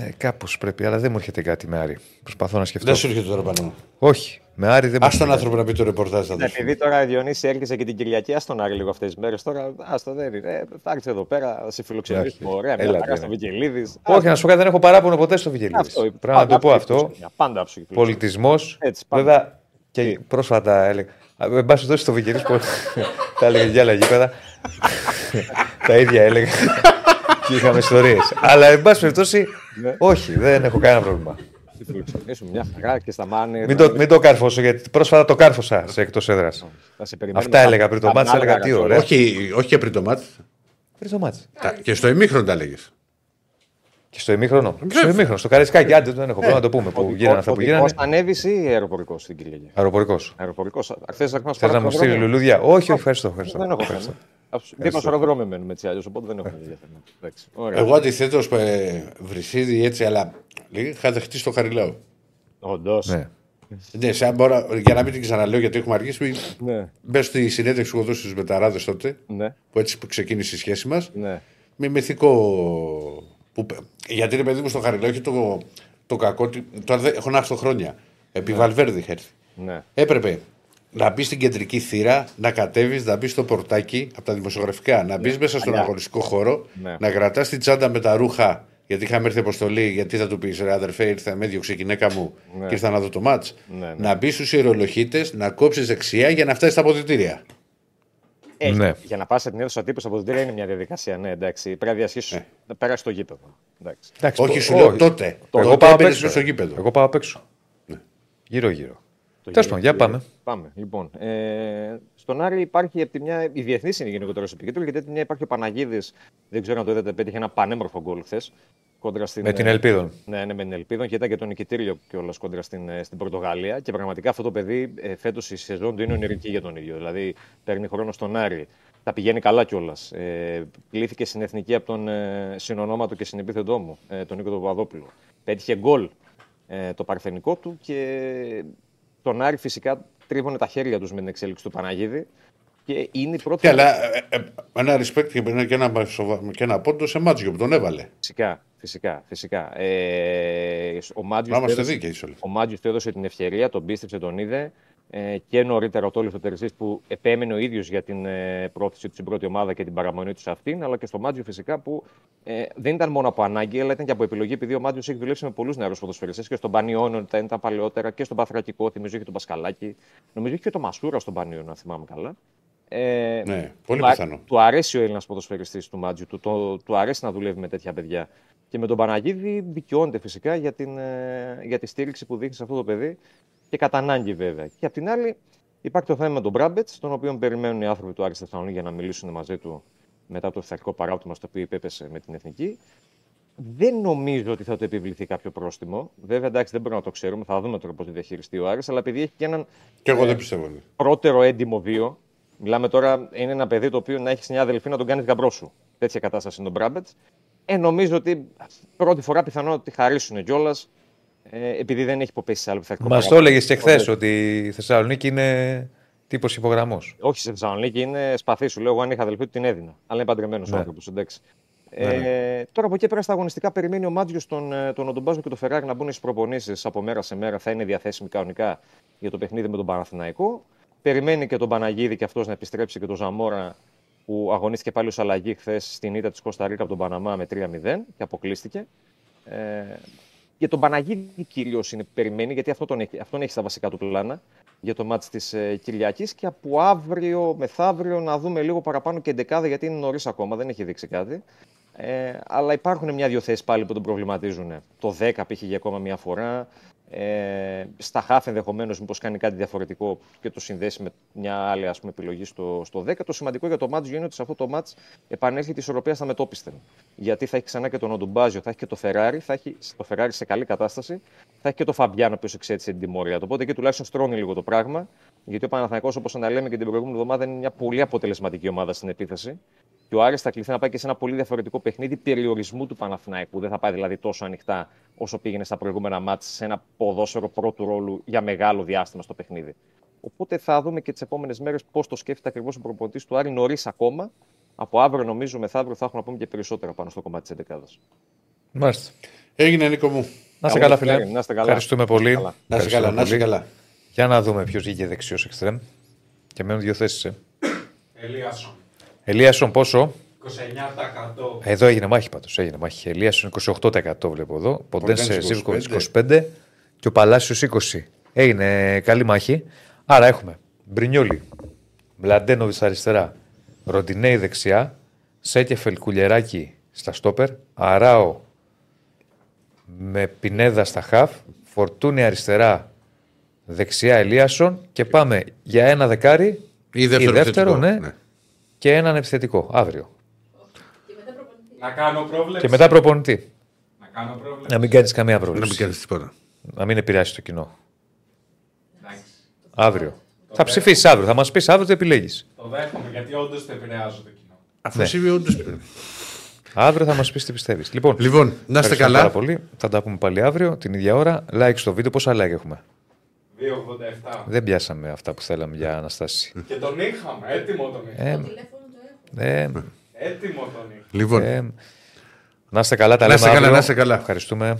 B: Ε, Κάπως πρέπει, αλλά δεν μου έρχεται κάτι με Άρη. Προσπαθώ να σκεφτώ.
A: Δεν σου έρχεται τώρα πάνω.
B: Όχι, με Άρη δεν μου
A: Α
B: έρχεται
A: τον
B: κάτι.
A: άνθρωπο να πει το ρεπορτάζ. θα
H: Ναι,
A: το σου.
H: επειδή τώρα η Διονύσης έρχεσαι και την Κυριακή, ας τον Άρη λίγο αυτές τις μέρες. Τώρα, άστο δεν είναι. Ε, θα έρθει εδώ πέρα, θα σε φιλοξενήσουμε. Ωραία, μια
B: Έλα,
H: χαρά
B: ναι.
H: στο Βικελίδης.
B: Όχι, να σου πω κάτι, δεν έχω παράπονο ποτέ στο Βικελίδης.
H: Αυτό.
B: Πρέπει να το πω αυτό.
H: Πάντα άψογη φιλοξενία.
B: Πολιτισμός.
H: Έτσι, πάντα.
B: Βέβαια και πρόσφατα έλεγα. Α, Εν πάση περιπτώσει στο Βικελίδης *laughs* τα έλεγε για άλλα γήπεδα. *laughs* Τα ίδια έλεγα. *laughs* Και είχαμε ιστορίες. Αλλά εν πάση περιπτώσει,
H: Ναι.
B: Όχι, δεν έχω κανένα πρόβλημα.
H: Τη φιλοξενήσουμε μια χαρά και στα μάνε.
B: Μην το, μην το κάρφωσω, γιατί πρόσφατα το κάρφωσα σε εκτός έδρας.
H: Θα σε περιμένουμε
B: Αυτά
H: τα-
B: έλεγα πριν το
H: τα
B: μάτς, έλεγα
H: Μάλγαρα
B: τι
H: τώρα.
B: ωραία.
A: Όχι, όχι και πριν το μάτ.
B: Πριν το μάτς.
A: Και στο ημίχρονο τα έλεγε.
B: Και στο ημίχρονο. Και στο ημίχρονο, στο καρισκάκι, άντε δεν έχω πρόβλημα να το πούμε. Που γίνανε αυτά που γίνανε.
H: Οδικός ανέβει ή αεροπορικός στην Κυριακή.
B: Αεροπορικός.
H: Αεροπορικός. Θε να μα
B: Θες να μου στείλει λουλούδια; Όχι, όχι, ευχαριστώ. ευχαριστώ.
H: Δεν έχω
B: Ευχαριστώ.
H: θέμα. Δίπλα στο αεροδρόμιο μένουμε έτσι αλλιώς, οπότε δεν έχουμε ενδιαφέρον. Εντάξει, ωραία.
A: Εγώ αντιθέτως βρυσίδι έτσι, αλλά λέει, είχα δεχτεί στο Χαριλάου.
H: Όντως.
B: Ναι.
A: Ναι, σαν μπορώ, για να μην την ξαναλέω γιατί έχουμε αργήσει, μην-
H: Ναι,
A: μπες στη συνέντευξη που έχω δώσει στους Μεταράδες τότε,
H: ναι,
A: που έτσι που ξεκίνησε η σχέση μας,
H: ναι.
A: με μυθικό. Που, γιατί είναι παιδί μου στο Χαριλάου έχει το, το κακό. ότι- Τώρα δεν- έχω να έρθω χρόνια. Επί Βαλβέρδη είχα έρθει.
H: ναι.
A: Έπρεπε να μπεις στην κεντρική θύρα, να κατέβεις, να μπεις στο πορτάκι από τα δημοσιογραφικά, να μπεις μέσα στον
H: Παλιά.
A: αγωνιστικό χώρο,
H: Ναι.
A: να κρατά την τσάντα με τα ρούχα. Γιατί είχαμε έρθει αποστολή, γιατί θα του πεις ρε αδερφέ, ήρθα με διώξε η γυναίκα μου
H: Ναι.
A: και ήρθα να δω το μάτς.
H: Ναι, ναι.
A: Να μπεις στους ιερολογίτες, να κόψεις δεξιά για να φτάσεις στα αποδητήρια.
H: Έχει.
B: Ναι.
H: Για να πας σε την αίθουσα τύπου από είναι μια διαδικασία. Ναι, εντάξει. Πρέπει να διασχίσεις. Να περάσεις το γήπεδο. Εντάξει.
B: Εντάξει,
A: Όχι,
B: το-
A: σου λέω
B: όχι.
A: τότε.
B: Εγώ
A: Τότε
B: πάω απ'
A: έμπαινες
B: έξω.
A: μέσα στο γήπεδο.
B: Εγώ πάω απ' έξω. Γύρω-γύρω.
H: Το
B: Τέλος
H: γύρο-
B: πάντων, για πάμε.
H: Πάμε. Λοιπόν, ε, στον Άρη υπάρχει από τη μια. Η διεθνής είναι γενικότερα στο επικέντρο, γιατί από τη μια υπάρχει ο Παναγίδης. Δεν ξέρω αν το είδατε, πέτυχε ένα πανέμορφο γκολ χθες. Κόντρα στην,
B: Με την
H: ε,
B: Ελπίδων.
H: Ναι, ναι, με την Ελπίδων και ήταν και το νικητήριο κιόλας κόντρα στην, ε, στην Πορτογαλία. Και πραγματικά αυτό το παιδί ε, φέτος η σεζόν του είναι ονειρική για τον ίδιο. Δηλαδή παίρνει χρόνο στον Άρη. Τα πηγαίνει καλά κιόλας. Ε, πλήθηκε στην εθνική από τον ε, συνονόματο και συνεπίθετό μου, ε, τον Νίκο τον Παπαδόπουλο. Πέτυχε γκολ ε, το παρθενικό του και τον Άρη φυσικά τρίβωνε τα χέρια τους με την εξέλιξη του Παναγίδη. Και είναι η πρώτη.
A: Και, αλλά ε, ε, ένα respect και ένα, και ένα, σοβα- και ένα πόντο σε μάτζιο που τον έβαλε.
H: Φυσικά, φυσικά, φυσικά. Ε, ο Μάτζιος
A: Να
H: του
A: είμαστε
H: έδωσε-
A: δίκαιοι όλοι.
H: Ο Μάτζιος του έδωσε την ευκαιρία, τον πίστεψε, τον είδε. Ε, και νωρίτερα ο Τόλι Τερζή που επέμενε ο ίδιος για την ε, πρόθεση του στην πρώτη ομάδα και την παραμονή του σε αυτήν, αλλά και στο Μάτζιο φυσικά που ε, δεν ήταν μόνο από ανάγκη, αλλά ήταν και από επιλογή, επειδή ο Μάτζιος έχει δουλέψει με πολλούς νεαρούς ποδοσφαιριστές και στον Πανιόνιο ήταν τα παλαιότερα και στον Παθρακικό, θυμίζω είχε τον Πασκαλάκη, νομίζω είχε και τον Μασούρα στον Πανιόνιο, αν θυμάμαι καλά. Ε,
A: Ναι, πολύ
H: του, α-
A: πιθανό.
H: Του αρέσει ο Έλληνας ποδοσφαιριστής του Μάτζιου, του, το, του αρέσει να δουλεύει με τέτοια παιδιά. Και με τον Παναγίδη δικαιώνεται φυσικά για, την, ε, για τη στήριξη που δείχνει σε αυτό το παιδί και κατά ανάγκη βέβαια. Και απ' την άλλη υπάρχει το θέμα με τον Μπράμπετ, τον οποίο περιμένουν οι άνθρωποι του Άρη Θεσσαλονίκη για να μιλήσουν μαζί του μετά το ευθαρικό παράπτωμα στο οποίο υπέπεσε με την εθνική. Δεν νομίζω ότι θα του επιβληθεί κάποιο πρόστιμο. Βέβαια, εντάξει, δεν μπορούμε να το ξέρουμε. Θα δούμε τώρα πώς το διαχειριστεί ο Άρης, αλλά επειδή έχει και έναν
A: Και εγώ
H: Ε,
A: δεν πιστεύω. ναι.
H: πρώτερο έντιμο βίο. Μιλάμε τώρα, είναι ένα παιδί το οποίο να έχεις μια αδελφή να τον κάνεις γαμπρό σου. Τέτοια κατάσταση είναι τον Μπράμπετ. Ε, νομίζω ότι πρώτη φορά πιθανό ότι χαρίσουν κιόλας, ε, επειδή δεν έχει υποπέσει σε άλλο πειθαρχικό
B: Μας το
H: παράπονο.
B: έλεγες και χθες
H: Οπότε,
B: ότι η Θεσσαλονίκη είναι τύπος υπογραμμός.
H: Όχι σε Θεσσαλονίκη, είναι σπαθί σου. Λέω, εγώ αν είχα αδελφή του την έδινα. Αλλά είναι παντρεμένος
B: Ναι.
H: άνθρωπος, εντάξει. Ε, τώρα από εκεί πέρα στα αγωνιστικά περιμένει ο Μάτζιος τον, ε, τον Οντομπάζο και τον Φεράρι να μπουν στις προπονήσεις από μέρα σε μέρα. Θα είναι διαθέσιμοι κανονικά για το παιχνίδι με τον Παναθηναϊκό. Περιμένει και τον Παναγίδη και αυτός να επιστρέψει και τον Ζαμόρα που αγωνίστηκε πάλι ως αλλαγή χθες στην ήττα της Κωνσταντίνα από τον Παναμά με 3-0 και αποκλείστηκε. Ε, για τον Παναγίδη κυρίως είναι περιμένει, γιατί αυτό τον έχει, αυτόν έχει στα βασικά του πλάνα για το μάτς της ε, Κυριακής και από αύριο μεθαύριο να δούμε λίγο παραπάνω και εντεκάδα γιατί είναι νωρίς ακόμα, δεν έχει δείξει κάτι. Ε, αλλά υπάρχουν μια-δυο θέσεις πάλι που τον προβληματίζουν. Το 10 π.χ. για ακόμα μια φορά. Ε, στα χάφ ενδεχομένως μήπως κάνει κάτι διαφορετικό και το συνδέσει με μια άλλη ας πούμε, επιλογή στο, στο 10. Το σημαντικό για το μάτς είναι ότι σε αυτό το μάτς επανέρχεται η ισορροπία στα μετόπισθεν. Γιατί θα έχει ξανά και τον Οντουμπάζιο, θα έχει και το Φεράρι, θα έχει το Φεράρι σε καλή κατάσταση, θα έχει και το Φαμπιάνο που εξέτησε την τιμωρία του. Οπότε εκεί τουλάχιστον στρώνει λίγο το πράγμα. Γιατί ο Παναθηναϊκός όπως αναλέμε και την προηγούμενη εβδομάδα, είναι μια πολύ αποτελεσματική ομάδα στην επίθεση. Και ο Άρης θα κληθεί να πάει και σε ένα πολύ διαφορετικό παιχνίδι περιορισμού του Παναθηναϊκού. Δεν θα πάει δηλαδή τόσο ανοιχτά όσο πήγαινε στα προηγούμενα μάτς σε ένα ποδόσφαιρο πρώτου ρόλου για μεγάλο διάστημα στο παιχνίδι. Οπότε θα δούμε και τις επόμενες μέρες πώς το σκέφτεται ακριβώς ο προπονητής του Άρη νωρίς ακόμα. Από αύριο, νομίζω, μεθαύριο θα έχουμε να πούμε και περισσότερα πάνω στο κομμάτι της 11
B: Μάλιστα.
A: Έγινε Νίκο μου.
B: Να είστε
H: Αγώνα
B: καλά, φίλε.
H: χαίρε, να είστε καλά.
B: Ευχαριστούμε πολύ.
H: Καλά.
A: Να είσαι
B: Ευχαριστούμε
A: καλά, να είσαι
B: πολύ.
A: καλά.
B: Για να δούμε ποιος βγήκε δεξιός εξτρέμ. Και μένουν δύο θέσεις. Ε.
D: Ελίασον.
B: Ελίασον πόσο;
D: 29%.
B: Εδώ έγινε μάχη πάντως. Έγινε μάχη. Ελίασον 28% βλέπω εδώ. Ποντένσε
A: Ποντένσε
B: Ζήβκοβιτ
A: 25.
B: 25 και ο Παλάσιος 20. Έγινε καλή μάχη. Άρα έχουμε Μπρινιόλι, Μλαντένοβιτ αριστερά, Ροντινέη δεξιά, Σέκεφελ Κουλιεράκη στα στόπερ, Αράο με Πινέδα στα χαφ, Φορτούνη αριστερά, δεξιά Ελίασον και πάμε για ένα δεκάρι
A: Ή δεύτερο,
B: δεύτερο,
A: επιθετικό.
B: ναι, και έναν επιθετικό αύριο.
D: Να κάνω πρόβλεψη.
B: Και μετά προπονητή.
D: Να κάνω πρόβλεψη.
B: Να μην κάνεις καμία
A: Να μην
B: πρόβλεψη.
A: κάνεις τίποτα.
B: Να μην επηρεάσεις το κοινό.
D: Εντάξει.
B: Αύριο. Θα ψηφίσεις αύριο. Θα μας πεις αύριο τι επιλέγεις.
D: Το δέχομαι γιατί όντως το επηρεάζω το κοινό.
A: Αφού
B: Ναι.
A: εσύ όντως...
B: Αύριο θα μας πεις τι πιστεύεις. Λοιπόν,
A: Λοιπόν, να είστε
B: ευχαριστούμε
A: καλά.
B: Πάρα πολύ. Θα τα πούμε πάλι αύριο την ίδια ώρα. Like στο βίντεο. Πόσα like έχουμε;
D: 2,87.
B: Δεν πιάσαμε αυτά που θέλαμε για αναστάση.
D: Και τον είχαμε. Έτοιμο τον είχαμε.
B: Ε, ε,
D: Έτοιμο τον είχαμε.
A: Λοιπόν,
B: ε, να είστε καλά. Τα
A: Να είστε
B: λέμε
A: καλά,
B: αύριο.
A: να είστε καλά.
B: Ευχαριστούμε.